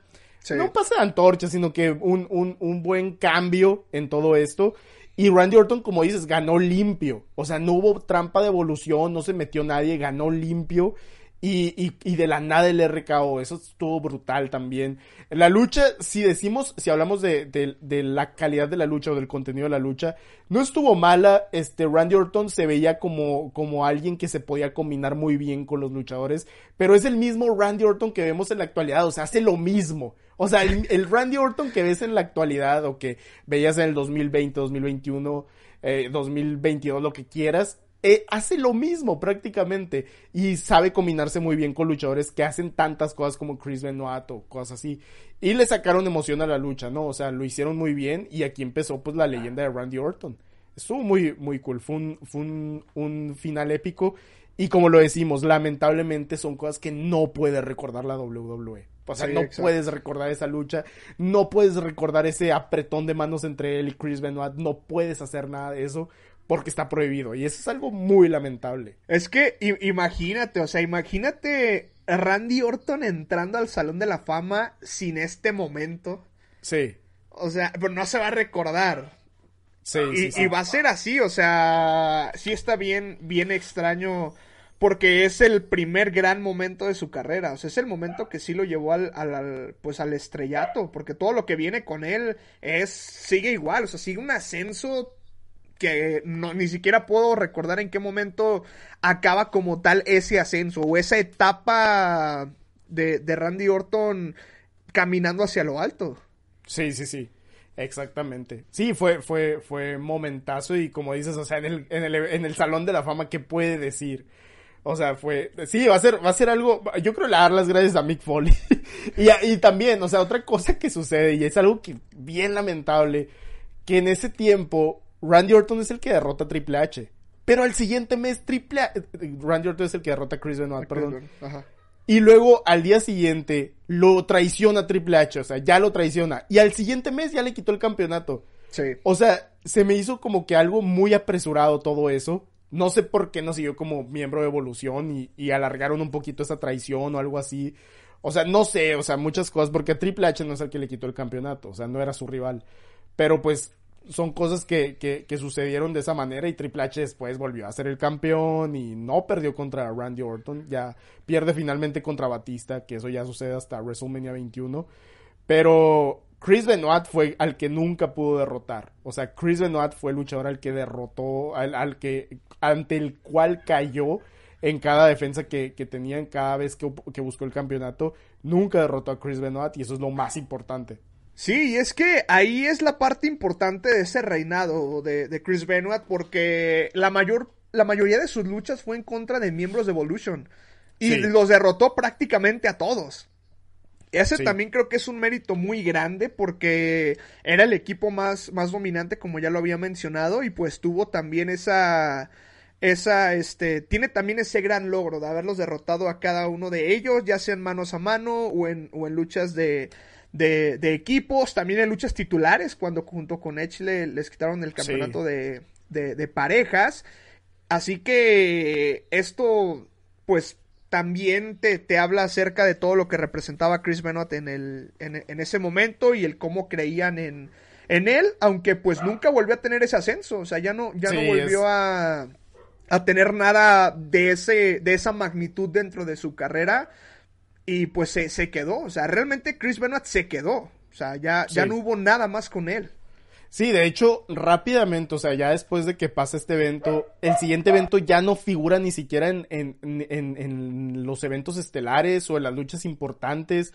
Speaker 1: No un pase de antorcha, sino que un, un, un buen cambio en todo esto. Y Randy Orton, como dices, ganó limpio. O sea, no hubo trampa de evolución, no se metió nadie, ganó limpio. Y, y, y, de la nada el RKO, eso estuvo brutal también. La lucha, si decimos, si hablamos de, de, de, la calidad de la lucha o del contenido de la lucha, no estuvo mala, este, Randy Orton se veía como, como alguien que se podía combinar muy bien con los luchadores, pero es el mismo Randy Orton que vemos en la actualidad, o sea, hace lo mismo. O sea, el, el Randy Orton que ves en la actualidad o que veías en el 2020, 2021, eh, 2022, lo que quieras, eh, hace lo mismo prácticamente y sabe combinarse muy bien con luchadores que hacen tantas cosas como Chris Benoit o cosas así. Y le sacaron emoción a la lucha, ¿no? O sea, lo hicieron muy bien y aquí empezó pues la leyenda de Randy Orton. Estuvo muy, muy cool, fue un, fue un, un final épico y como lo decimos, lamentablemente son cosas que no puede recordar la WWE. O sea, no puedes recordar esa lucha, no puedes recordar ese apretón de manos entre él y Chris Benoit, no puedes hacer nada de eso porque está prohibido. Y eso es algo muy lamentable.
Speaker 2: Es que imagínate, o sea, imagínate Randy Orton entrando al Salón de la Fama sin este momento.
Speaker 1: Sí.
Speaker 2: O sea, pero no se va a recordar.
Speaker 1: Sí,
Speaker 2: y,
Speaker 1: sí, sí.
Speaker 2: y va a ser así, o sea, sí está bien, bien extraño porque es el primer gran momento de su carrera, o sea, es el momento que sí lo llevó al, al, pues al estrellato, porque todo lo que viene con él es, sigue igual, o sea, sigue un ascenso que no, ni siquiera puedo recordar en qué momento acaba como tal ese ascenso o esa etapa de, de Randy Orton caminando hacia lo alto.
Speaker 1: Sí, sí, sí. Exactamente. Sí, fue, fue, fue momentazo y como dices, o sea, en el, en el, en el Salón de la Fama, ¿qué puede decir? O sea, fue, sí, va a ser, va a ser algo, yo creo le dar las gracias a Mick Foley. y, y también, o sea, otra cosa que sucede, y es algo que bien lamentable, que en ese tiempo, Randy Orton es el que derrota a Triple H. Pero al siguiente mes, Triple H, Randy Orton es el que derrota a Chris Benoit, perdón.
Speaker 2: Ajá.
Speaker 1: Y luego al día siguiente lo traiciona Triple H, o sea, ya lo traiciona. Y al siguiente mes ya le quitó el campeonato.
Speaker 2: Sí.
Speaker 1: O sea, se me hizo como que algo muy apresurado todo eso. No sé por qué no siguió como miembro de Evolución y, y, alargaron un poquito esa traición o algo así. O sea, no sé, o sea, muchas cosas, porque Triple H no es el que le quitó el campeonato, o sea, no era su rival. Pero pues son cosas que, que, que sucedieron de esa manera y Triple H después volvió a ser el campeón y no perdió contra Randy Orton, ya pierde finalmente contra Batista, que eso ya sucede hasta WrestleMania 21. Pero Chris Benoit fue al que nunca pudo derrotar. O sea, Chris Benoit fue el luchador al que derrotó, al, al que, ante el cual cayó en cada defensa que, que tenían cada vez que, que, buscó el campeonato. Nunca derrotó a Chris Benoit y eso es lo más importante.
Speaker 2: Sí, y es que ahí es la parte importante de ese reinado de, de Chris Benoit porque la mayor, la mayoría de sus luchas fue en contra de miembros de Evolution. Y sí. los derrotó prácticamente a todos. Ese sí. también creo que es un mérito muy grande porque era el equipo más, más dominante, como ya lo había mencionado, y pues tuvo también esa, esa, este, tiene también ese gran logro de haberlos derrotado a cada uno de ellos, ya sean manos a mano o en, o en luchas de, de, de, equipos, también en luchas titulares, cuando junto con Edge le, les quitaron el campeonato sí. de, de, de parejas. Así que esto, pues también te, te, habla acerca de todo lo que representaba Chris Benoit en, el, en, en ese momento y el cómo creían en, en, él, aunque pues nunca volvió a tener ese ascenso, o sea, ya no, ya sí, no volvió es... a, a, tener nada de, ese, de esa magnitud dentro de su carrera y pues se, se quedó, o sea, realmente Chris Benoit se quedó, o sea, ya, sí. ya no hubo nada más con él.
Speaker 1: Sí, de hecho, rápidamente, o sea, ya después de que pasa este evento, el siguiente evento ya no figura ni siquiera en, en, en, en, los eventos estelares o en las luchas importantes.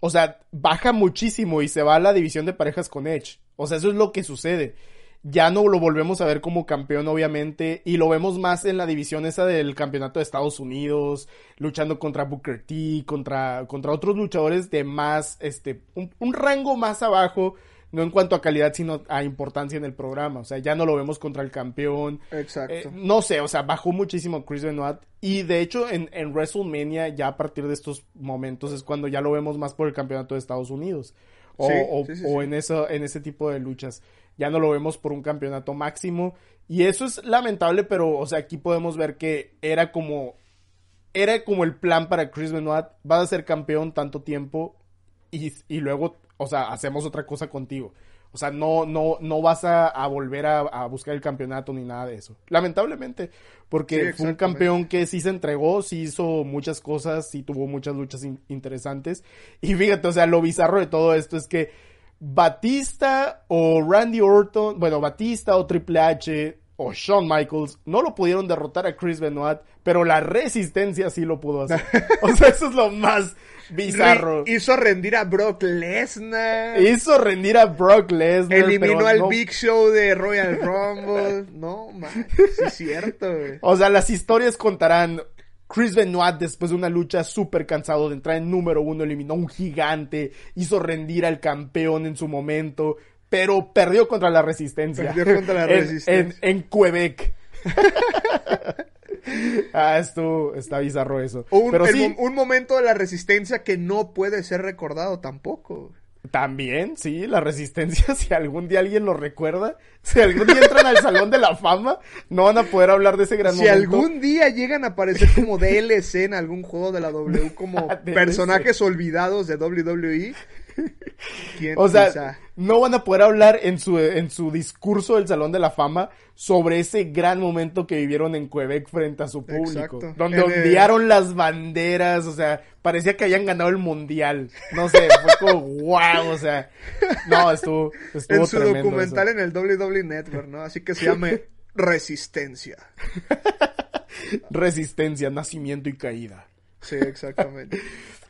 Speaker 1: O sea, baja muchísimo y se va a la división de parejas con Edge. O sea, eso es lo que sucede. Ya no lo volvemos a ver como campeón, obviamente, y lo vemos más en la división esa del campeonato de Estados Unidos, luchando contra Booker T, contra, contra otros luchadores de más, este, un, un rango más abajo no en cuanto a calidad, sino a importancia en el programa. O sea, ya no lo vemos contra el campeón.
Speaker 2: Exacto.
Speaker 1: Eh, no sé, o sea, bajó muchísimo Chris Benoit. Y de hecho, en, en, WrestleMania, ya a partir de estos momentos, es cuando ya lo vemos más por el campeonato de Estados Unidos. O,
Speaker 2: sí,
Speaker 1: o,
Speaker 2: sí, sí,
Speaker 1: o en, eso, en ese tipo de luchas. Ya no lo vemos por un campeonato máximo. Y eso es lamentable, pero, o sea, aquí podemos ver que era como. Era como el plan para Chris Benoit. Vas a ser campeón tanto tiempo. Y, y luego o sea, hacemos otra cosa contigo. O sea, no, no, no vas a, a volver a, a, buscar el campeonato ni nada de eso. Lamentablemente, porque sí, fue un campeón que sí se entregó, sí hizo muchas cosas, sí tuvo muchas luchas in interesantes. Y fíjate, o sea, lo bizarro de todo esto es que Batista o Randy Orton, bueno, Batista o Triple H o Shawn Michaels no lo pudieron derrotar a Chris Benoit, pero la resistencia sí lo pudo hacer. o sea, eso es lo más bizarro.
Speaker 2: hizo rendir a Brock Lesnar.
Speaker 1: Hizo rendir a Brock Lesnar.
Speaker 2: Eliminó al Big Show de Royal Rumble. no, man, sí es cierto, güey.
Speaker 1: O sea, las historias contarán. Chris Benoit, después de una lucha súper cansado de entrar en número uno, eliminó a un gigante, hizo rendir al campeón en su momento, pero perdió contra la resistencia.
Speaker 2: Perdió contra la resistencia.
Speaker 1: En, Quebec. ah, esto está bizarro eso.
Speaker 2: Un,
Speaker 1: pero
Speaker 2: sí, un momento de la resistencia que no puede ser recordado tampoco.
Speaker 1: También, sí, la resistencia, si algún día alguien lo recuerda, si algún día entran al Salón de la Fama, no van a poder hablar de ese gran
Speaker 2: si
Speaker 1: momento.
Speaker 2: Si algún día llegan a aparecer como DLC en algún juego de la W, como personajes olvidados de WWE,
Speaker 1: o sea, no van a poder hablar en su, en su discurso del Salón de la Fama sobre ese gran momento que vivieron en Quebec frente a su público. Donde ondearon las banderas, o sea, parecía que habían ganado el mundial. No sé, fue como wow, o sea, no, estuvo, estuvo
Speaker 2: En su documental en el WWE Network, ¿no? Así que se llama Resistencia.
Speaker 1: Resistencia, nacimiento y caída.
Speaker 2: Sí, exactamente.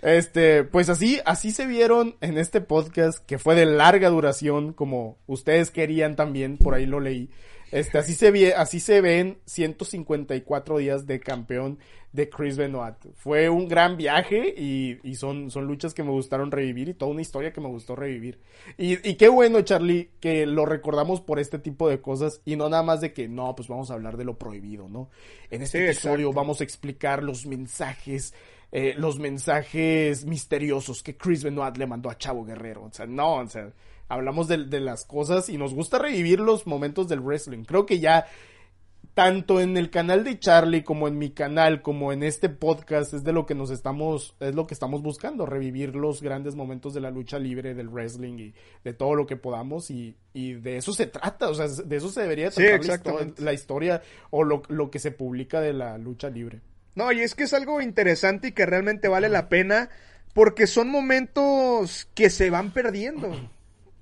Speaker 1: Este, pues así, así se vieron en este podcast que fue de larga duración, como ustedes querían también, por ahí lo leí. Este, así se ve, así se ven 154 días de campeón de Chris Benoit. Fue un gran viaje y, y son, son luchas que me gustaron revivir y toda una historia que me gustó revivir. Y, y qué bueno, Charlie, que lo recordamos por este tipo de cosas y no nada más de que no, pues vamos a hablar de lo prohibido, ¿no? En este episodio vamos a explicar los mensajes eh, los mensajes misteriosos que Chris Benoit le mandó a Chavo Guerrero. O sea, no, o sea, hablamos de, las cosas y nos gusta revivir los momentos del wrestling. Creo que ya tanto en el canal de Charlie como en mi canal como en este podcast es de lo que nos estamos es lo que estamos buscando revivir los grandes momentos de la lucha libre del wrestling y de todo lo que podamos y, y de eso se trata o sea de eso se debería tratar la, historia o lo, lo que se publica de la lucha libre
Speaker 2: no, y es que es algo interesante y que realmente vale la pena porque son momentos que se van perdiendo.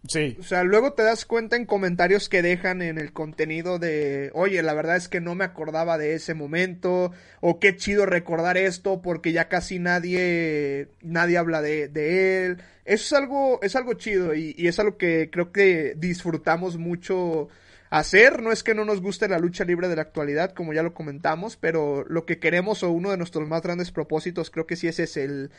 Speaker 1: Sí.
Speaker 2: O sea, luego te das cuenta en comentarios que dejan en el contenido de, oye, la verdad es que no me acordaba de ese momento, o qué chido recordar esto porque ya casi nadie, nadie habla de, de él. Eso es algo, es algo chido y, y es algo que creo que disfrutamos mucho hacer. No es que no nos guste la lucha libre de la actualidad, como ya lo comentamos, pero lo que queremos o uno de nuestros más grandes propósitos creo que sí ese es el,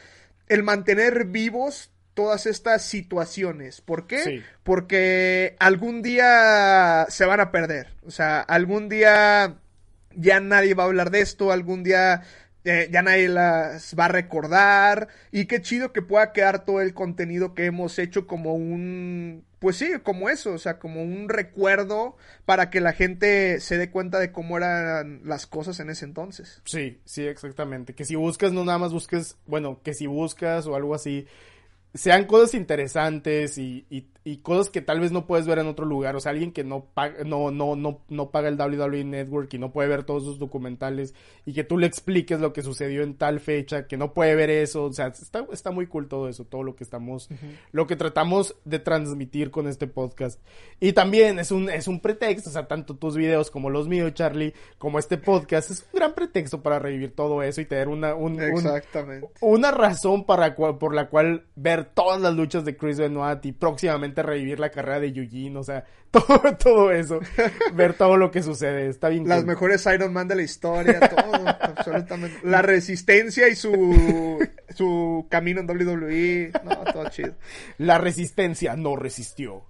Speaker 2: el mantener vivos todas estas situaciones. ¿Por qué? Porque algún día se van a perder. O sea, algún día ya nadie va a hablar de esto, algún día eh, ya nadie las va a recordar. Y qué chido que pueda quedar todo el contenido que hemos hecho como un pues sí, como eso, o sea, como un recuerdo para que la gente se dé cuenta de cómo eran las cosas en ese entonces.
Speaker 1: Sí, sí, exactamente. Que si buscas, no nada más busques, bueno, que si buscas o algo así, sean cosas interesantes y, y, y, cosas que tal vez no puedes ver en otro lugar. O sea, alguien que no paga, no, no, no, no paga el WWE Network y no puede ver todos sus documentales y que tú le expliques lo que sucedió en tal fecha, que no puede ver eso. O sea, está, está muy cool todo eso, todo lo que estamos, lo que tratamos de transmitir con este podcast. Y también es un, es un pretexto, o sea, tanto tus videos como los míos, Charlie, como este podcast, es un gran pretexto para revivir todo eso y tener una, un, una razón para por la cual ver todas las luchas de Chris Benoit y próximamente revivir la carrera de Eugene, o sea, todo, todo eso, ver todo lo que sucede, está bien.
Speaker 2: Las mejores Iron Man de la historia, todo, absolutamente. La resistencia y su, su camino en WWE, no, todo chido.
Speaker 1: La resistencia no resistió.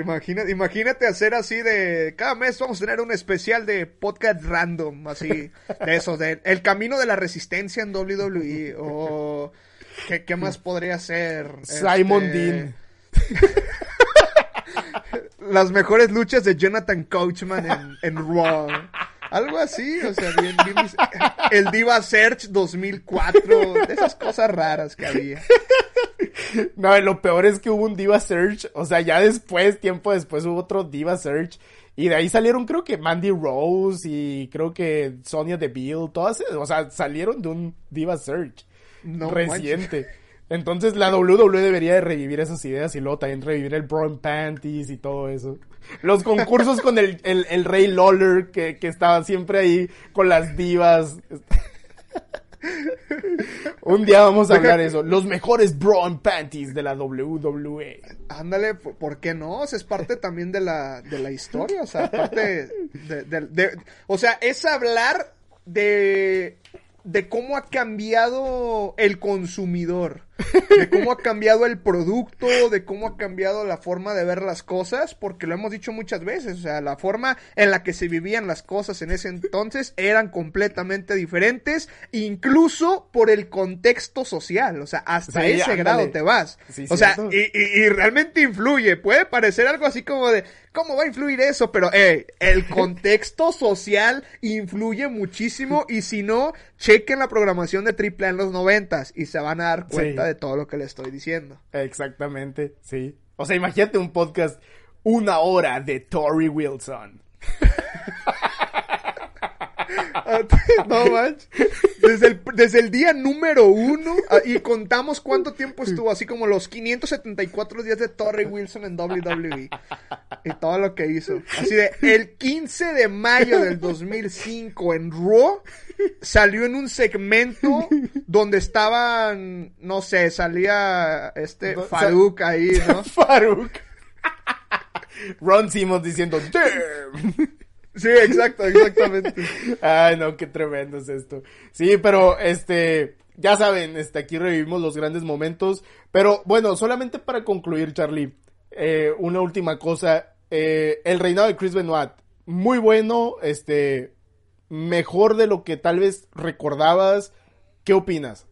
Speaker 2: imagínate, imagínate hacer así de cada mes vamos a tener un especial de podcast random, así de eso, de el camino de la resistencia en WWE o ¿Qué, más podría ser?
Speaker 1: Simon este, Dean.
Speaker 2: Las mejores luchas de Jonathan Coachman en, en Raw. Algo así, o sea, bien, el Diva Search 2004, esas cosas raras que había.
Speaker 1: No, lo peor es que hubo un Diva Search, o sea, ya después, tiempo después hubo otro Diva Search y de ahí salieron creo que Mandy Rose y creo que Sonia Deville, todas, o sea, salieron de un Diva Search no reciente. Entonces la WWE debería de revivir esas ideas y luego también revivir el Brown Panties y todo eso. Los concursos con el, el, el rey Lawler que, que estaba siempre ahí con las divas. Un día vamos a hablar eso. Los mejores bra and panties de la WWE.
Speaker 2: Ándale, ¿por qué no? O sea, es parte también de la, de la historia. O sea, parte de, de- de- O sea, es hablar de. De cómo ha cambiado el consumidor. De cómo ha cambiado el producto, de cómo ha cambiado la forma de ver las cosas, porque lo hemos dicho muchas veces, o sea, la forma en la que se vivían las cosas en ese entonces eran completamente diferentes, incluso por el contexto social, o sea, hasta
Speaker 1: Sí,
Speaker 2: ese
Speaker 1: ándale.
Speaker 2: grado te vas.
Speaker 1: Sí,
Speaker 2: o sea, y, y- y realmente influye, puede parecer algo así como de, ¿cómo va a influir eso? Pero, eh, el contexto social influye muchísimo y si no, chequen la programación de AAA en los noventas y se van a dar cuenta
Speaker 1: Sí.
Speaker 2: De todo lo que les estoy diciendo.
Speaker 1: Exactamente, sí. O sea, imagínate un podcast, una hora de Tori Wilson.
Speaker 2: no manches. Desde el, desde el día número uno ah, y contamos cuánto tiempo estuvo, así como los 574 días de Torrey Wilson en WWE y todo lo que hizo. Así de, el 15 de mayo del 2005 en Raw salió en un segmento donde estaban, no sé, salía este
Speaker 1: No,
Speaker 2: Farouk ahí, ¿no?
Speaker 1: Farouk. Ron Simmons diciendo, damn.
Speaker 2: Sí, exacto, exactamente.
Speaker 1: Ay, no, qué tremendo es esto. Sí, pero este, ya saben, este, aquí revivimos los grandes momentos. Pero bueno, solamente para concluir, Charlie, eh, una última cosa. Eh, el reinado de Chris Benoit, muy bueno, este, mejor de lo que tal vez recordabas. ¿Qué opinas?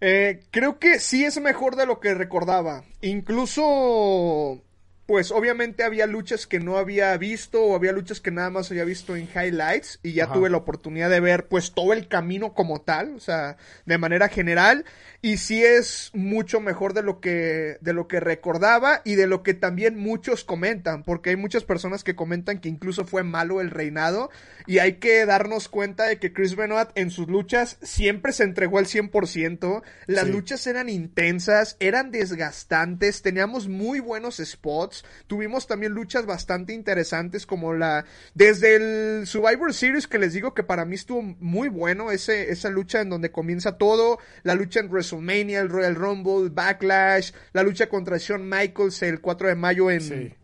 Speaker 2: Eh, creo que sí es mejor de lo que recordaba. Incluso, pues obviamente había luchas que no había visto o había luchas que nada más había visto en highlights y ya
Speaker 1: Ajá.
Speaker 2: tuve la oportunidad de ver pues todo el camino como tal, o sea, de manera general y sí es mucho mejor de lo que de lo que recordaba y de lo que también muchos comentan, porque hay muchas personas que comentan que incluso fue malo el reinado y hay que darnos cuenta de que Chris Benoit en sus luchas siempre se entregó al 100%, las
Speaker 1: Sí.
Speaker 2: luchas eran intensas, eran desgastantes, teníamos muy buenos spots, tuvimos también luchas bastante interesantes como la desde el Survivor Series que les digo que para mí estuvo muy bueno ese esa lucha en donde comienza todo, la lucha en WrestleMania, el Royal Rumble, Backlash, la lucha contra Shawn Michaels el 4 de mayo en
Speaker 1: Sí.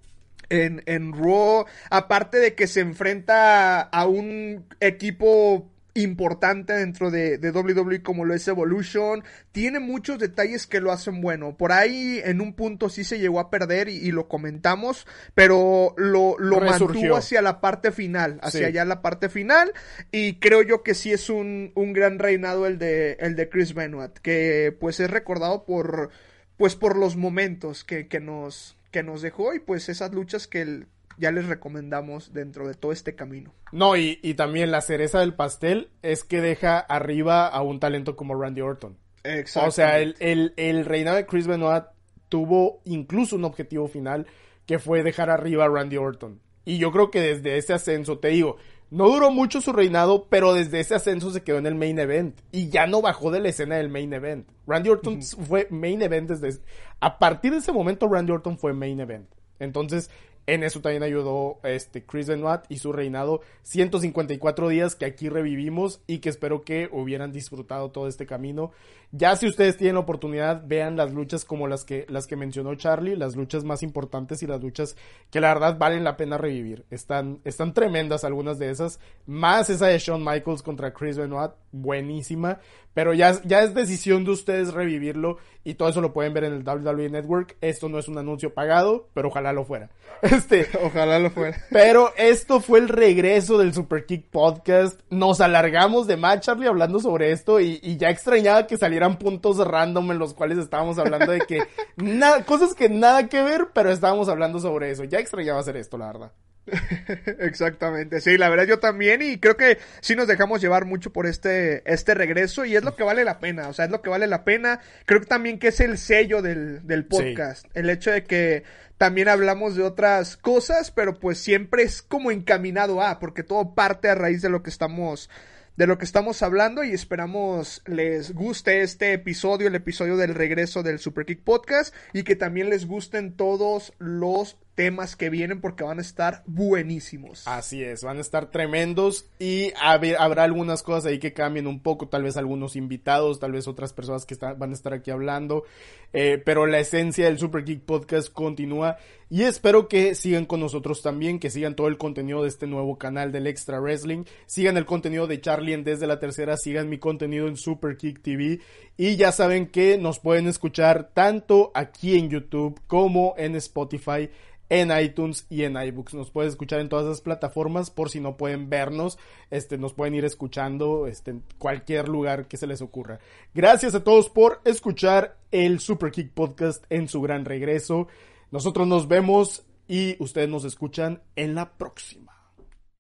Speaker 2: en, en Raw, aparte de que se enfrenta a un equipo importante dentro de, de WWE como lo es Evolution, tiene muchos detalles que lo hacen bueno. Por ahí en un punto sí se llegó a perder y, y lo comentamos, pero lo, lo mantuvo hacia la parte final, hacia
Speaker 1: Sí.
Speaker 2: allá la parte final, y creo yo que sí es un, un gran reinado el de, el de Chris Benoit, que pues es recordado por, pues por los momentos que, que nos, que nos dejó y pues esas luchas que el- ya les recomendamos dentro de todo este camino.
Speaker 1: No, y, y también la cereza del pastel es que deja arriba a un talento como Randy Orton.
Speaker 2: Exacto.
Speaker 1: O sea, el, el, el reinado de Chris Benoit tuvo incluso un objetivo final que fue dejar arriba a Randy Orton. Y yo creo que desde ese ascenso, te digo, no duró mucho su reinado, pero desde ese ascenso se quedó en el main event. Y ya no bajó de la escena del main event. Randy Orton fue main event desde... A partir de ese momento, Randy Orton fue main event. Entonces, en eso también ayudó este Chris Benoit y su reinado 154 días que aquí revivimos y que espero que hubieran disfrutado todo este camino. Ya si ustedes tienen la oportunidad, vean las luchas como las que las que mencionó Charlie, las luchas más importantes y las luchas que la verdad valen la pena revivir. Están están tremendas algunas de esas, más esa de Shawn Michaels contra Chris Benoit, buenísima, pero ya ya es decisión de ustedes revivirlo y todo eso lo pueden ver en el WWE Network. Esto no es un anuncio pagado, pero ojalá lo fuera. Este,
Speaker 2: Ojalá lo fuera.
Speaker 1: pero esto fue el regreso del Super Kick Podcast. Nos alargamos de más, Charlie, hablando sobre esto y, y ya extrañaba que salieran puntos random en los cuales estábamos hablando de que nada, cosas que nada que ver, pero estábamos hablando sobre eso. Ya extrañaba hacer esto, la verdad.
Speaker 2: Exactamente, sí, la verdad yo también y creo que sí nos dejamos llevar mucho por este, este regreso y es lo que vale la pena, o sea, es lo que vale la pena, creo que también que es el sello del, del podcast, el hecho de que también hablamos de otras cosas, pero pues siempre es como encaminado a, porque todo parte a raíz de lo que estamos de lo que estamos hablando y esperamos les guste este episodio, el episodio del regreso del Super Kick Podcast y que también les gusten todos los temas que vienen porque van a estar buenísimos.
Speaker 1: Así es, van a estar tremendos y habrá algunas cosas ahí que cambien un poco, tal vez algunos invitados, tal vez otras personas que van a estar aquí hablando, eh, pero la esencia del Super Geek Podcast continúa y espero que sigan con nosotros también, que sigan todo el contenido de este nuevo canal del Extra Wrestling, sigan el contenido de Charlie en Desde la Tercera, sigan mi contenido en Super Geek TV y ya saben que nos pueden escuchar tanto aquí en YouTube como en Spotify en iTunes y en iBooks. Nos pueden escuchar en todas esas plataformas por si no pueden vernos, este, nos pueden ir escuchando este, en cualquier lugar que se les ocurra. Gracias a todos por escuchar el Super Kick Podcast en su gran regreso. Nosotros nos vemos y ustedes nos escuchan en la próxima.